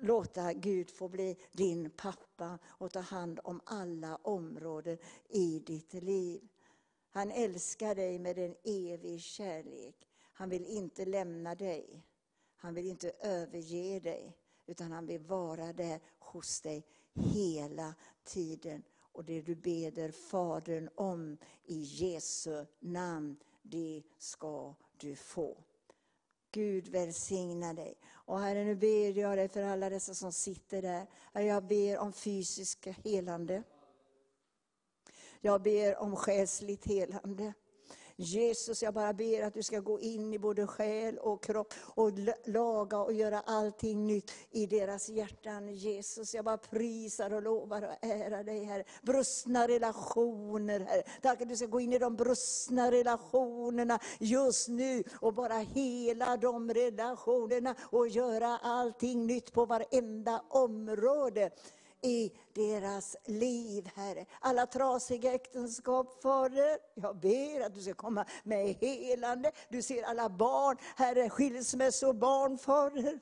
Speaker 7: låta Gud få bli din pappa och ta hand om alla områden i ditt liv. Han älskar dig med en evig kärlek. Han vill inte lämna dig. Han vill inte överge dig. Utan han vill vara där hos dig hela tiden. Och det du beder Fadern om i Jesu namn, det ska du få. Gud välsigna dig. Och Herre, nu ber jag dig för alla dessa som sitter där. Jag ber om fysiskt helande. Jag ber om själsligt helande. Jesus, jag bara ber att du ska gå in i både själ och kropp och laga och göra allting nytt i deras hjärtan. Jesus, jag bara prisar och lovar och ärar dig, Herre. Brustna relationer, Herre. Tack att du ska gå in i de brustna relationerna just nu och bara hela de relationerna och göra allting nytt på varenda område i deras liv, Herre. Alla trasiga äktenskap, Fader, jag ber att du ska komma med helande. Du ser alla barn, Herre, skilsmässobarn, Fader.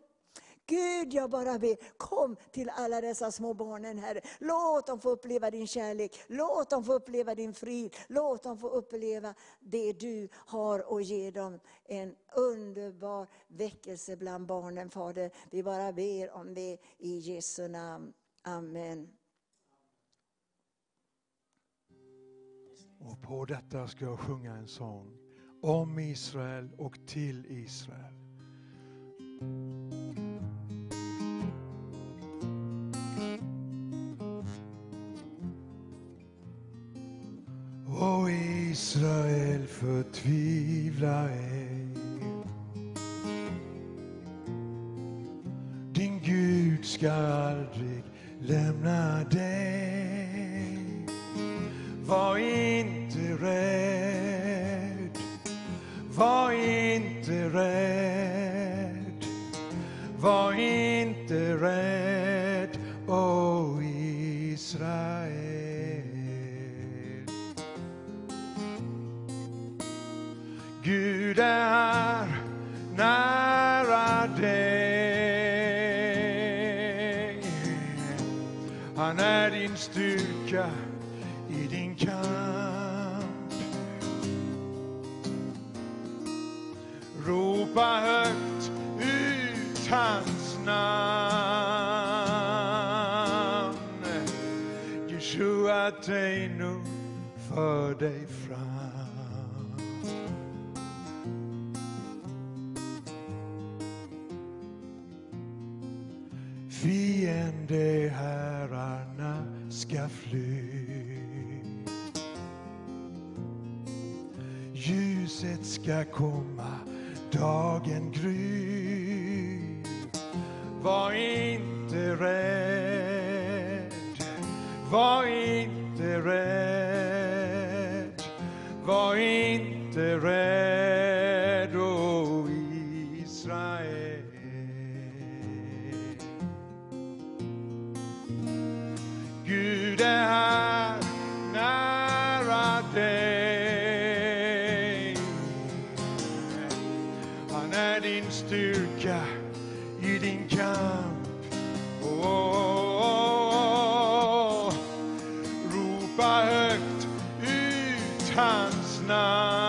Speaker 7: Gud, jag bara ber, kom till alla dessa små barnen, Herre. Låt dem få uppleva din kärlek, låt dem få uppleva din frid, låt dem få uppleva det du har att ge dem. En underbar väckelse bland barnen, Fader. Vi bara ber om det i Jesu namn. Amen.
Speaker 2: Och på detta ska jag sjunga en sång om Israel och till Israel. O Israel, förtvivla ej. Din Gud ska aldrig lämna dig. Var inte rädd, var inte rädd, var inte rädd, o Israel. Gud är här Han är din styrka i din kamp. Ropa högt ut hans namn. Jeshua Teinu för dig fram. Fiende herrar ska fly. Ljuset ska komma, dagen gry Var inte rädd, var inte rädd, var inte rädd, namn. Oh, oh, oh, ropa högt ut hans namn.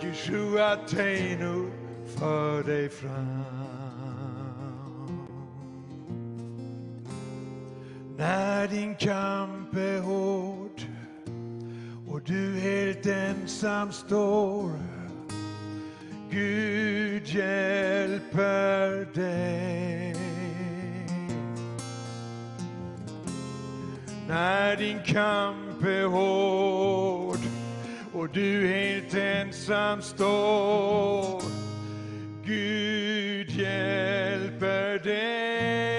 Speaker 2: Jeshua Teinu för dig fram. När din kamp är hård och du helt ensam står Gud hjälper dig. När din kamp är hård och du helt ensam står Gud hjälper dig.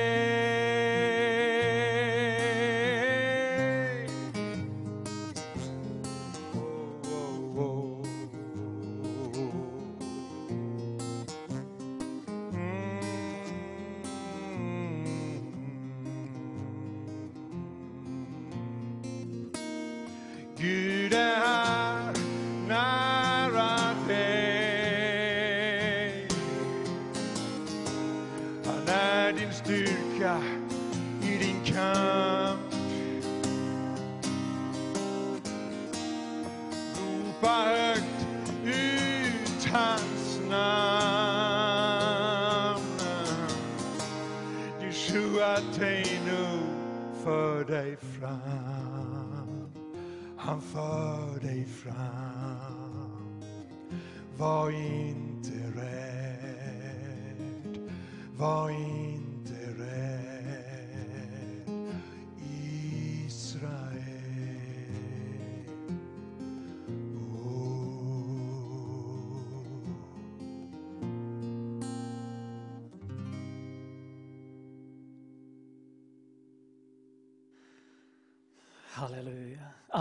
Speaker 2: För dig fram. Han för dig fram. Var inte rädd. Var inte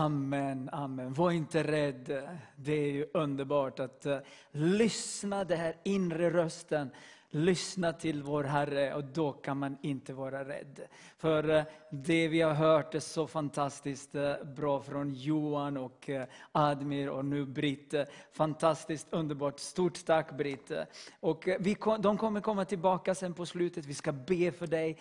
Speaker 1: Amen, amen. Var inte rädd. Det är ju underbart att eh, lyssna den här inre rösten. Lyssna till vår Herre och då kan man inte vara rädd. För eh, det vi har hört är så fantastiskt eh, bra från Johan och eh, Admir och nu Britt. Fantastiskt underbart. Stort tack Britt. Och vi, de kommer komma tillbaka sen på slutet. Vi ska be för dig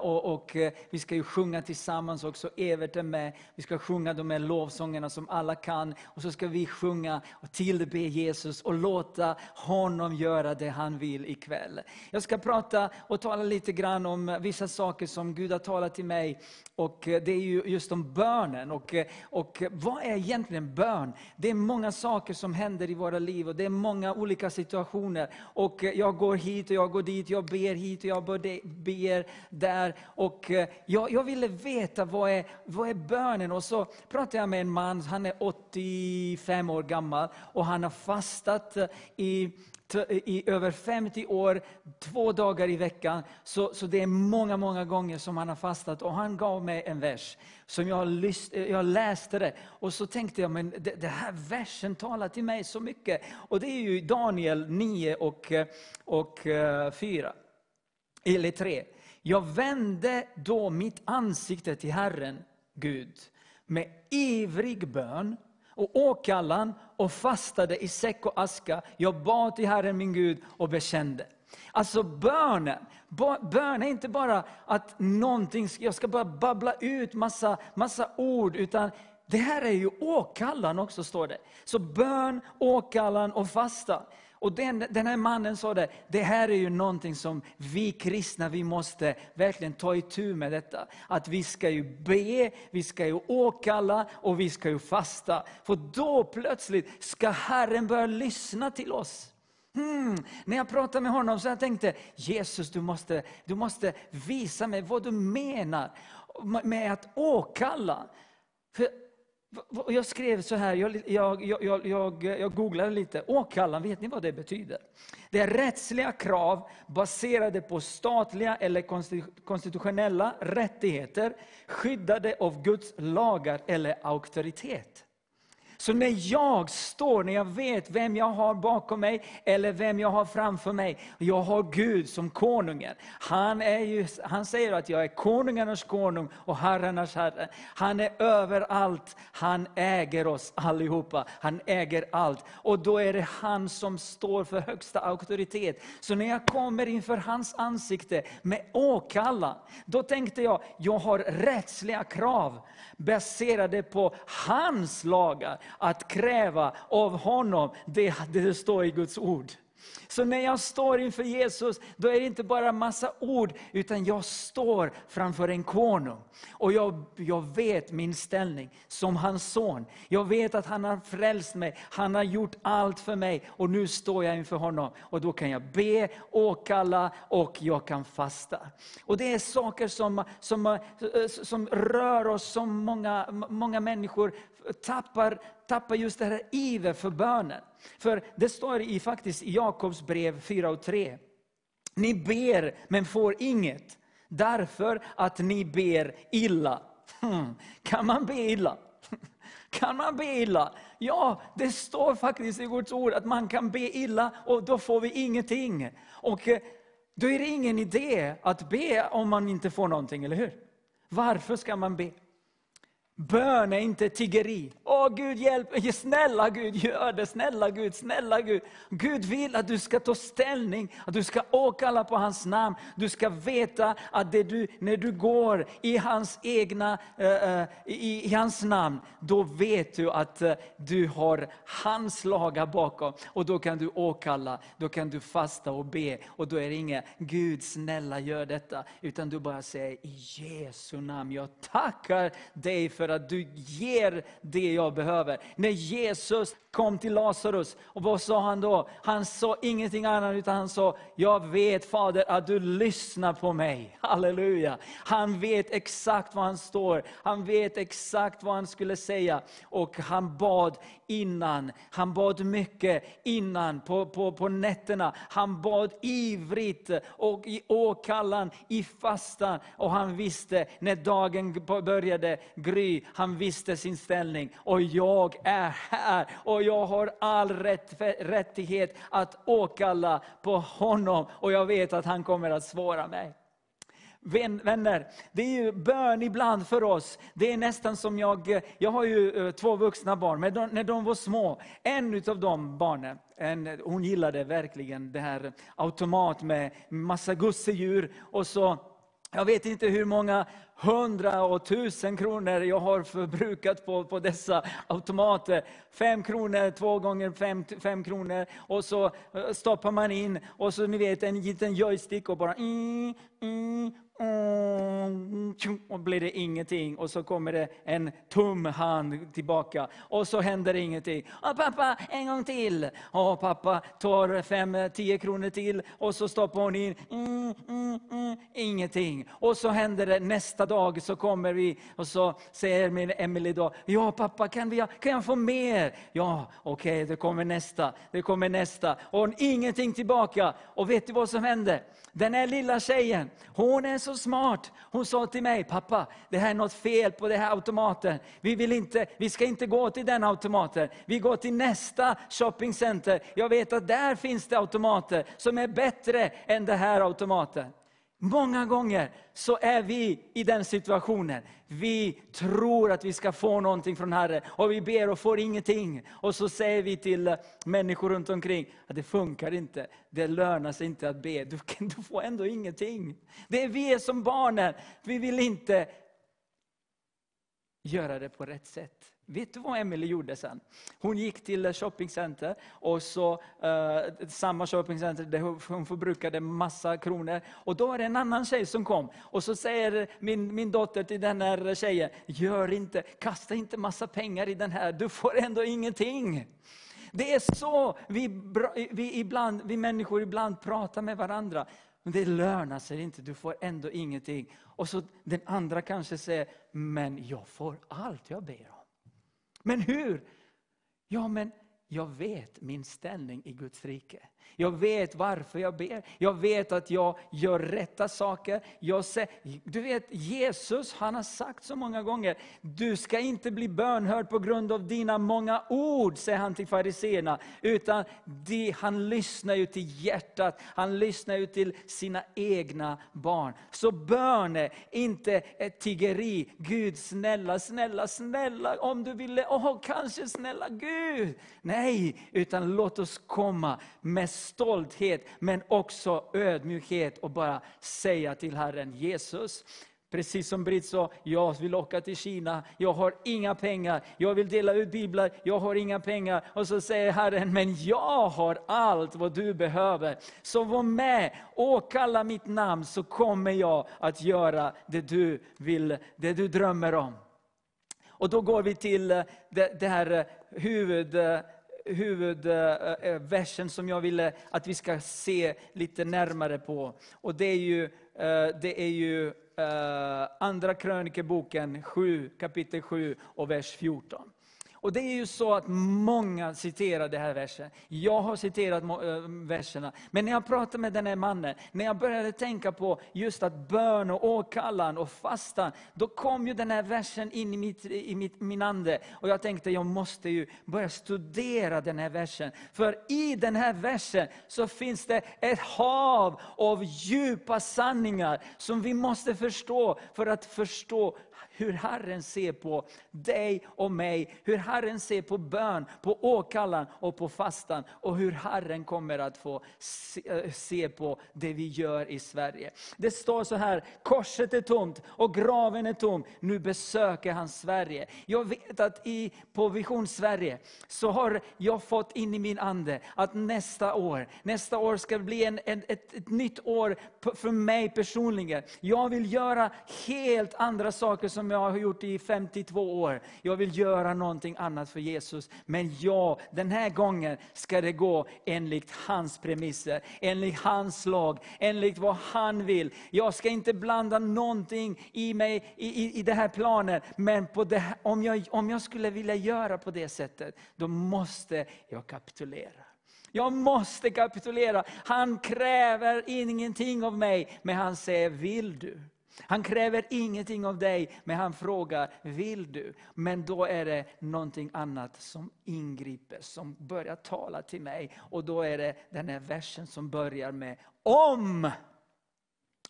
Speaker 1: och, och vi ska ju sjunga tillsammans också. Evert är med. Vi ska sjunga de här lovsångerna som alla kan. Och så ska vi sjunga och tillbe Jesus och låta honom göra det han vill ikväll. Jag ska prata och tala lite grann om vissa saker som Gud har talat till mig. Och eh, det är ju just om bönen. Och, eh, och vad är egentligen bön? Det är många saker som händer i våra liv och det är många olika situationer. Och eh, jag går hit och jag går dit, jag ber hit och jag ber- där. Och jag, jag ville veta vad är, vad är bönen? Och så pratade jag med en man, han är 85 år gammal och han har fastat i i över 50 år, två dagar i veckan. Så, så det är många, många gånger som han har fastat. Och han gav mig en vers. Som jag, lyst, jag läste det. Och så tänkte jag, men det, det här versen talar till mig så mycket. Och det är ju Daniel 9 och, och eh, 4. Eller 3. Jag vände då mitt ansikte till Herren, Gud, med ivrig bön och åkallan och fastade i säck och aska. Jag bad till Herren min Gud och bekände. Alltså bönen, bön är inte bara att någonting, jag ska bara babbla ut massa, massa ord, utan det här är ju åkallan också står det. Så bön, åkallan och fasta. Och den, den här mannen sa det, det här är ju någonting som vi kristna, vi måste verkligen ta itu med detta. Att vi ska ju be, vi ska ju åkalla och vi ska ju fasta. För då plötsligt ska Herren börja lyssna till oss. Hmm. När jag pratade med honom så jag tänkte, Jesus du måste, du måste visa mig vad du menar med att åkalla. För och Jag skrev så här, jag, jag, jag, jag, jag googlade lite. Åkallan, vet ni vad det betyder? Det är rättsliga krav baserade på statliga eller konstitutionella rättigheter, skyddade av Guds lagar eller auktoritet. Så när jag står, när jag vet vem jag har bakom mig, eller vem jag har framför mig, jag har Gud som konungen. Han, är ju, han säger att jag är konungarnas konung och herrarnas herre. Han är överallt, han äger oss allihopa. Han äger allt. Och då är det han som står för högsta auktoritet. Så när jag kommer inför hans ansikte med åkallan, då tänkte jag, jag har rättsliga krav baserade på hans lagar att kräva av honom det, det står i Guds ord. Så när jag står inför Jesus, då är det inte bara massa ord, utan jag står framför en konung. Och jag, jag vet min ställning som hans son. Jag vet att han har frälst mig, han har gjort allt för mig. Och nu står jag inför honom. Och då kan jag be, åkalla och jag kan fasta. Och det är saker som, som, som rör oss, som många, många människor tappar, tappar just det här iver för bönen. För det står i faktiskt i Jakobs brev 4 och 3. Ni ber men får inget, därför att ni ber illa. Hmm. Kan man be illa? Kan man be illa? Ja, det står faktiskt i Guds ord att man kan be illa och då får vi ingenting. Och eh, då är det ingen idé att be om man inte får någonting, eller hur? Varför ska man be? Bön är inte tiggeri. Åh Gud hjälp, snälla Gud gör det, snälla Gud, snälla Gud. Gud vill att du ska ta ställning, att du ska åkalla på hans namn. Du ska veta att det du, när du går i hans egna, uh, i, i hans namn, då vet du att uh, du har hans lagar bakom. Och då kan du åkalla, då kan du fasta och be. Och då är det inget, Gud snälla gör detta. Utan du bara säger, i Jesu namn, jag tackar dig för för att du ger det jag behöver. När Jesus kom till Lazarus, och vad sa han då? Han sa ingenting annat, utan han sa, jag vet Fader att du lyssnar på mig. Halleluja! Han vet exakt var han står, han vet exakt vad han skulle säga. Och han bad innan, han bad mycket innan, på, på, på nätterna. Han bad ivrigt, och i åkallan, i fastan. Och han visste, när dagen började gry, han visste sin ställning. Och jag är här, och jag har all rätt, rättighet att åkalla på honom. Och jag vet att han kommer att svara mig. Vänner, det är ju bön ibland för oss. Det är nästan som jag, jag har ju eh, två vuxna barn, men de, när de var små, en av de barnen, en, hon gillade verkligen det här automat med massa gosedjur. Och så, jag vet inte hur många hundra och tusen kronor jag har förbrukat på, på dessa automater. Fem kronor, två gånger fem, fem kronor. Och så eh, stoppar man in, och så ni vet en liten joystick och bara... Mm, mm, och blir det ingenting. Och så kommer det en tum hand tillbaka. Och så händer det ingenting. Och pappa, en gång till. Och pappa tar fem, tio kronor till. Och så stoppar hon in. Mm, mm, mm, ingenting. Och så händer det nästa dag. Så kommer vi och så säger min Emily då. Ja pappa, kan, vi, kan jag få mer? Ja, okej, det kommer nästa. Det kommer nästa. Och ingenting tillbaka. Och vet du vad som händer? Den här lilla tjejen, hon är så smart. Hon sa till mig, pappa, det här är något fel på den här automaten. Vi, vill inte, vi ska inte gå till den automaten. Vi går till nästa shoppingcenter. Jag vet att där finns det automater som är bättre än den här automaten. Många gånger så är vi i den situationen. Vi tror att vi ska få någonting från Herren och vi ber och får ingenting. Och så säger vi till människor runt omkring att det funkar inte. Det lönar sig inte att be. Du, du får ändå ingenting. Det är vi är som barnen. Vi vill inte göra det på rätt sätt. Vet du vad Emily gjorde sen? Hon gick till shoppingcenter och så eh, samma shoppingcenter där hon- förbrukade massa kronor. Och då var det en annan tjej som kom och så säger min, min dotter till den här tjejen, gör inte, kasta inte massa pengar i den här, du får ändå ingenting. Det är så vi, vi, ibland, vi människor ibland pratar med varandra. Men det lönar sig inte, du får ändå ingenting. Och så den andra kanske säger, men jag får allt jag ber om. Men hur? Ja, men jag vet min ställning i Guds rike. Jag vet varför jag ber. Jag vet att jag gör rätta saker. Jag ser, du vet, Jesus han har sagt så många gånger, du ska inte bli bönhörd på grund av dina många ord, säger han till fariseerna. Utan de, han lyssnar ju till hjärtat, han lyssnar ju till sina egna barn. Så bön är inte ett tiggeri. Gud snälla, snälla, snälla, om du ville, åh kanske snälla Gud. Nej, utan låt oss komma med stolthet, men också ödmjukhet och bara säga till Herren Jesus, Precis som Britt sa, jag vill åka till Kina, jag har inga pengar. Jag vill dela ut biblar, jag har inga pengar. Och så säger Herren, men jag har allt vad du behöver. Så var med, åkalla mitt namn så kommer jag att göra det du vill, det du drömmer om. Och då går vi till eh, det, det här eh, huvud, eh, huvudversen som jag ville att vi ska se lite närmare på. Och det är ju, eh, det är ju eh, Andra krönikeboken 7, kapitel 7 och vers 14. Och det är ju så att många citerar den här versen. Jag har citerat eh, verserna. Men när jag pratade med den här mannen, när jag började tänka på just att bön och åkallan och fastan, då kom ju den här versen in i, mitt, i mitt, min ande. Och jag tänkte, jag måste ju börja studera den här versen. För i den här versen så finns det ett hav av djupa sanningar som vi måste förstå för att förstå hur Herren ser på dig och mig, hur Herren ser på bön, på åkallan och på fastan och hur Herren kommer att få se, eh, se på det vi gör i Sverige. Det står så här, korset är tomt och graven är tom, nu besöker han Sverige. Jag vet att i, på Vision Sverige så har jag fått in i min ande att nästa år, nästa år ska bli en, en, ett, ett nytt år för mig personligen. Jag vill göra helt andra saker som som jag har gjort i 52 år. Jag vill göra någonting annat för Jesus. Men ja, den här gången ska det gå enligt hans premisser, enligt hans lag, enligt vad han vill. Jag ska inte blanda någonting i mig i, i, i det här planen. Men på det, här- om, jag, om jag skulle vilja göra på det sättet, då måste jag kapitulera. Jag måste kapitulera. Han kräver ingenting av mig, men han säger, vill du? Han kräver ingenting av dig, men han frågar, vill du? Men då är det någonting annat som ingriper, som börjar tala till mig. Och då är det den här versen som börjar med, om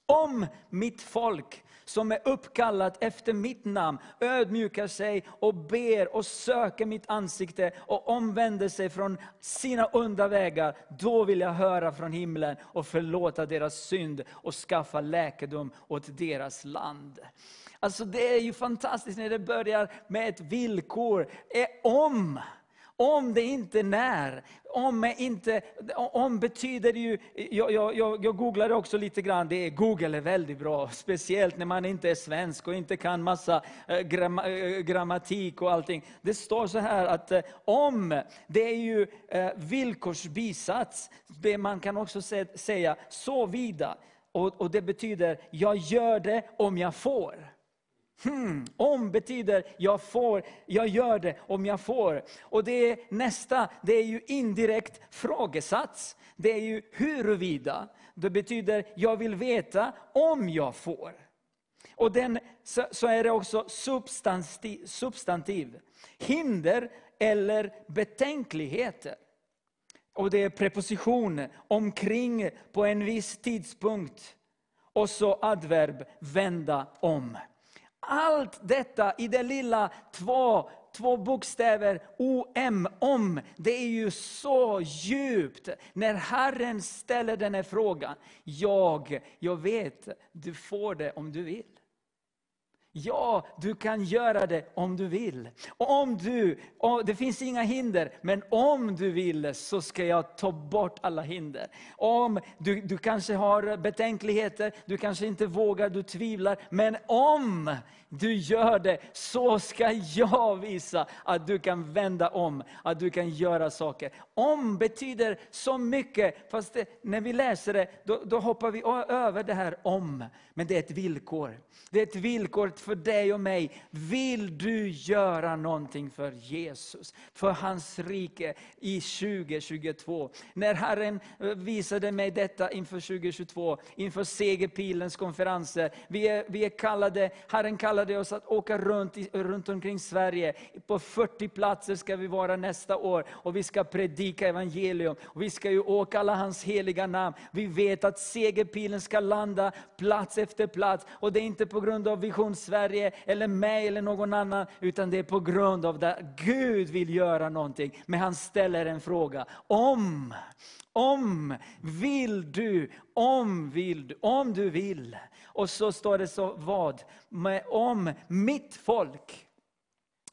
Speaker 1: om mitt folk som är uppkallat efter mitt namn ödmjukar sig och ber och söker mitt ansikte och omvänder sig från sina onda vägar, då vill jag höra från himlen och förlåta deras synd och skaffa läkedom åt deras land. Alltså det är ju fantastiskt när det börjar med ett villkor, är om. Om det inte när. Om, är inte, om betyder ju, jag, jag, jag, googlade också lite grann, det är, Google är väldigt bra, speciellt när man inte är svensk och inte kan massa eh, gram, eh, grammatik och allting. Det står så här att eh, om, det är ju villkorsbisats, Det man kan också säga såvida. Och, och det betyder, jag gör det om jag får. Hmm, om betyder jag får, jag gör det om jag får. Och det är nästa, det är ju indirekt frågesats. Det är ju huruvida. Det betyder jag vill veta om jag får. Och den, så, så är det också substantiv, substantiv. Hinder eller betänkligheter. Och det är preposition omkring på en viss tidpunkt. Och så adverb vända om. Allt detta i det lilla två, två bokstäver om, om, det är ju så djupt. När Herren ställer den här frågan, jag, jag vet, du får det om du vill. Ja, du kan göra det om du vill. Om du, och det finns inga hinder, men om du vill så ska jag ta bort alla hinder. Om du, du kanske har betänkligheter, du kanske inte vågar, du tvivlar, men om du gör det så ska jag visa att du kan vända om, att du kan göra saker. Om betyder så mycket, fast det, när vi läser det, då, då hoppar vi över det här om. Men det är ett villkor. Det är ett villkor för dig och mig. Vill du göra någonting för Jesus, för hans rike i 2022? När Herren eh, visade mig detta inför 2022, inför Segerpilens konferenser. Vi är, vi är kallade, Herren kallade oss att åka runt, i, runt omkring Sverige. På 40 platser ska vi vara nästa år och vi ska predika evangelium. Och vi ska ju åka alla hans heliga namn. Vi vet att segerpilen ska landa plats efter plats. Och det är inte på grund av Vision Sverige, eller mig eller någon annan, utan det är på grund av att Gud vill göra någonting. Men han ställer en fråga. Om, om, vill du, om vill du, om du vill. Och så står det så vad? Med, om mitt folk.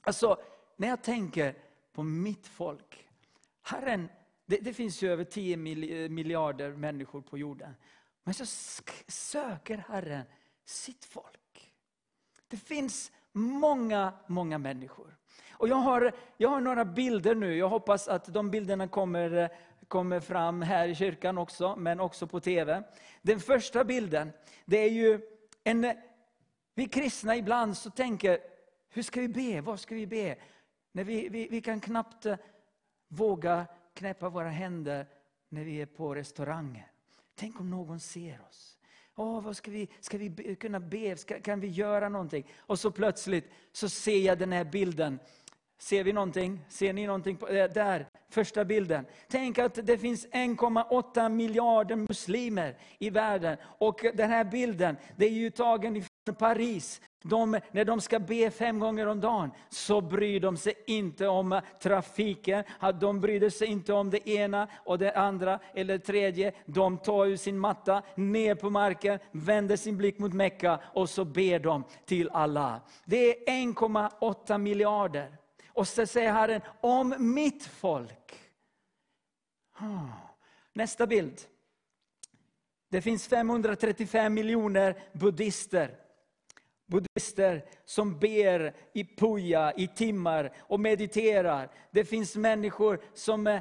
Speaker 1: Alltså, när jag tänker på mitt folk. Herren, det, det finns ju över 10 miljarder människor på jorden. Men så söker Herren sitt folk. Det finns många, många människor. Och jag har, jag har några bilder nu. Jag hoppas att de bilderna kommer, eh, kommer fram här i kyrkan också, men också på TV. Den första bilden, det är ju en... Vi kristna ibland så tänker, hur ska vi be? Vad ska vi be? När vi, vi, vi kan knappt eh, våga knäppa våra händer när vi är på restaurangen. Tänk om någon ser oss. Åh, vad ska vi, ska vi be, kunna be? Ska, kan vi göra någonting? Och så plötsligt så ser jag den här bilden. Ser vi någonting? Ser ni någonting? På, eh, där, första bilden. Tänk att det finns 1,8 miljarder muslimer i världen. Och den här bilden, det är ju tagen från Paris. De, när de ska be fem gånger om dagen, så bryr de sig inte om trafiken. De bryr sig inte om det ena och det andra eller det tredje. De tar ur sin matta, ner på marken, vänder sin blick mot Mecka och så ber de till Allah. Det är 1,8 miljarder. Och så säger Herren, om mitt folk. Nästa bild. Det finns 535 miljoner buddhister. Buddhister som ber i puja, i timmar och mediterar. Det finns människor som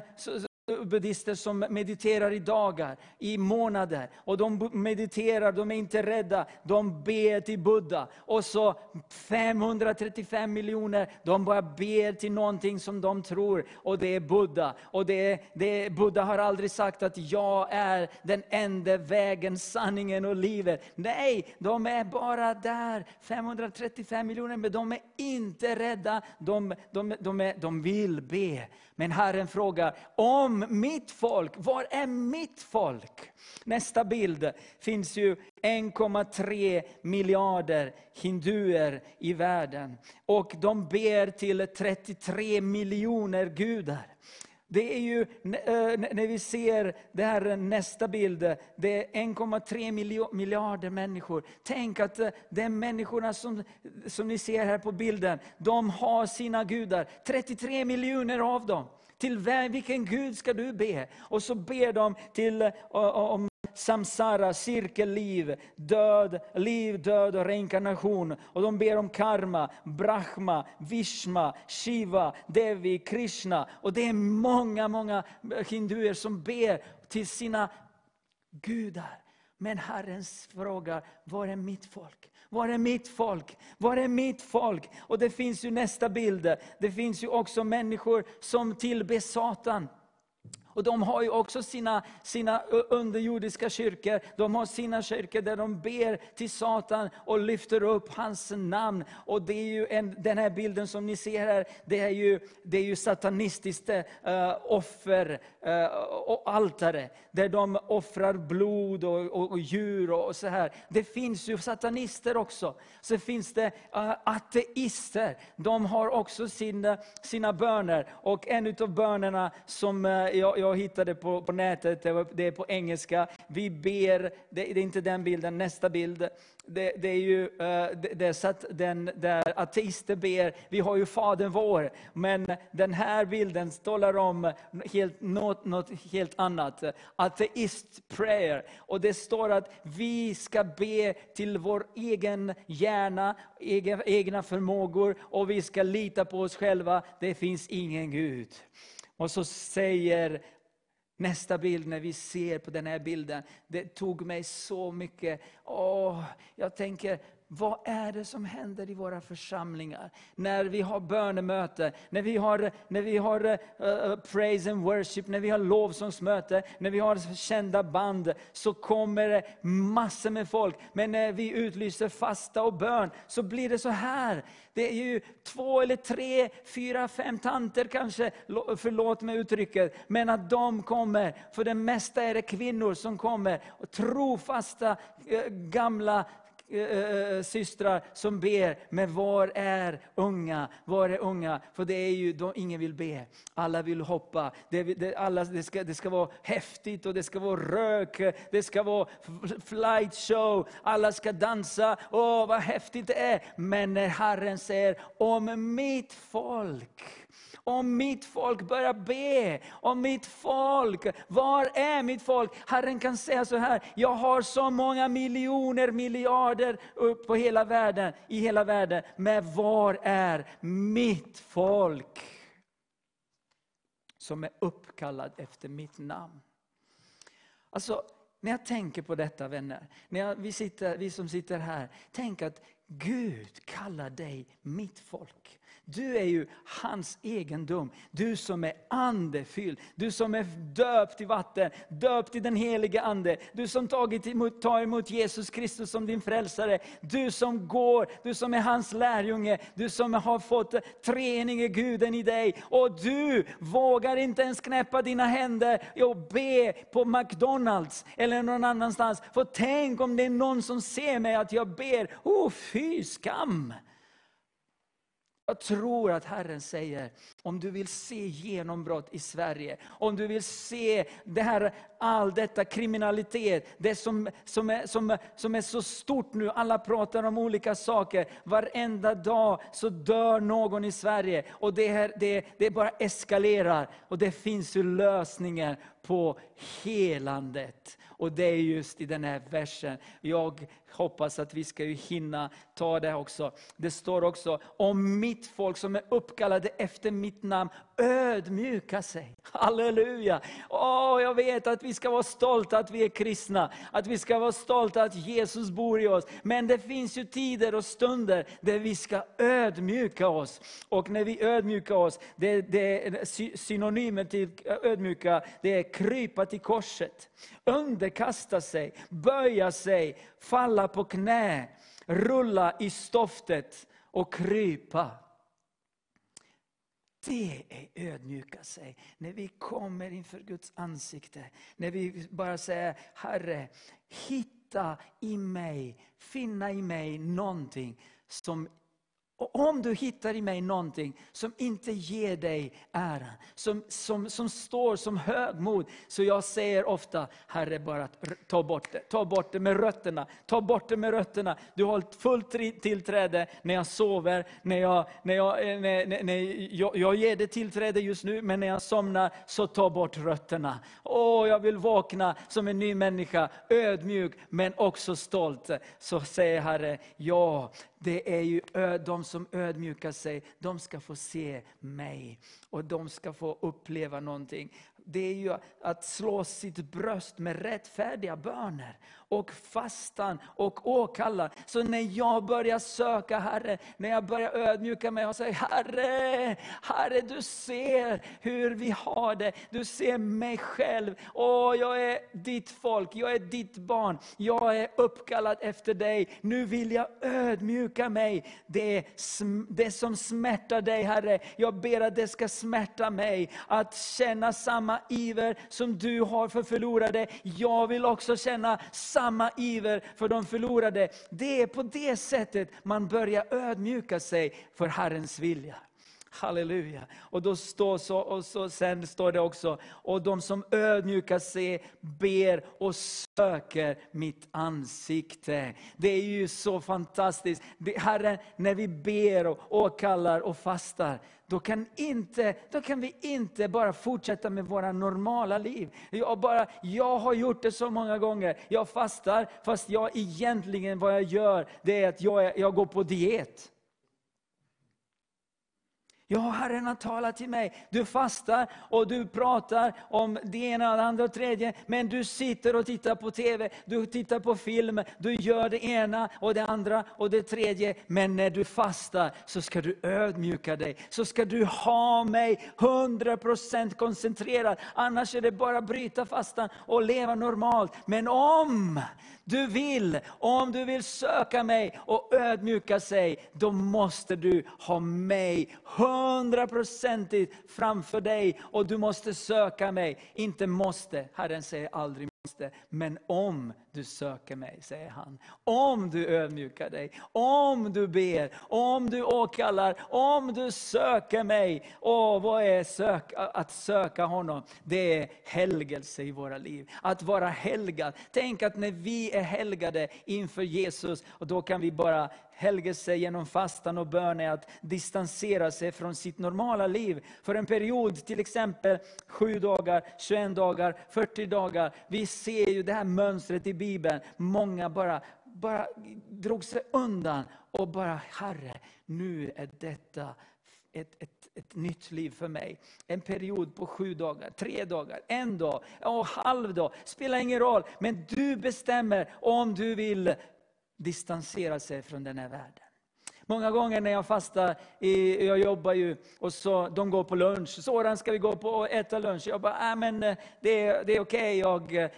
Speaker 1: buddister buddhister som mediterar i dagar, i månader. Och de mediterar, de är inte rädda, de ber till Buddha. Och så 535 miljoner, de bara ber till någonting som de tror, och det är Buddha. Och det är, det är, Buddha har aldrig sagt att jag är den enda vägen, sanningen och livet. Nej, de är bara där, 535 miljoner, men de är inte rädda, de, de, de, är, de vill be. Men Herren frågar, om mitt folk, var är mitt folk? Nästa bild finns ju 1,3 miljarder hinduer i världen. Och de ber till 33 miljoner gudar. Det är ju, när vi ser det här eh, nästa bild, eh, det är 1,3 miljarder människor. Tänk att eh, de människorna som, som ni ser här på bilden, de har sina gudar. 33 miljoner av dem. Till vem, vilken Gud ska du be? Och så ber de till, om samsara, cirkelliv, död, liv, död och reinkarnation. Och de ber om karma, brahma, vishma, shiva, devi, krishna. Och det är många, många hinduer som ber till sina gudar. Men Herren frågar, var är mitt folk? Var är mitt folk? Var är mitt folk? Och det finns ju nästa bild. Det finns ju också människor som tillber Satan. Och de har ju också sina, sina underjordiska kyrkor. De har sina kyrkor där de ber till Satan och lyfter upp hans namn. Och det är ju en, den här bilden som ni ser här, det är ju, det är ju satanistiskt uh, eh, offer uh, och altare, där de offrar blod och, och, och djur och, och så här. Det finns ju satanister också. Så finns det uh, ateister. De har också sina, sina böner. Och en av bönerna som jag, jag hittade på, på nätet, det var- det är på engelska. Vi ber, det, det är inte den bilden, nästa bild. Det, det är ju eh, det, det är den där ateister ber, vi har ju Fadern vår, men den här bilden talar om helt, något, något helt annat. Ateist prayer. Och det står att vi ska be till vår egen hjärna, egna förmågor och vi ska lita på oss själva. Det finns ingen Gud. Och så säger Nästa bild, när vi ser på den här bilden, det tog mig så mycket. Åh, jag tänker, vad är det som händer i våra församlingar? När vi har bönemöte, när vi har, när vi har uh, praise and worship, när vi har lovsångsmöte, när vi har kända band, så kommer det massor med folk. Men när vi utlyser fasta och bön, så blir det så här. Det är ju två eller tre, fyra, fem tanter kanske, förlåt mig uttrycket, men att de kommer, för det mesta är det kvinnor som kommer, och trofasta eh, gamla Eh, eh, eh, systrar som ber, men var är unga? Var är unga? För det är ju, de, ingen vill be. Alla vill hoppa. Det, det, alla, det, ska, det ska vara häftigt och det ska vara rök, det ska vara flight show, alla ska dansa. Åh, vad häftigt det är. Men när Herren säger, om mitt folk, om mitt folk börjar be, om mitt folk, var är mitt folk? Herren kan säga så här, jag har så många miljoner, miljarder upp på hela världen, i hela världen. Men var är mitt folk? Som är uppkallad efter mitt namn. Alltså, när jag tänker på detta vänner, när jag, vi, sitter, vi som sitter här, tänk att Gud kallar dig mitt folk. Du är ju hans egendom. Du som är andefylld, du som är döpt i vatten, döpt i den helige Ande. Du som tagit emot, tar emot Jesus Kristus som din frälsare. Du som går, du som är hans lärjunge, du som har fått treenige guden i dig. Och du vågar inte ens knäppa dina händer och be på McDonalds eller någon annanstans. För tänk om det är någon som ser mig att jag ber, oh fy skam! Jag tror att Herren säger, om du vill se genombrott i Sverige, om du vill se det här, all detta kriminalitet, det som, som, är, som, som är så stort nu, alla pratar om olika saker, varenda dag så dör någon i Sverige. Och det, här, det, det bara eskalerar. Och det finns ju lösningar på helandet. Och det är just i den här versen. Jag hoppas att vi ska ju hinna ta det också. Det står också, om mitt folk som är uppkallade efter mitt namn ödmjuka sig. Halleluja! Åh, jag vet att vi ska vara stolta att vi är kristna, att vi ska vara stolta att Jesus bor i oss. Men det finns ju tider och stunder där vi ska ödmjuka oss. Och när vi ödmjukar oss, det, det är synonymen till ödmjuka, det är krypa till korset, underkasta sig, böja sig, falla på knä, rulla i stoftet och krypa. Det är ödmjuka sig. När vi kommer inför Guds ansikte. När vi bara säger, Herre, hitta i mig, finna i mig någonting som och om du hittar i mig någonting som inte ger dig ära, som, som, som står som högmod, så jag säger ofta, Herre bara ta bort det, ta bort det med rötterna, ta bort det med rötterna. Du har fullt tillträde när jag sover, när jag, när jag, eh, när, när, när jag, jag ger det tillträde just nu, men när jag somnar så ta bort rötterna. Åh, jag vill vakna som en ny människa, ödmjuk men också stolt. Så säger Herre, ja, det är ju de som ödmjukar sig, de ska få se mig. Och de ska få uppleva någonting. Det är ju att slå sitt bröst med rättfärdiga böner. Och fastan och åkallar. Så när jag börjar söka Herre, när jag börjar ödmjuka mig och säger Herre, Herre du ser hur vi har det. Du ser mig själv. Åh, jag är ditt folk, jag är ditt barn. Jag är uppkallad efter dig. Nu vill jag ödmjuka mig. Det, det som smärtar dig Herre, jag ber att det ska smärta mig. Att känna samma samma iver som du har för förlorade. Jag vill också känna samma samma iver för de förlorade. Det är på det sättet man börjar ödmjuka sig för Herrens vilja. Halleluja. Och då står så, och så, sen står det också, och de som ödmjukar sig ber och söker mitt ansikte. Det är ju så fantastiskt. Det, Herren, när vi ber och åkallar och fastar, då kan, inte, då kan vi inte bara fortsätta med våra normala liv. Jag, bara, jag har gjort det så många gånger. Jag fastar, fast jag egentligen vad jag gör, det är att jag, jag går på diet. Ja, Herren har talat till mig. Du fastar och du pratar om det ena, det andra och tredje. Men du sitter och tittar på TV, du tittar på film, du gör det ena och det andra och det tredje. Men när du fastar så ska du ödmjuka dig. Så ska du ha mig 100% koncentrerad. Annars är det bara att bryta fastan och leva normalt. Men om du vill, om du vill söka mig och ödmjuka sig, då måste du ha mig hundraprocentigt framför dig. Och du måste söka mig. Inte måste, Herren säger aldrig måste. Men om du söker mig, säger han. Om du ödmjukar dig, om du ber, om du åkallar, om du söker mig. Åh, vad är sök, att söka honom? Det är helgelse i våra liv. Att vara helgad. Tänk att när vi är helgade inför Jesus, och då kan vi bara helgelse genom fastan och bön är att distansera sig från sitt normala liv. För en period, till exempel 7 dagar, 21 dagar, 40 dagar. Vi ser ju det här mönstret i Bibeln. Många bara, bara drog sig undan och bara, Herre, nu är detta ett, ett, ett nytt liv för mig. En period på sju dagar, tre dagar, en dag, och halv dag. Spelar ingen roll, men du bestämmer om du vill distansera sig från den här världen. Många gånger när jag fastar, i, jag jobbar ju, och så, de går på lunch. Soran, ska vi gå på och äta lunch? Jag bara, äh, men eh, det, är- det är okej, jag, eh,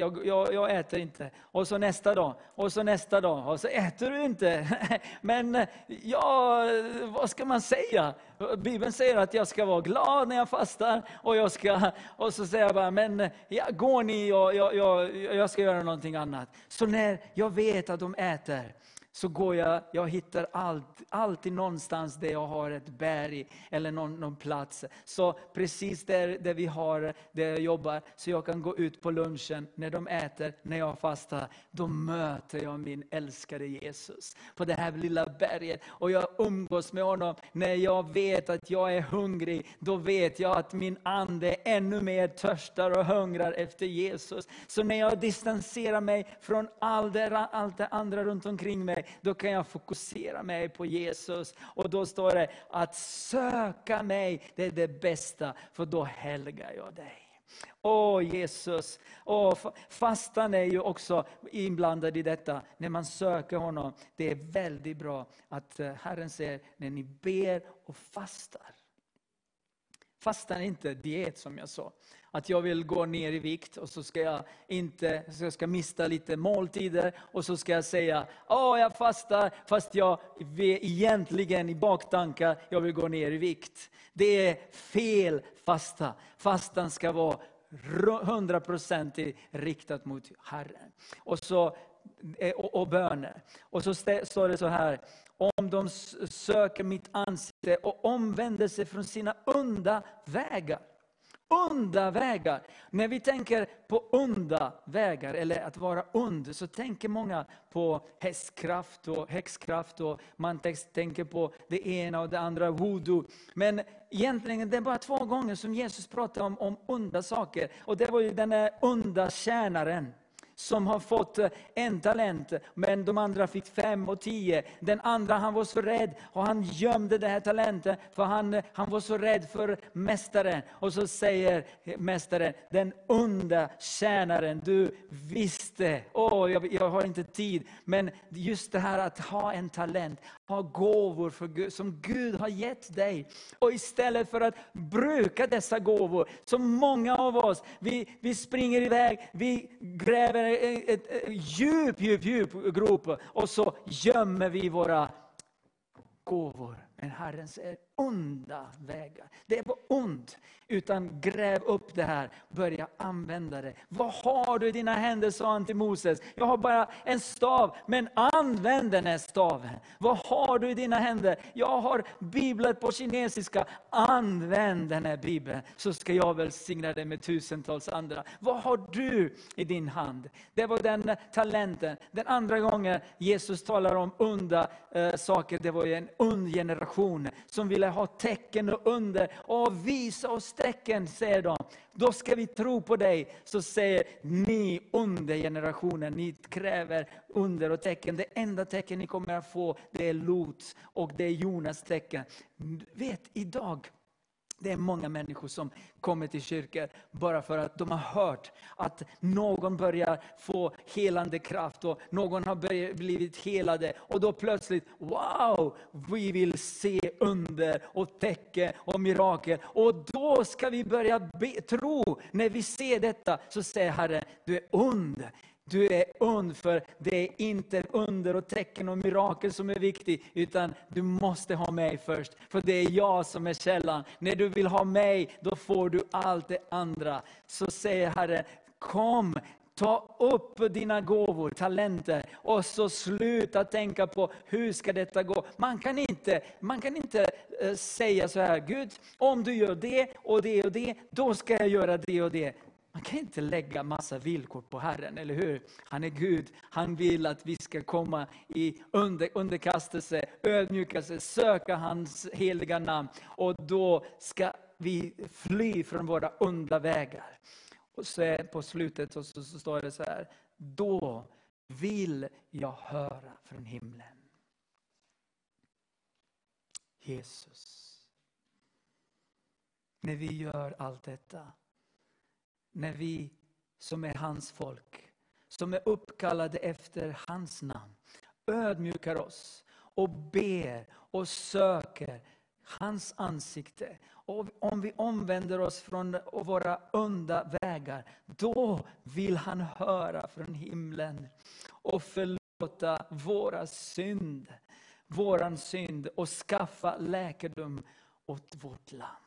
Speaker 1: jag, jag, jag äter inte. Och så nästa dag, och så nästa dag, och så äter du inte. Men eh, ja, vad ska man säga? Bibeln säger att jag ska vara glad när jag fastar. Och, jag ska, och så säger jag bara, men ja, går ni jag, jag, jag, jag ska göra någonting annat. Så när jag vet att de äter, så går jag, jag hittar allt, alltid någonstans där jag har ett berg eller någon, någon plats. Så precis där, där vi har, där jag jobbar, så jag kan gå ut på lunchen när de äter, när jag fastar. Då möter jag min älskade Jesus på det här lilla berget. Och jag umgås med honom. När jag vet att jag är hungrig, då vet jag att min ande ännu mer törstar och hungrar efter Jesus. Så när jag distanserar mig från all det, allt det andra runt omkring mig, då kan jag fokusera mig på Jesus. Och då står det att söka mig, det är det bästa, för då helgar jag dig. Åh Jesus, Åh, fastan är ju också inblandad i detta. När man söker honom, det är väldigt bra att eh, Herren säger, när ni ber och fastar. Fastan är inte diet som jag sa. Att jag vill gå ner i vikt och så ska jag, inte, så jag ska mista lite måltider och så ska jag säga, ja jag fastar fast jag egentligen i baktankar, jag vill gå ner i vikt. Det är fel fasta. Fastan ska vara hundraprocentigt riktat mot Herren. Och, så, eh, och, och böner. Och så står det så här, om de söker mitt ansikte och omvänder sig från sina onda vägar. Onda vägar. När vi tänker på onda vägar, eller att vara ond, så tänker många på hästkraft och häxkraft och man tänker på det ena och det andra, voodoo. Men egentligen det är bara två gånger som Jesus pratar om, om onda saker. Och det var ju den onda tjänaren som har fått eh, en talent, men de andra fick fem och tio. Den andra han var så rädd och han gömde den här talenten, för han, eh, han var så rädd för mästaren. Och så säger mästaren, den onda tjänaren, du visste, åh jag, jag har inte tid, men just det här att ha en talent, har gåvor för Gud, som Gud har gett dig. Och istället för att bruka dessa gåvor, som många av oss, vi, vi springer iväg, vi gräver ett, ett, ett djup, djup, djup grop och så gömmer vi våra gåvor. Men Herren säger onda vägar. Det är på ont. Utan gräv upp det här, börja använda det. Vad har du i dina händer, sa han till Moses. Jag har bara en stav, men använd den här staven. Vad har du i dina händer? Jag har biblar på kinesiska. Använd den här bibeln, så ska jag välsigna dig med tusentals andra. Vad har du i din hand? Det var den talenten. Den andra gången Jesus talar om onda eh, saker, det var ju en ond generation som ville ha tecken och under. Och visa oss tecken, säger de. Då ska vi tro på dig. Så säger ni under generationen, ni kräver under och tecken. Det enda tecken ni kommer att få, det är Lots och det är Jonas tecken. Vet, idag det är många människor som kommer till kyrkor bara för att de har hört att någon börjar få helande kraft och någon har börjat- blivit helade. Och då plötsligt, wow, vi vill se under och tecken och mirakel. Och då ska vi börja be, tro, när vi ser detta, så säger Herren, du är ond. Du är ond, för det är inte under och tecken och mirakel som är viktigt, utan du måste ha mig först. För det är jag som är källan. När du vill ha mig, då får du allt det andra. Så säger Herren, kom, Ta upp dina gåvor, talenter och så sluta tänka på hur ska detta gå. Man kan inte, man kan inte eh, säga så här, Gud, om du gör det och det och det, då ska jag göra det och det. Man kan inte lägga massa villkor på Herren, eller hur? Han är Gud, han vill att vi ska komma i under, underkastelse, ödmjukelse, söka hans heliga namn. Och då ska vi fly från våra onda vägar. Och så på slutet så, så, så står det så här, då vill jag höra från himlen. Jesus. När vi gör allt detta, när vi som är hans folk, som är uppkallade efter hans namn, ödmjukar oss och ber och söker hans ansikte. Och om vi omvänder oss från våra onda vägar, då vill han höra från himlen och förlåta våra synd, våran synd och skaffa läkedom åt vårt land.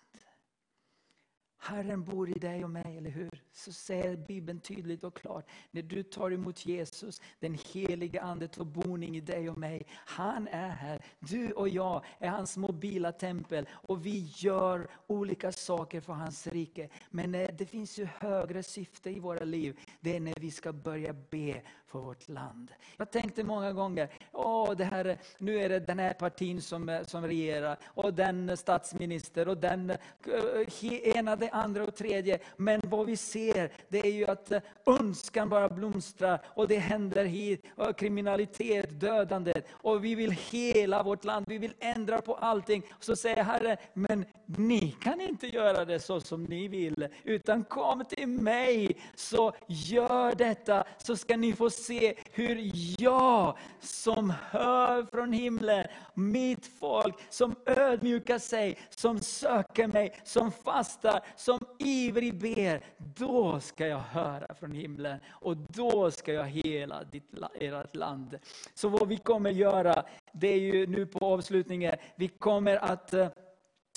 Speaker 1: Herren bor i dig och mig, eller hur? Så säger Bibeln tydligt och klart. När du tar emot Jesus, den heliga Ande tar boning i dig och mig. Han är här. Du och jag är hans mobila tempel. Och vi gör olika saker för hans rike. Men eh, det finns ju högre syfte i våra liv. Det är när vi ska börja be för vårt land. Jag tänkte många gånger, åh, det här, nu är det den här partin som, som regerar. Och den statsminister och den eh, ena, det andra och tredje. Men vad vi ser, det är ju att eh, önskan bara blomstrar och det händer hit, och kriminalitet, dödande. Och vi vill hela vårt land, vi vill ändra på allting. Så säger Herren, men ni kan inte göra det så som ni vill. Utan kom till mig, så gör detta, så ska ni få se hur jag som hör från himlen, mitt folk som ödmjukar sig, som söker mig, som fastar, som ivrig ber. Då ska jag höra från himlen och då ska jag hela ditt, ert land. Så vad vi kommer göra, det är ju nu på avslutningen, vi kommer att eh,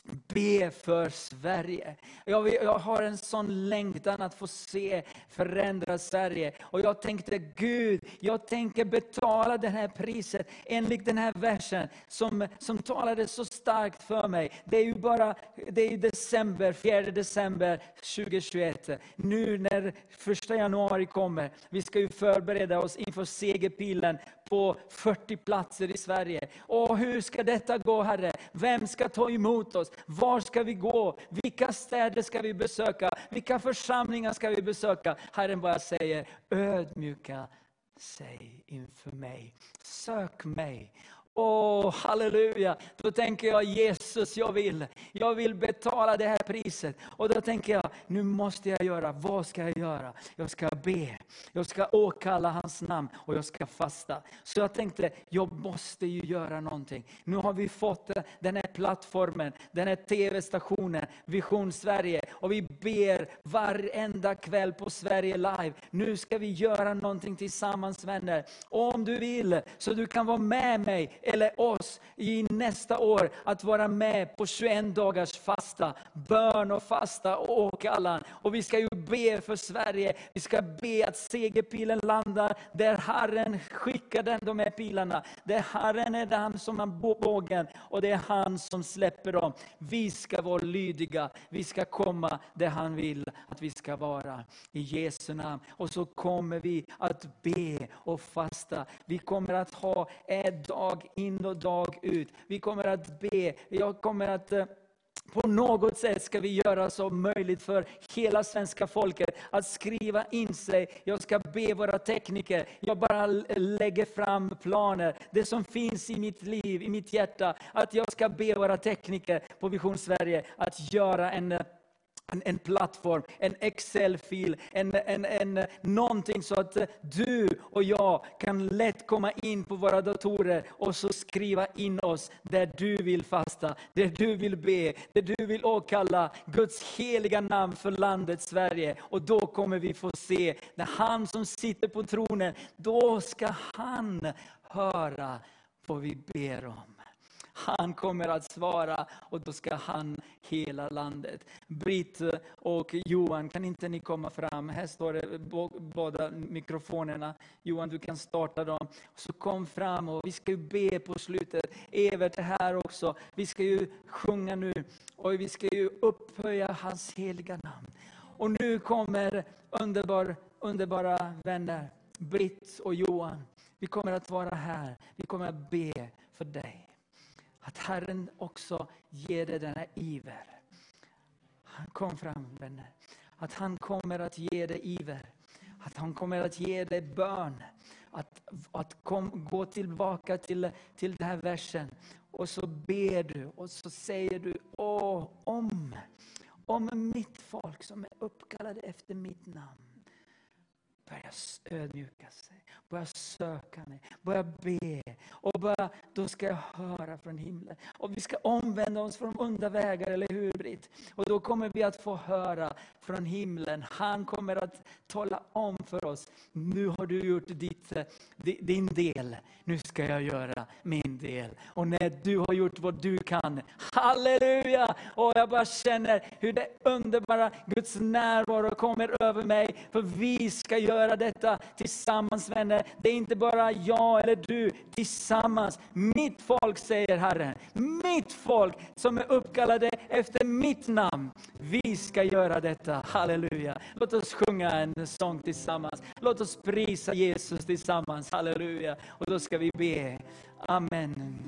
Speaker 1: be för Sverige. Jag, vill- jag har en sån längtan att få se förändra Sverige. Och jag tänkte, Gud, jag tänker betala det här priset enligt den här versen som, som talade så starkt för mig. Det är ju bara det är ju december, 4 december 2021. Nu när första januari kommer, vi ska ju förbereda oss inför segerpilen på 40 platser i Sverige. Och hur ska detta gå Herre? Vem ska ta emot oss? Var ska vi gå? Vilka städer ska vi besöka? Vilka församlingar ska vi besöka? Herren bara säger, ödmjuka sig inför mig. Sök mig. Åh, halleluja! Då tänker jag, Jesus, jag vill. Jag vill betala det här priset. Och då tänker jag, nu måste jag göra, vad ska jag göra? Jag ska be, jag ska åkalla hans namn och jag ska fasta. Så jag tänkte, jag måste ju göra någonting. Nu har vi fått den här plattformen, den här TV-stationen, Vision Sverige. Och vi ber varenda kväll på Sverige Live. Nu ska vi göra någonting tillsammans vänner. Om du vill, så du kan vara med mig eller oss i nästa år att vara med på 21 dagars fasta, bön och fasta och åkallan. Och vi ska ju be för Sverige, vi ska be att segerpilen landar där Herren skickar den, de här pilarna. Där Herren är den som har bågen och det är han som släpper dem. Vi ska vara lydiga, vi ska komma där han vill att vi ska vara. I Jesu namn. Och så kommer vi att be och fasta. Vi kommer att ha en dag in och dag ut. Vi kommer att be, jag kommer att eh, på något sätt ska vi göra så möjligt för hela svenska folket att skriva in sig. Jag ska be våra tekniker, jag bara lägger fram planer. Det som finns i mitt liv, i mitt hjärta. Att jag ska be våra tekniker på Vision Sverige att göra en eh, en, en plattform, en Excel-fil, en, en, en, någonting så att eh, du och jag kan lätt komma in på våra datorer och så skriva in oss där du vill fasta, där du vill be, där du vill åkalla Guds heliga namn för landet Sverige. Och då kommer vi få se, när han som sitter på tronen, då ska han höra vad vi ber om. Han kommer att svara och då ska han hela landet. Britt och Johan, kan inte ni komma fram? Här står det båda mikrofonerna. Johan, du kan starta dem. Så kom fram och vi ska ju be på slutet. Evert är här också. Vi ska ju sjunga nu och vi ska ju upphöja hans heliga namn. Och nu kommer underbar, underbara vänner, Britt och Johan. Vi kommer att vara här. Vi kommer att be för dig. Att Herren också ger dig denna iver. Han kom fram vänner. Att han kommer att ge dig iver. Att han kommer att ge dig bön. Att, att kom, gå tillbaka till, till den här versen. Och så ber du och så säger du, åh, om, om mitt folk som är uppkallade efter mitt namn börja ödmjuka sig, börja söka mig, börja be. Och börja, då ska jag höra från himlen. Och vi ska omvända oss från onda vägar, eller hur Britt? Och då kommer vi att få höra från himlen. Han kommer att tala om för oss, nu har du gjort ditt, eh, din del, nu ska jag göra min del. Och när du har gjort vad du kan, halleluja! Och jag bara känner hur det underbara Guds närvaro kommer över mig. För vi ska göra göra detta tillsammans vänner. Det är inte bara jag eller du, tillsammans. Mitt folk säger Herren. Mitt folk som är uppkallade efter mitt namn. Vi ska göra detta, halleluja. Låt oss sjunga en sång tillsammans. Låt oss prisa Jesus tillsammans, halleluja. Och då ska vi be. Amen.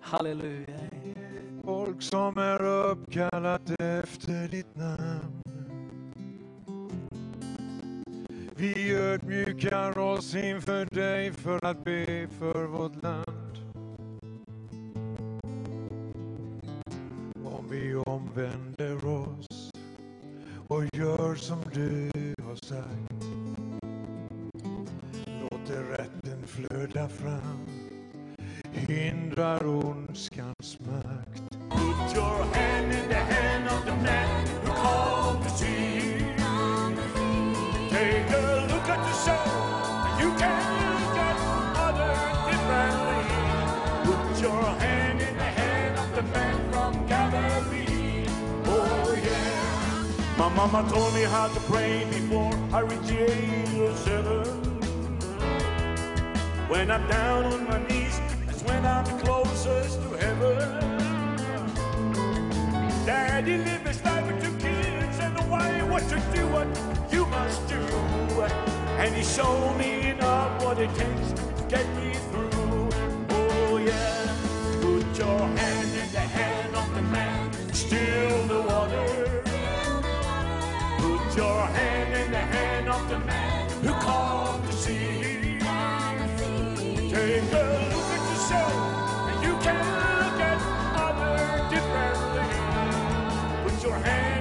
Speaker 1: Halleluja.
Speaker 2: Folk som är uppkallat efter ditt namn. Vi ödmjukar oss inför dig för att be för vårt land. Om vi omvänder oss och gör som du har sagt. Låter rätten flöda fram, hindrar ondskans makt.
Speaker 8: Mama told me how to pray before I reach the age of seven. When I'm down on my knees, that's when I'm closest to heaven. Daddy lived his life with two kids and a wife. What to do, what you must do. And he showed me enough what it takes to get me through. Oh yeah, put your hand in the hand of the man, still the hand of the man who called to see. Take a look at yourself, and you can look at others differently. Put your the hand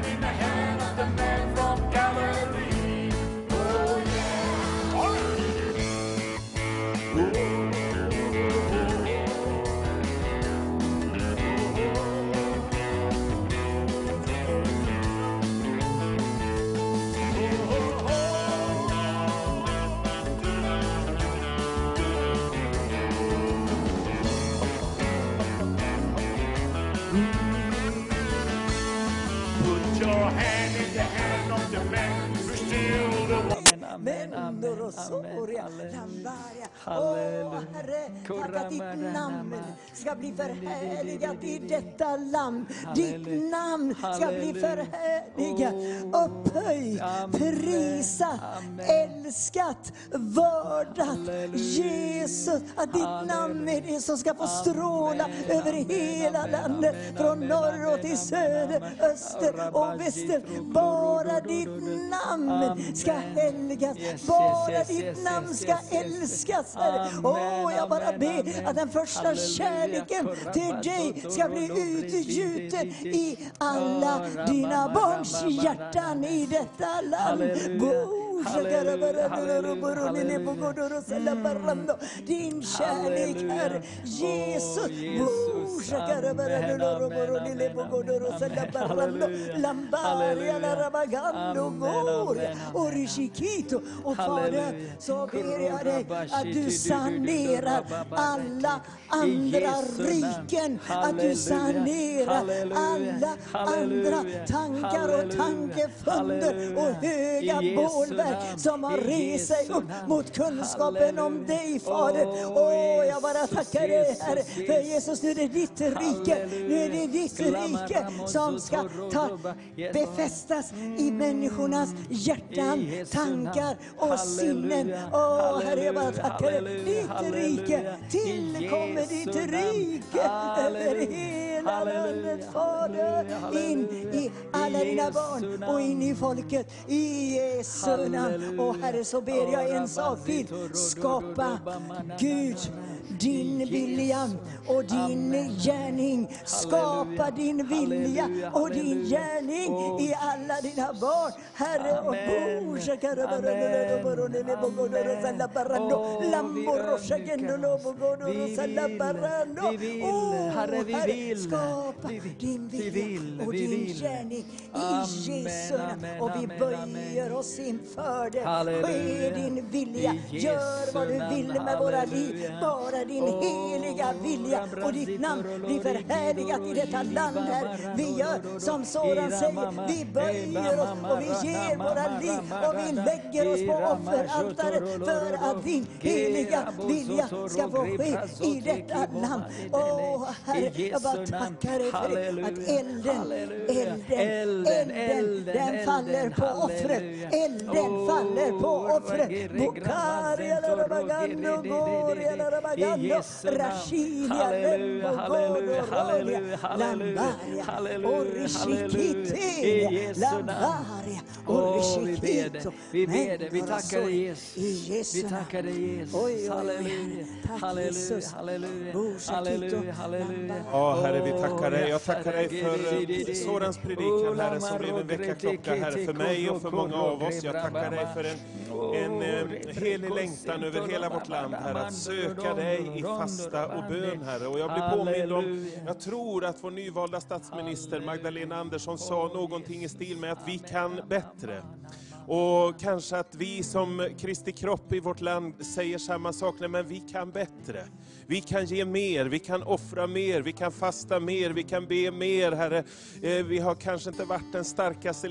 Speaker 1: Amen. Halleluja.
Speaker 7: Åh Herre, tack att ditt namn. Ska bli förhärligat i detta land. Ditt namn ska bli förhärligat,
Speaker 1: Åh.
Speaker 7: upphöjt, prisat, älskat, vördat. Jesus, att ditt namn är det som ska få stråla över hela landet. Från norr och till söder, öster och väster. Bara ditt namn ska helgas. Bara ditt namn ska älskas,
Speaker 1: Amen,
Speaker 7: Åh, jag bara ber att den första kärleken till dig ska bli utgjuten i alla dina barns hjärtan i detta land.
Speaker 1: Halleluja.
Speaker 7: Din kärlek, Herre. Jesus. Lambaria, Larabagando,
Speaker 1: Amen,
Speaker 7: Goria.
Speaker 1: amen,
Speaker 7: och Fader, så ber jag dig att du sanerar alla andra riken. Att du sanerar alla andra tankar och tankefunder och höga bålverk
Speaker 1: namn.
Speaker 7: som har rest sig upp mot kunskapen om dig, Fader.
Speaker 1: Åh,
Speaker 7: jag bara tackar dig, Herre. För
Speaker 1: Jesus.
Speaker 7: Nu är det ditt rike. Nu är det ditt rike som ska ta, befästas i människornas hjärtan,
Speaker 1: I Jesu
Speaker 7: tankar och sinnen. Åh, Herre, jag bara tackar dig. Ditt rike, tillkommer ditt rike över hela landet, Fader. In i alla dina barn och in i folket. I Jesu namn.
Speaker 1: Halleluja.
Speaker 7: Och Herre, så ber jag en sak till. Skapa, Gud, din vilja och din gärning. Skapa din vilja och din gärning i alla dina barn. Herre, och
Speaker 1: Åh, Herre, vi vill.
Speaker 7: Skapa din
Speaker 1: vi
Speaker 7: vilja och din gärning i Jesu namn. Och vi böjer oss inför det. Ske
Speaker 1: Halleluja.
Speaker 7: din vilja. Gör vad du vill med våra liv. Bara din
Speaker 1: Åh,
Speaker 7: heliga vilja och ditt namn blir förhärligat i detta land här. Vi gör som Soran säger. Vi böjer oss och vi ger våra liv och vi lägger oss på offeraltaret för att din heliga vilja ska få ske i detta land. Åh Herre, jag bara tackar dig för det. Att elden, elden, elden, den faller på offret. Elden faller på offret. Bokaria larabagando, goria larabagando, rashidia lembo godoronia, lambaria, orishikite, lambaria, orishikito.
Speaker 1: vi ber dig, vi tackar dig Jesus.
Speaker 7: Jesu
Speaker 1: Vi tackar dig Jesus. Halleluja, halleluja, halleluja, halleluja.
Speaker 5: Ja, Herre, vi tackar dig. Jag tackar dig för eh, Sorans predikan, Herre, som blev en väckarklocka, Herre, för mig och för många av oss. Jag tackar dig för en, en eh, helig längtan över hela vårt land, Herre, att söka dig i fasta och bön, Herre. Och jag blir påmind om, jag tror att vår nyvalda statsminister Magdalena Andersson sa någonting i stil med att vi kan bättre. Och kanske att vi som Kristi kropp i vårt land säger samma sak, nej men vi kan bättre. Vi kan ge mer, vi kan offra mer, vi kan fasta mer, vi kan be mer, Herre. Eh, vi har kanske inte varit den starkaste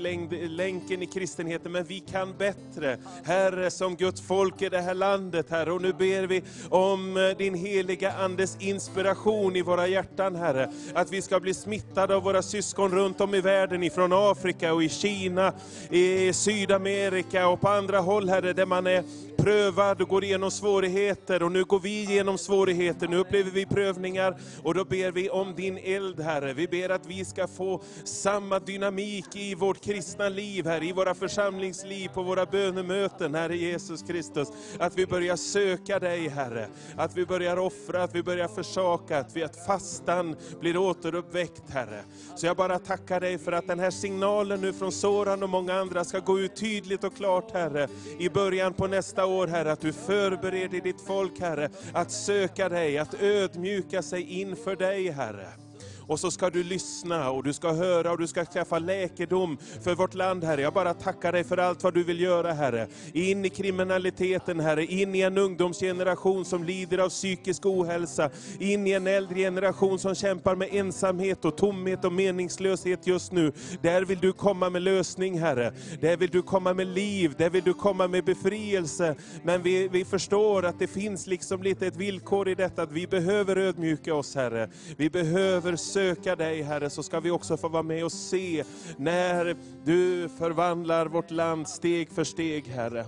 Speaker 5: länken i kristenheten, men vi kan bättre. Herre, som Guds folk i det här landet, Herre. Och nu ber vi om eh, din heliga Andes inspiration i våra hjärtan, Herre. Att vi ska bli smittade av våra syskon runt om i världen, ifrån Afrika och i Kina, i Sydamerika och på andra håll, Herre, där man är prövad och går igenom svårigheter. Och nu går vi igenom svårigheter, nu upplever vi prövningar. Och då ber vi om din eld, Herre. Vi ber att vi ska få samma dynamik i vårt kristna liv, Herre, i våra församlingsliv, på våra bönemöten, Herre Jesus Kristus. Att vi börjar söka dig, Herre. Att vi börjar offra, att vi börjar försaka, att, vi, att fastan blir återuppväckt, Herre. Så jag bara tackar dig för att den här signalen nu från Soran och många andra ska gå ut tydligt och klart, Herre, i början på nästa år, Herre. Att du förbereder ditt folk, Herre, att söka dig, att ödmjuka sig inför dig, Herre. Och så ska du lyssna och du ska höra och du ska skaffa läkedom för vårt land Herre. Jag bara tackar dig för allt vad du vill göra Herre. In i kriminaliteten Herre, in i en ungdomsgeneration som lider av psykisk ohälsa, in i en äldre generation som kämpar med ensamhet och tomhet och meningslöshet just nu. Där vill du komma med lösning Herre. Där vill du komma med liv, där vill du komma med befrielse. Men vi, vi förstår att det finns liksom lite ett villkor i detta, att vi behöver ödmjuka oss Herre. Vi behöver söka dig Herre, så ska vi också få vara med och se när du förvandlar vårt land steg för steg Herre.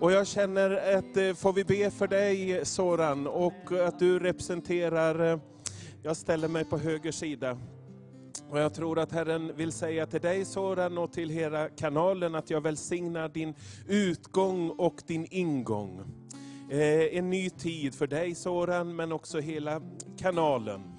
Speaker 5: Och jag känner att eh, får vi be för dig Soran, och att du representerar, eh, jag ställer mig på höger sida. Och jag tror att Herren vill säga till dig Soran och till hela kanalen att jag välsignar din utgång och din ingång. Eh, en ny tid för dig Soran, men också hela kanalen.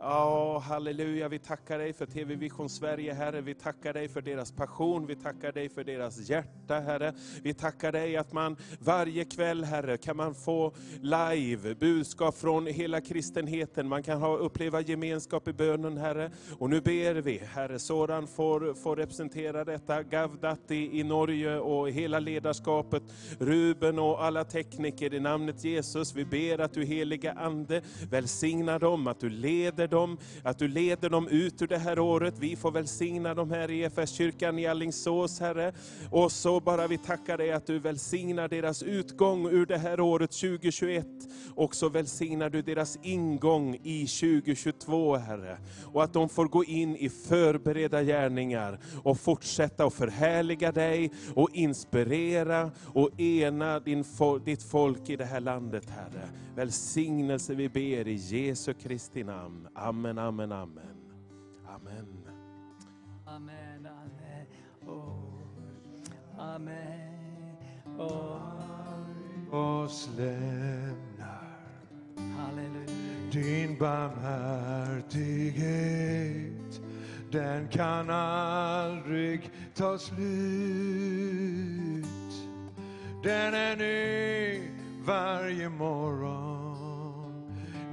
Speaker 5: Ja, halleluja, vi tackar dig för TV Vision Sverige Herre. Vi tackar dig för deras passion, vi tackar dig för deras hjärta Herre. Vi tackar dig att man varje kväll Herre kan man få live budskap från hela kristenheten. Man kan ha, uppleva gemenskap i bönen Herre. Och nu ber vi Herre, Soran får, får representera detta, Gavdat i, i Norge och hela ledarskapet, Ruben och alla tekniker i namnet Jesus. Vi ber att du heliga Ande välsignar dem, att du leder dem, att du leder dem ut ur det här året. Vi får välsigna dem här i EFS-kyrkan i Alingsås Herre. Och så bara vi tackar dig att du välsignar deras utgång ur det här året 2021. Och så välsignar du deras ingång i 2022 Herre. Och att de får gå in i förberedda gärningar och fortsätta att förhärliga dig och inspirera och ena din, fo- ditt folk i det här landet Herre. Välsignelse vi ber i Jesu Kristi namn. Amen, amen, amen. Amen.
Speaker 1: Amen, amen. Oh. Amen. Oh.
Speaker 2: oss lämnar
Speaker 1: Halleluja.
Speaker 2: din barmhärtighet den kan aldrig ta slut den är ny varje morgon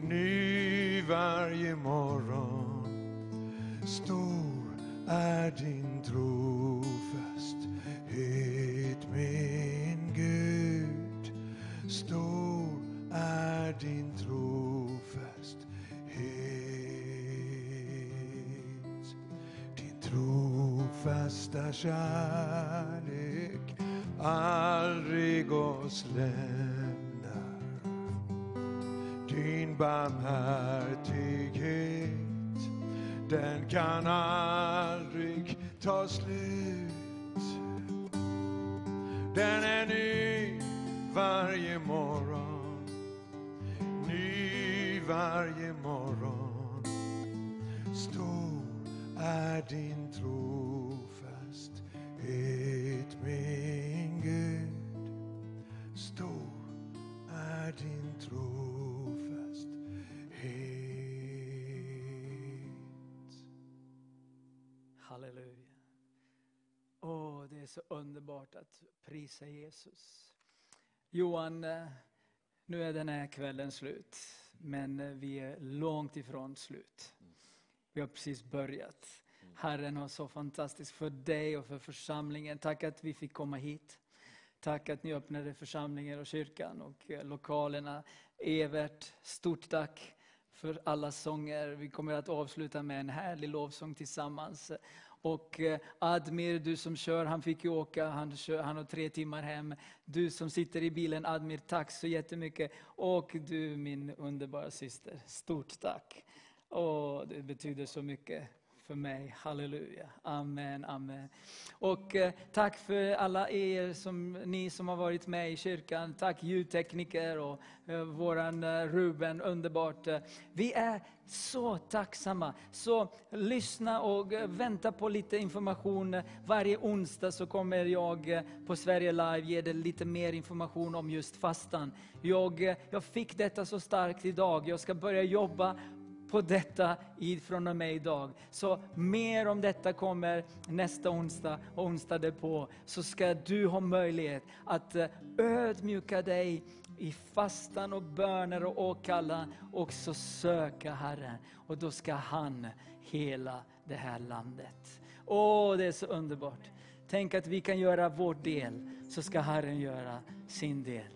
Speaker 2: ny varje morgon stor är din trofasthet min Gud Stor är din trofasthet. Din trofasta kärlek aldrig oss lämnar. Din barmhärtighet, den kan aldrig ta slut. Den är ny varje morgon, ny varje morgon. Stor är din trofasthet, min Gud. Stor är din trofasthet.
Speaker 1: Är så underbart att prisa Jesus. Johan, eh, nu är den här kvällen slut, men eh, vi är långt ifrån slut. Vi har precis börjat. Herren har så fantastiskt för dig och för församlingen. Tack att vi fick komma hit. Tack att ni öppnade församlingen och kyrkan och eh, lokalerna. Evert, stort tack för alla sånger. Vi kommer att avsluta med en härlig lovsång tillsammans. Och eh, Admir, du som kör, han fick ju åka, han, kör, han har tre timmar hem. Du som sitter i bilen, Admir, tack så jättemycket. Och du min underbara syster, stort tack. Åh, det betyder så mycket för mig. Halleluja. Amen, amen. Och eh, tack för alla er som, ni som har varit med i kyrkan. Tack ljudtekniker och eh, våran eh, Ruben, underbart. Vi är så tacksamma. Så lyssna och eh, vänta på lite information. Varje onsdag så kommer jag eh, på Sverige Live ge dig lite mer information om just fastan. Jag, eh, jag fick detta så starkt idag. Jag ska börja jobba på detta från och med idag. Så mer om detta kommer nästa onsdag och onsdag därpå. Så ska du ha möjlighet att eh, ödmjuka dig i fastan och böner och åkalla och så söka Herren. Och då ska han hela det här landet. Åh, det är så underbart. Tänk att vi kan göra vår del, så ska Herren göra sin del.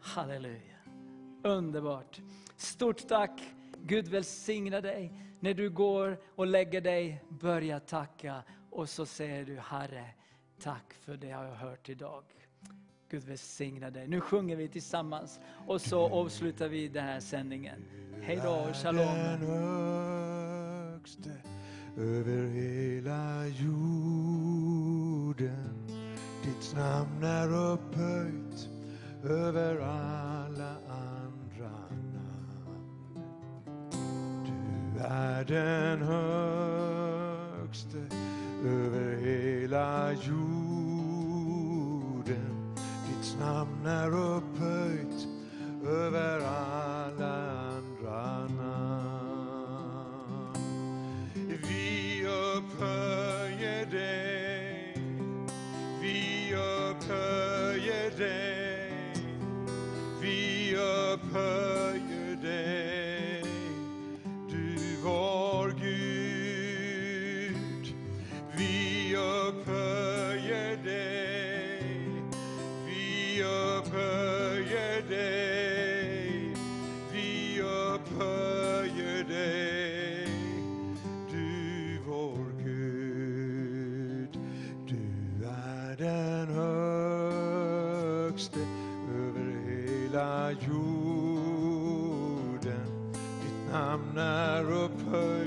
Speaker 1: Halleluja. Underbart. Stort tack. Gud välsigna dig. När du går och lägger dig, börja tacka. Och så säger du, Herre, tack för det jag har hört idag. Gud välsigna dig. Nu sjunger vi tillsammans och så avslutar vi den här sändningen. Hej då, shalom.
Speaker 2: Över hela jorden. Ditt namn är upphöjt över alla andra är den högste över hela jorden. Ditt namn är upphöjt över alla andra namn. Vi upphöjer dig, vi upphöjer dig, vi upphöjer dig, Ditt namn